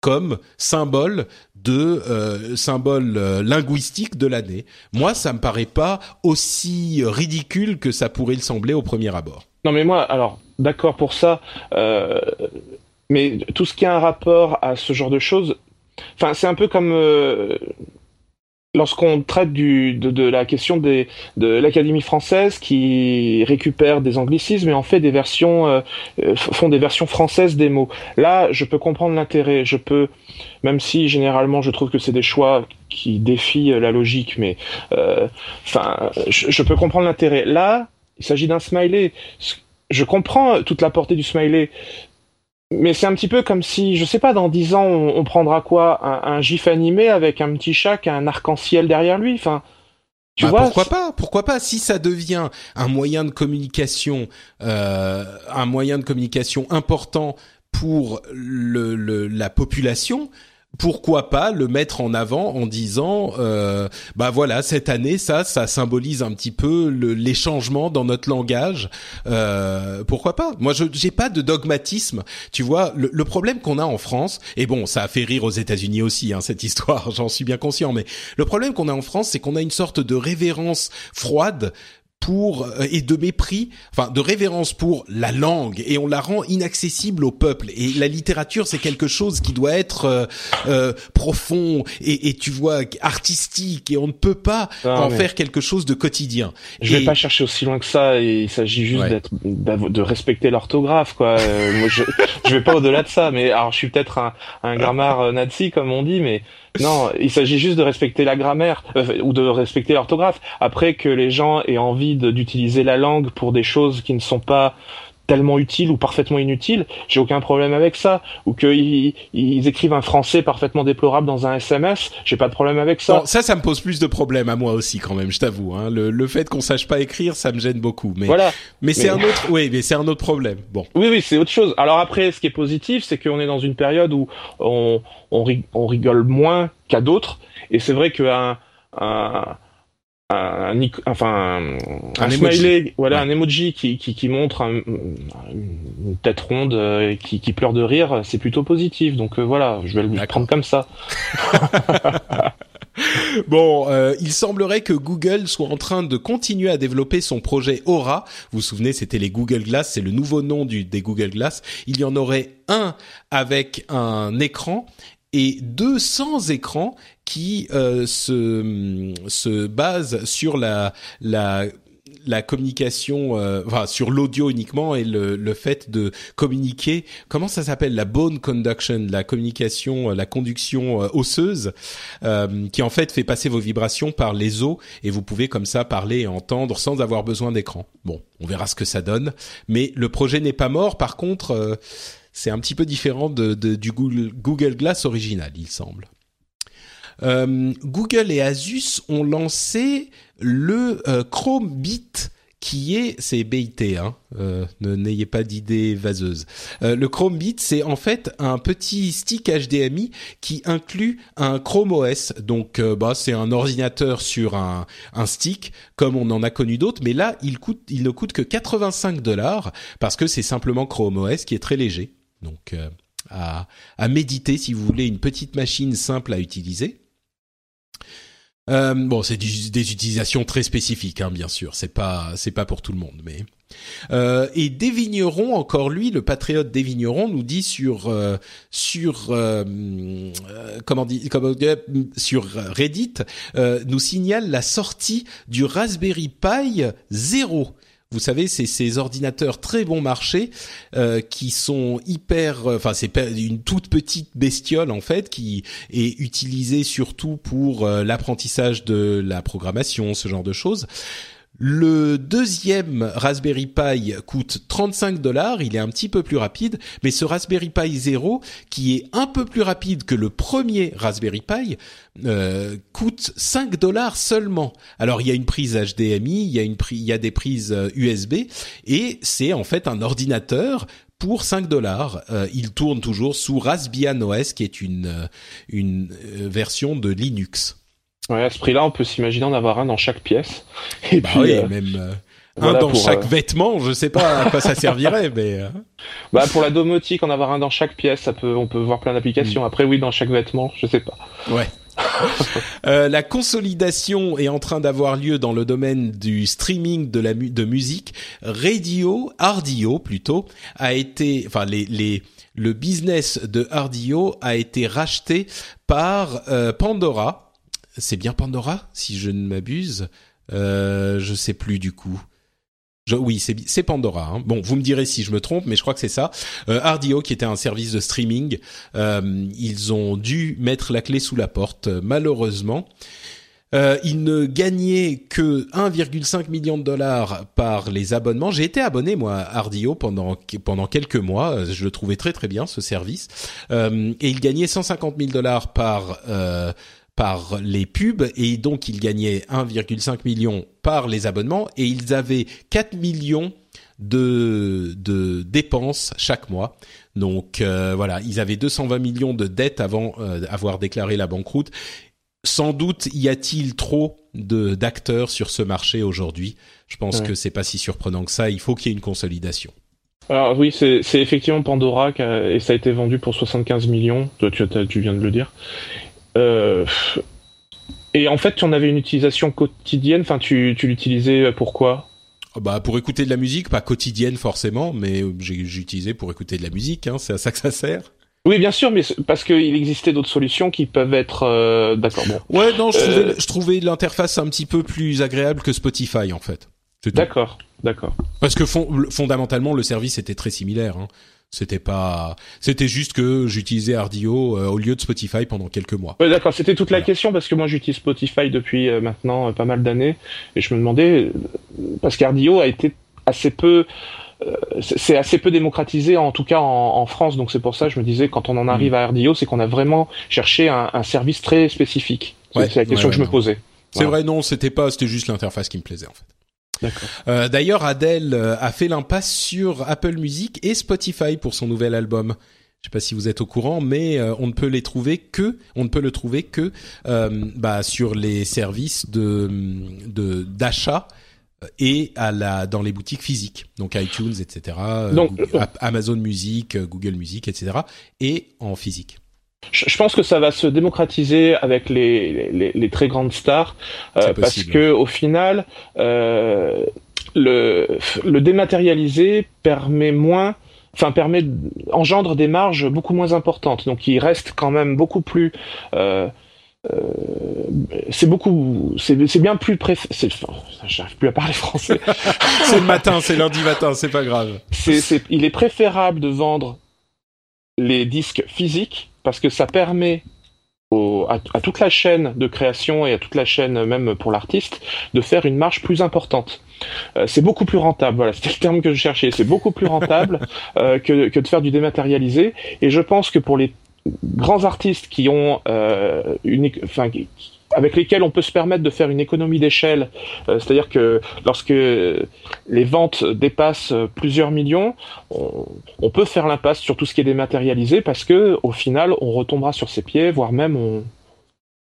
comme symbole de euh, symbole euh, linguistique de l'année. Moi, ça me paraît pas aussi ridicule que ça pourrait le sembler au premier abord. Non, mais moi, alors d'accord pour ça, euh, mais tout ce qui a un rapport à ce genre de choses, enfin, c'est un peu comme lorsqu'on traite du, de, la question des, de l'Académie française qui récupère des anglicismes et en fait des versions, euh, euh, font des versions françaises des mots. Là, je peux comprendre l'intérêt. Je peux, même si généralement je trouve que c'est des choix qui défient la logique, mais euh, enfin, je, je, peux comprendre l'intérêt. Là, il s'agit d'un smiley. Je comprends toute la portée du smiley, mais c'est un petit peu comme si, je sais pas, dans dix ans, on, on prendra quoi? Un, un, gif animé avec un petit chat qui a un arc-en-ciel derrière lui? Enfin, tu bah, vois, pourquoi pas Pourquoi pas? Si ça devient un moyen de communication, euh, un moyen de communication important pour le, le, la population, pourquoi pas le mettre en avant en disant euh, bah voilà cette année ça ça symbolise un petit peu le, les changements dans notre langage euh, pourquoi pas? Moi je j'ai pas de dogmatisme tu vois. Le, le problème qu'on a en France et bon ça a fait rire aux États-Unis aussi hein, cette histoire j'en suis bien conscient mais le problème qu'on a en France c'est qu'on a une sorte de révérence froide pour euh, et de mépris, enfin de révérence pour la langue et on la rend inaccessible au peuple. Et la littérature, c'est quelque chose qui doit être euh, euh profond et, et, tu vois artistique et on ne peut pas en faire quelque chose de quotidien. Je vais pas chercher aussi loin que ça. Et il s'agit juste d'être de respecter l'orthographe, quoi. Euh, moi, je, je vais pas au-delà de ça. Mais alors, je suis peut-être un, un grammaire nazi comme on dit, mais non, il s'agit juste de respecter la grammaire euh, ou de respecter l'orthographe. Après que les gens aient envie d'utiliser la langue pour des choses qui ne sont pas tellement utiles ou parfaitement inutiles, j'ai aucun problème avec ça. Ou qu'ils ils écrivent un français parfaitement déplorable dans un SMS, j'ai pas de problème avec ça. ça, ça me pose plus de problèmes à moi aussi quand même, je t'avoue. Hein. Le, le, fait qu'on sache pas écrire, ça me gêne beaucoup. Mais voilà. Mais, c'est un autre, oui, mais c'est un autre problème. Bon. Oui, oui, c'est autre chose. Alors après, ce qui est positif, c'est qu'on est dans une période où on, on, on rigole moins qu'à d'autres, et c'est vrai qu'un un, un, enfin un, smiley, voilà, un emoji qui, qui, qui montre une tête ronde euh, qui, qui pleure de rire, c'est plutôt positif. Donc euh, voilà, je vais le prendre comme ça. bon, euh, il semblerait que Google soit en train de continuer à développer son projet Aura. Vous vous souvenez, c'était les Google Glass, c'est le nouveau nom du, des Google Glass. Il y en aurait un avec un écran et 200 écrans qui euh, se, se basent sur la, la la communication, euh, enfin sur l'audio uniquement et le, le fait de communiquer. Comment ça s'appelle la bone conduction, la communication, euh, la conduction euh, osseuse, qui en fait fait passer vos vibrations par les os et vous pouvez comme ça parler et entendre sans avoir besoin d'écran. Bon, on verra ce que ça donne, mais le projet n'est pas mort. Par contre c'est un petit peu différent de, du Google, Glass original, il semble. Euh, Google et Asus ont lancé le euh, Chrome Beat qui est, c'est BIT, hein, euh, n'ayez pas d'idées vaseuses. Euh, le Chrome Beat, c'est en fait un petit stick HDMI qui inclut un Chrome OS. Donc, bah, c'est un ordinateur sur un, un stick, comme on en a connu d'autres, mais là, il coûte, il ne coûte que 85 dollars parce que c'est simplement Chrome OS qui est très léger. Donc à, à, méditer si vous voulez une petite machine simple à utiliser. Euh, bon, c'est des utilisations très spécifiques, hein, bien sûr. C'est pas, c'est pas pour tout le monde, mais. Euh, et des vignerons, encore lui, le patriote des vignerons, nous dit sur euh, sur euh, comment dit comment, sur Reddit, nous signale la sortie du Raspberry Pi 0 vous savez, c'est ces ordinateurs très bon marché euh, qui sont hyper, euh, enfin c'est une toute petite bestiole en fait qui est utilisée surtout pour euh, l'apprentissage de la programmation, ce genre de choses. Le deuxième Raspberry Pi coûte 35 dollars, il est un petit peu plus rapide, mais ce Raspberry Pi 0, qui est un peu plus rapide que le premier Raspberry Pi, euh, coûte 5 dollars seulement. Alors il y a une prise HDMI, il y a une des prises USB, euh, et c'est en fait un ordinateur pour 5 dollars. Euh, il tourne toujours sous Raspbian OS, qui est une version de Linux. Ouais, à ce prix-là, on peut s'imaginer en avoir un dans chaque pièce. Et bah puis, oui, euh, même euh, un dans chaque euh, vêtement. Je sais pas à quoi ça servirait, mais. Bah pour la domotique, en avoir un dans chaque pièce, ça peut, on peut voir plein d'applications. Mm. Après, oui, dans chaque vêtement, je sais pas. Ouais. euh, la consolidation est en train d'avoir lieu dans le domaine du streaming de la mu de musique. Radio, Ardio plutôt, a été, enfin les les le business de Ardio a été racheté par euh, Pandora c'est bien Pandora, si je ne m'abuse. Euh, je sais plus du coup. Oui, c'est Pandora. Hein. Bon, vous me direz si je me trompe, mais je crois que c'est ça. Euh, Ardio, qui était un service de streaming, euh, ils ont dû mettre la clé sous la porte, malheureusement. Euh, il ne gagnait que 1,5 million de dollars par les abonnements. J'ai été abonné moi à Ardio pendant pendant quelques mois. Je le trouvais très très bien ce service. Euh, et il gagnait 150 000 dollars par euh, par les pubs et donc il gagnait 1,5 million par les abonnements et ils avaient 4 millions de, de dépenses chaque mois. Donc euh, voilà, ils avaient 220 millions de dettes avant euh, avoir déclaré la banqueroute. Sans doute y a-t-il trop de d'acteurs sur ce marché aujourd'hui? Je pense Ouais. que c'est pas si surprenant que ça. Il faut qu'il y ait une consolidation. Alors oui, c'est effectivement Pandora qui a- et ça a été vendu pour 75 millions. Toi, tu, tu viens de le dire. Euh, et en fait, tu en avais une utilisation quotidienne. Enfin, tu, tu l'utilisais pourquoi? Oh, Bah pour écouter de la musique, pas quotidienne forcément, mais j'ai utilisé pour écouter de la musique. Hein, c'est à ça que ça sert. Oui, bien sûr, mais parce qu'il existait d'autres solutions qui peuvent être. euh, D'accord, bon. Ouais, non, je Euh, trouvais, l'interface un petit peu plus agréable que Spotify en fait. D'accord, d'accord. Parce que fond- le- fondamentalement, le service était très similaire. Hein. C'était pas, c'était juste que j'utilisais Ardio euh, au lieu de Spotify pendant quelques mois. Ouais, d'accord, c'était toute la question parce que moi j'utilise Spotify depuis euh, maintenant euh, pas mal d'années et je me demandais parce qu'Ardio a été assez peu euh, c'est assez peu démocratisé en tout cas en, en France donc c'est pour ça que je me disais quand on en arrive à Ardio c'est qu'on a vraiment cherché un, un service très spécifique. C'est Ouais, la question ouais, que je me posais. C'est Voilà. vrai, non, c'était pas, c'était juste l'interface qui me plaisait en fait. D'accord. Euh, D'ailleurs, Adele euh, a fait l'impasse sur Apple Music et Spotify pour son nouvel album. Je sais pas si vous êtes au courant, mais euh, on ne peut les trouver que, on ne peut le trouver que euh, bah, sur les services de de d'achat et à la dans les boutiques physiques, donc iTunes, etc. Donc, Google- A- Amazon Music, Google Music, etc. Et en physique. Je, pense que ça va se démocratiser avec les, les, les très grandes stars, euh, parce que au final, euh, le, le dématérialisé permet moins, enfin permet engendre des marges beaucoup moins importantes. Donc il reste quand même beaucoup plus. Euh, euh, c'est beaucoup, c'est bien plus préf... J'arrive plus à parler français. c'est le matin, c'est lundi matin, c'est pas grave. c'est, c'est- il est préférable de vendre les disques physiques parce que ça permet au- à, à toute la chaîne de création et à toute la chaîne même pour l'artiste de faire une marge plus importante. Euh, c'est beaucoup plus rentable, voilà, c'était le terme que je cherchais. C'est beaucoup plus rentable euh, que, que de faire du dématérialisé. Et je pense que pour les grands artistes qui ont euh, une, enfin, qui- avec lesquels on peut se permettre de faire une économie d'échelle, euh, c'est-à-dire que lorsque les ventes dépassent plusieurs millions, on, peut faire l'impasse sur tout ce qui est dématérialisé parce que au final, on retombera sur ses pieds, voire même on.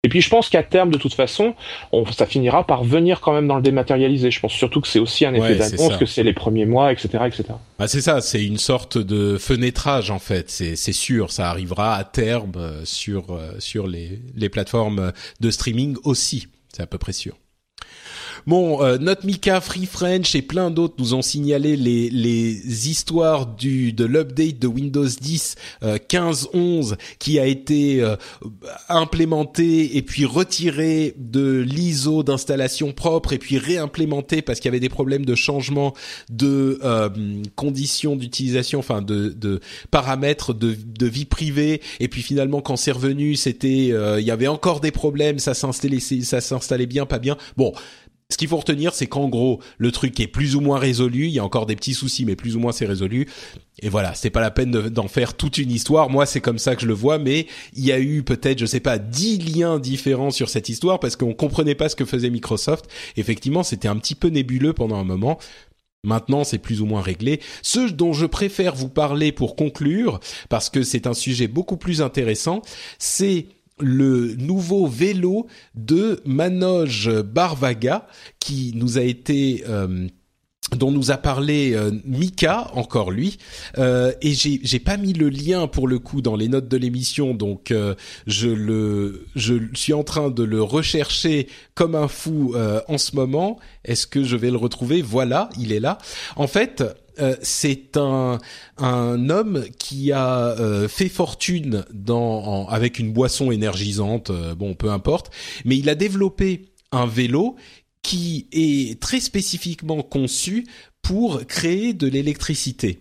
Et puis je pense qu'à terme, de toute façon, on, ça finira par venir quand même dans le dématérialisé. Je pense surtout que c'est aussi un effet Ouais, d'annonce, que c'est les premiers mois, etc., etc. Ah, c'est ça, c'est une sorte de fenêtrage en fait. C'est c'est sûr, ça arrivera à terme euh, sur euh, sur les les plateformes de streaming aussi. C'est à peu près sûr. Bon, euh, notre Mika, Free French et plein d'autres nous ont signalé les les histoires du de l'update de Windows 10 euh, 15.11 qui a été euh, implémenté et puis retiré de l'ISO d'installation propre et puis réimplémenté parce qu'il y avait des problèmes de changement de euh, conditions d'utilisation, enfin de, de paramètres de, de vie privée. Et puis finalement, quand c'est revenu, c'était, euh, il y avait encore des problèmes, ça s'installait, ça s'installait bien, pas bien. Bon. Ce qu'il faut retenir, c'est qu'en gros, le truc est plus ou moins résolu. Il y a encore des petits soucis, mais plus ou moins c'est résolu. Et voilà, c'est pas la peine de- d'en faire toute une histoire. Moi, c'est comme ça que je le vois, mais il y a eu peut-être, je sais pas, dix liens différents sur cette histoire parce qu'on comprenait pas ce que faisait Microsoft. Effectivement, c'était un petit peu nébuleux pendant un moment. Maintenant, c'est plus ou moins réglé. Ce dont je préfère vous parler pour conclure, parce que c'est un sujet beaucoup plus intéressant, c'est le nouveau vélo de Manoj Barvaga qui nous a été euh, dont nous a parlé euh, Mika, encore lui, euh, et j'ai j'ai pas mis le lien pour le coup dans les notes de l'émission, donc euh, je le je suis en train de le rechercher comme un fou euh, en ce moment. Est-ce que je vais le retrouver? Voilà, il est là. En fait. Euh, c'est un un homme qui a euh, fait fortune dans en- avec une boisson énergisante, euh, bon peu importe, mais il a développé un vélo qui est très spécifiquement conçu pour créer de l'électricité.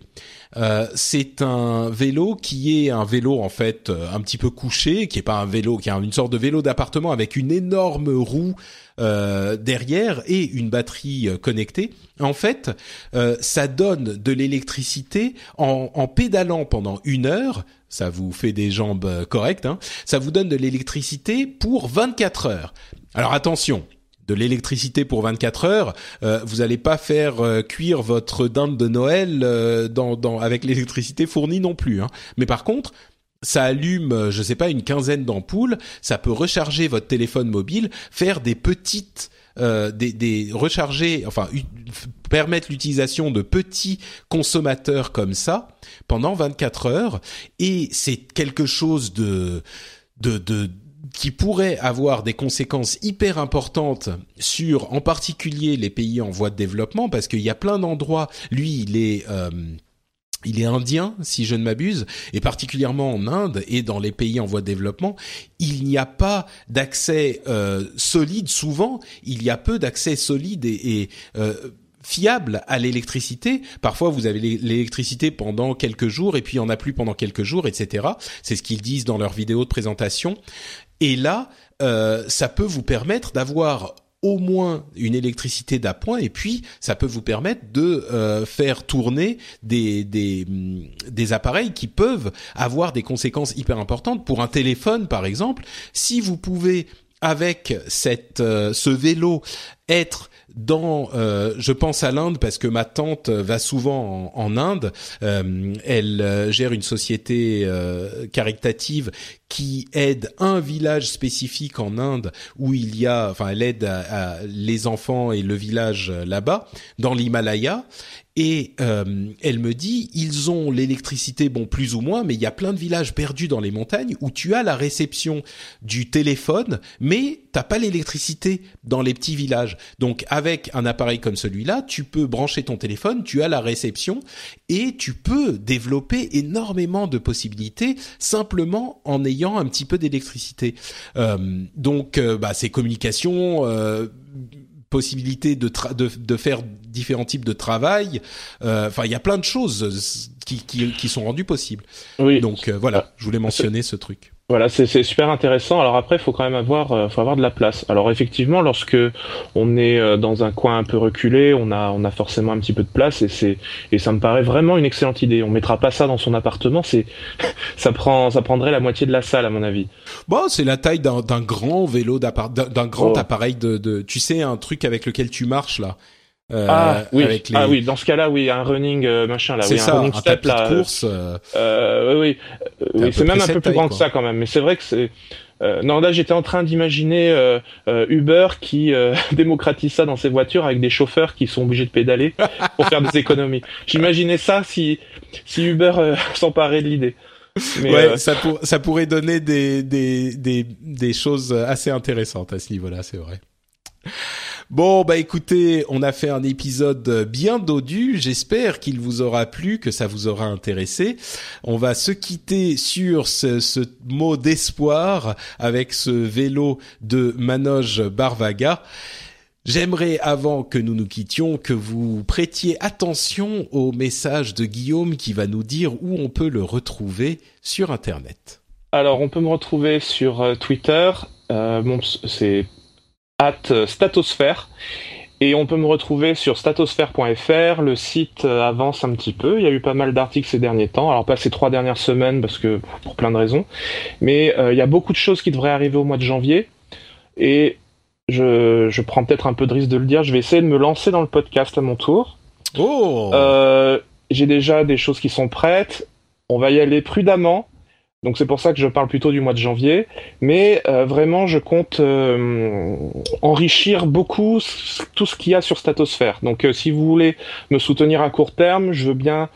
Euh, c'est un vélo qui est un vélo en fait euh, un petit peu couché, qui est pas un vélo, qui est une sorte de vélo d'appartement avec une énorme roue euh, derrière et une batterie euh, connectée. En fait, ça donne de l'électricité en, en pédalant pendant une heure ça vous fait des jambes correctes, hein, ça vous donne de l'électricité pour 24 heures. Alors attention, de l'électricité pour 24 heures, euh, vous n'allez pas faire euh, cuire votre dinde de Noël euh, avec l'électricité fournie non plus. Hein. Mais par contre, ça allume, je sais pas, une quinzaine d'ampoules, ça peut recharger votre téléphone mobile, faire des petites des, des recharger, enfin permettre l'utilisation de petits consommateurs comme ça pendant 24 heures et c'est quelque chose de de, de qui pourrait avoir des conséquences hyper importantes sur, en particulier, les pays en voie de développement, parce qu'il y a plein d'endroits. Lui, il est euh, il est indien, si je ne m'abuse, et particulièrement en Inde et dans les pays en voie de développement, il n'y a pas d'accès euh, solide. Souvent, il y a peu d'accès solide et, euh, fiable à l'électricité. Parfois, vous avez l'électricité pendant quelques jours et puis il n'y en a plus pendant quelques jours, etc. C'est ce qu'ils disent dans leur vidéo de présentation. Et là, euh, ça peut vous permettre d'avoir au moins une électricité d'appoint et puis ça peut vous permettre de euh, faire tourner des, des, mm, des appareils qui peuvent avoir des conséquences hyper importantes. Pour un téléphone par exemple si vous pouvez avec cette euh, ce vélo être dans, euh, je pense à l'Inde parce que ma tante va souvent en, Inde. Euh, elle euh, gère une société caritative qui aide un village spécifique en Inde où il y a, enfin, elle aide les enfants et le village là-bas dans l'Himalaya et euh, elle me dit, ils ont l'électricité, bon plus ou moins, mais il y a plein de villages perdus dans les montagnes où tu as la réception du téléphone, mais t'as pas l'électricité dans les petits villages. Donc avec un appareil comme celui-là, tu peux brancher ton téléphone, tu as la réception et tu peux développer énormément de possibilités simplement en ayant un petit peu d'électricité. Euh, donc euh, bah, ces communications possibilité de, de, de faire différents types de travail. Euh, enfin, il y a plein de choses qui, qui, qui sont rendues possibles. Oui. Donc euh, voilà, je voulais mentionner ce truc. Voilà, c'est super intéressant. Alors après, il faut quand même avoir, euh, faut avoir de la place. Alors effectivement, lorsque on est euh, dans un coin un peu reculé, on a, on a forcément un petit peu de place et c'est, et ça me paraît vraiment une excellente idée. On mettra pas ça dans son appartement, c'est, ça prend, ça prendrait la moitié de la salle à mon avis. Bon, c'est la taille d'un grand vélo d'un grand oh. appareil de, de, tu sais, un truc avec lequel tu marches là. Euh, ah oui, ah oui, dans ce cas-là, oui, un running euh, machin là, oui, un running step là. De course. Euh, euh oui, oui, c'est même un peu plus grand que ça quand même, mais c'est vrai que c'est. non, là, j'étais en train d'imaginer Uber qui démocratise ça dans ses voitures avec des chauffeurs qui sont obligés de pédaler pour faire des économies. J'imaginais ça si si Uber s'emparait de l'idée. ouais, ça, pour, ça pourrait donner des, des, des, des choses assez intéressantes à ce niveau-là, c'est vrai. Bon, bah écoutez, on a fait un épisode bien dodu. J'espère qu'il vous aura plu, que ça vous aura intéressé. On va se quitter sur ce, mot d'espoir avec ce vélo de Manoj Barvaga. J'aimerais, avant que nous nous quittions, que vous prêtiez attention au message de Guillaume qui va nous dire où on peut le retrouver sur Internet. Alors, on peut me retrouver sur euh, Twitter. Euh, bon, c'est at Statosphère. Et on peut me retrouver sur statosphère.fr. Le site euh, avance un petit peu. Il y a eu pas mal d'articles ces derniers temps. Alors pas ces trois dernières semaines parce que pour plein de raisons. Mais euh, il y a beaucoup de choses qui devraient arriver au mois de janvier. Et je, je prends peut-être un peu de risque de le dire. Je vais essayer de me lancer dans le podcast à mon tour. Oh. Euh, J'ai déjà des choses qui sont prêtes. On va y aller prudemment. Donc c'est pour ça que je parle plutôt du mois de janvier. Mais euh, vraiment, je compte euh, enrichir beaucoup tout ce qu'il y a sur Statosphère. Donc euh, si vous voulez me soutenir à court terme, je veux bien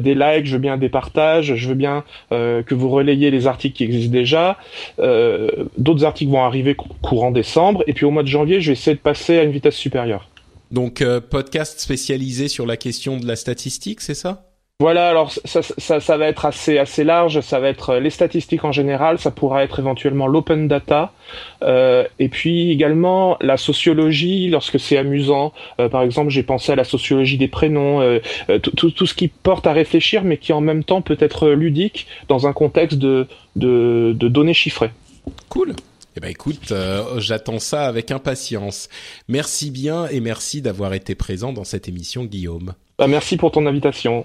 des likes, je veux bien des partages, je veux bien que vous relayez les articles qui existent déjà. D'autres articles vont arriver courant décembre. Et puis au mois de janvier, je vais essayer de passer à une vitesse supérieure. Donc podcast spécialisé sur la question de la statistique, c'est ça? Voilà, alors ça, ça, ça, va être assez, assez large, ça va être les statistiques en général, ça pourra être éventuellement l'open data, euh, et puis également la sociologie lorsque c'est amusant. Euh, par exemple, j'ai pensé à la sociologie des prénoms, euh, euh tout, tout ce qui porte à réfléchir, mais qui en même temps peut être ludique dans un contexte de, de, de données chiffrées. Cool. Eh ben écoute, euh, j'attends ça avec impatience. Merci bien et merci d'avoir été présent dans cette émission, Guillaume. Bah, merci pour ton invitation.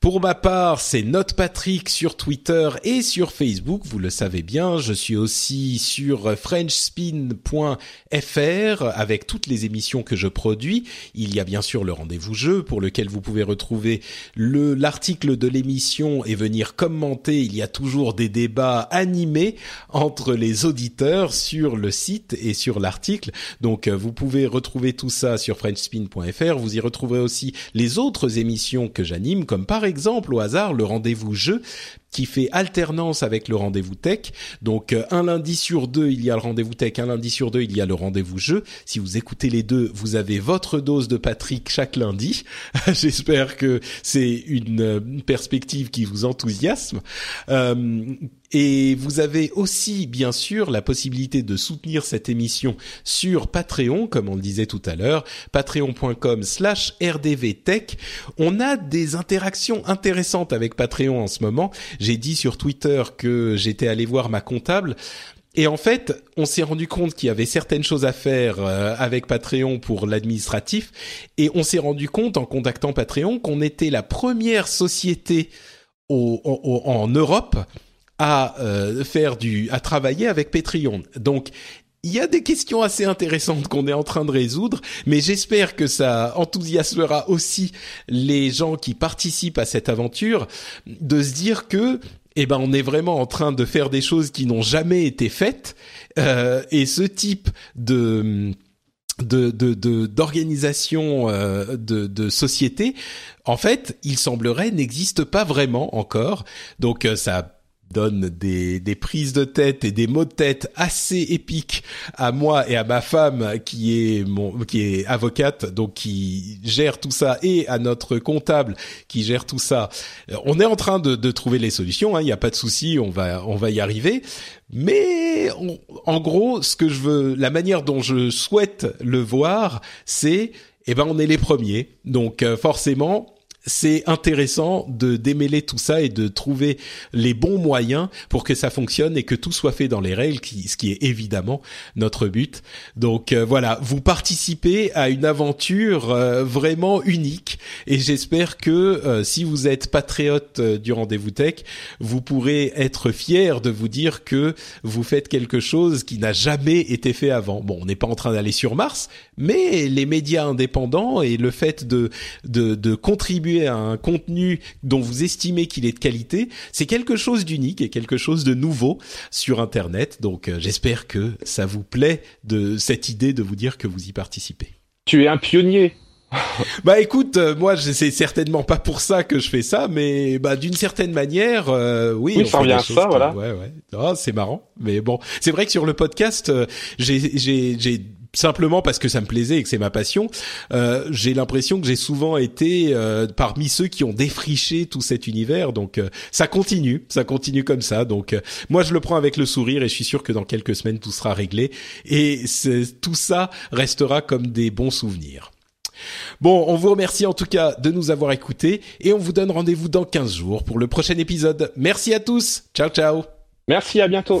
Pour ma part, c'est Note Patrick sur Twitter et sur Facebook, vous le savez bien. Je suis aussi sur frenchspin.fr avec toutes les émissions que je produis. Il y a bien sûr le rendez-vous jeu pour lequel vous pouvez retrouver le l'article de l'émission et venir commenter. Il y a toujours des débats animés entre les auditeurs sur le site et sur l'article. Donc euh, vous pouvez retrouver tout ça sur frenchspin.fr. Vous y retrouverez aussi les autres émissions que j'anime comme par exemple au hasard le rendez-vous jeu qui fait alternance avec le rendez-vous tech. Donc euh, un lundi sur deux, il y a le rendez-vous tech, un lundi sur deux, il y a le rendez-vous jeu. Si vous écoutez les deux, vous avez votre dose de Patrick chaque lundi. J'espère que c'est une euh, perspective qui vous enthousiasme. Euh, et vous avez aussi, bien sûr, la possibilité de soutenir cette émission sur Patreon, comme on le disait tout à l'heure, patreon.com slash rdvtech. On a des interactions intéressantes avec Patreon en ce moment. J'ai dit sur Twitter que j'étais allé voir ma comptable. Et en fait, on s'est rendu compte qu'il y avait certaines choses à faire euh, avec Patreon pour l'administratif, et on s'est rendu compte en contactant Patreon qu'on était la première société en Europe à euh, faire du, à travailler avec Patreon. Donc il y a des questions assez intéressantes qu'on est en train de résoudre, mais j'espère que ça enthousiasmera aussi les gens qui participent à cette aventure de se dire que eh ben on est vraiment en train de faire des choses qui n'ont jamais été faites. Euh, et ce type de de d'organisation euh, de, de, société en fait il semblerait n'existe pas vraiment encore. Donc euh, ça donne des, des prises de tête et des mots de tête assez épiques à moi et à ma femme qui est mon qui est avocate donc qui gère tout ça et à notre comptable qui gère tout ça. On est en train de, de trouver les solutions. Hein, il n'y a pas de souci, on va on va y arriver. Mais en gros, ce que je veux, la manière dont je souhaite le voir, c'est eh ben on est les premiers. Donc euh, forcément, c'est intéressant de démêler tout ça et de trouver les bons moyens pour que ça fonctionne et que tout soit fait dans les règles, ce qui est évidemment notre but. Donc euh, voilà, vous participez à une aventure euh, vraiment unique et j'espère que euh, si vous êtes patriote du rendez-vous tech, vous pourrez être fier de vous dire que vous faites quelque chose qui n'a jamais été fait avant. Bon, on n'est pas en train d'aller sur Mars, mais les médias indépendants et le fait de, de, de contribuer à un contenu dont vous estimez qu'il est de qualité, c'est quelque chose d'unique et quelque chose de nouveau sur Internet. Donc euh, j'espère que ça vous plaît de cette idée de vous dire que vous y participez. Tu es un pionnier. bah écoute, euh, moi c'est certainement pas pour ça que je fais ça, mais bah d'une certaine manière, euh, oui. Oui, ça revient à ça, voilà. Ouais, ouais. Oh, c'est marrant, mais bon, c'est vrai que sur le podcast, j'ai j'ai simplement parce que ça me plaisait et que c'est ma passion, euh, j'ai l'impression que j'ai souvent été euh, parmi ceux qui ont défriché tout cet univers. Donc euh, ça continue, ça continue comme ça. Donc moi je le prends avec le sourire et je suis sûr que dans quelques semaines tout sera réglé et tout ça restera comme des bons souvenirs. Bon, on vous remercie en tout cas de nous avoir écoutés et on vous donne rendez-vous dans 15 jours pour le prochain épisode. Merci à tous. Ciao ciao. Merci, à bientôt.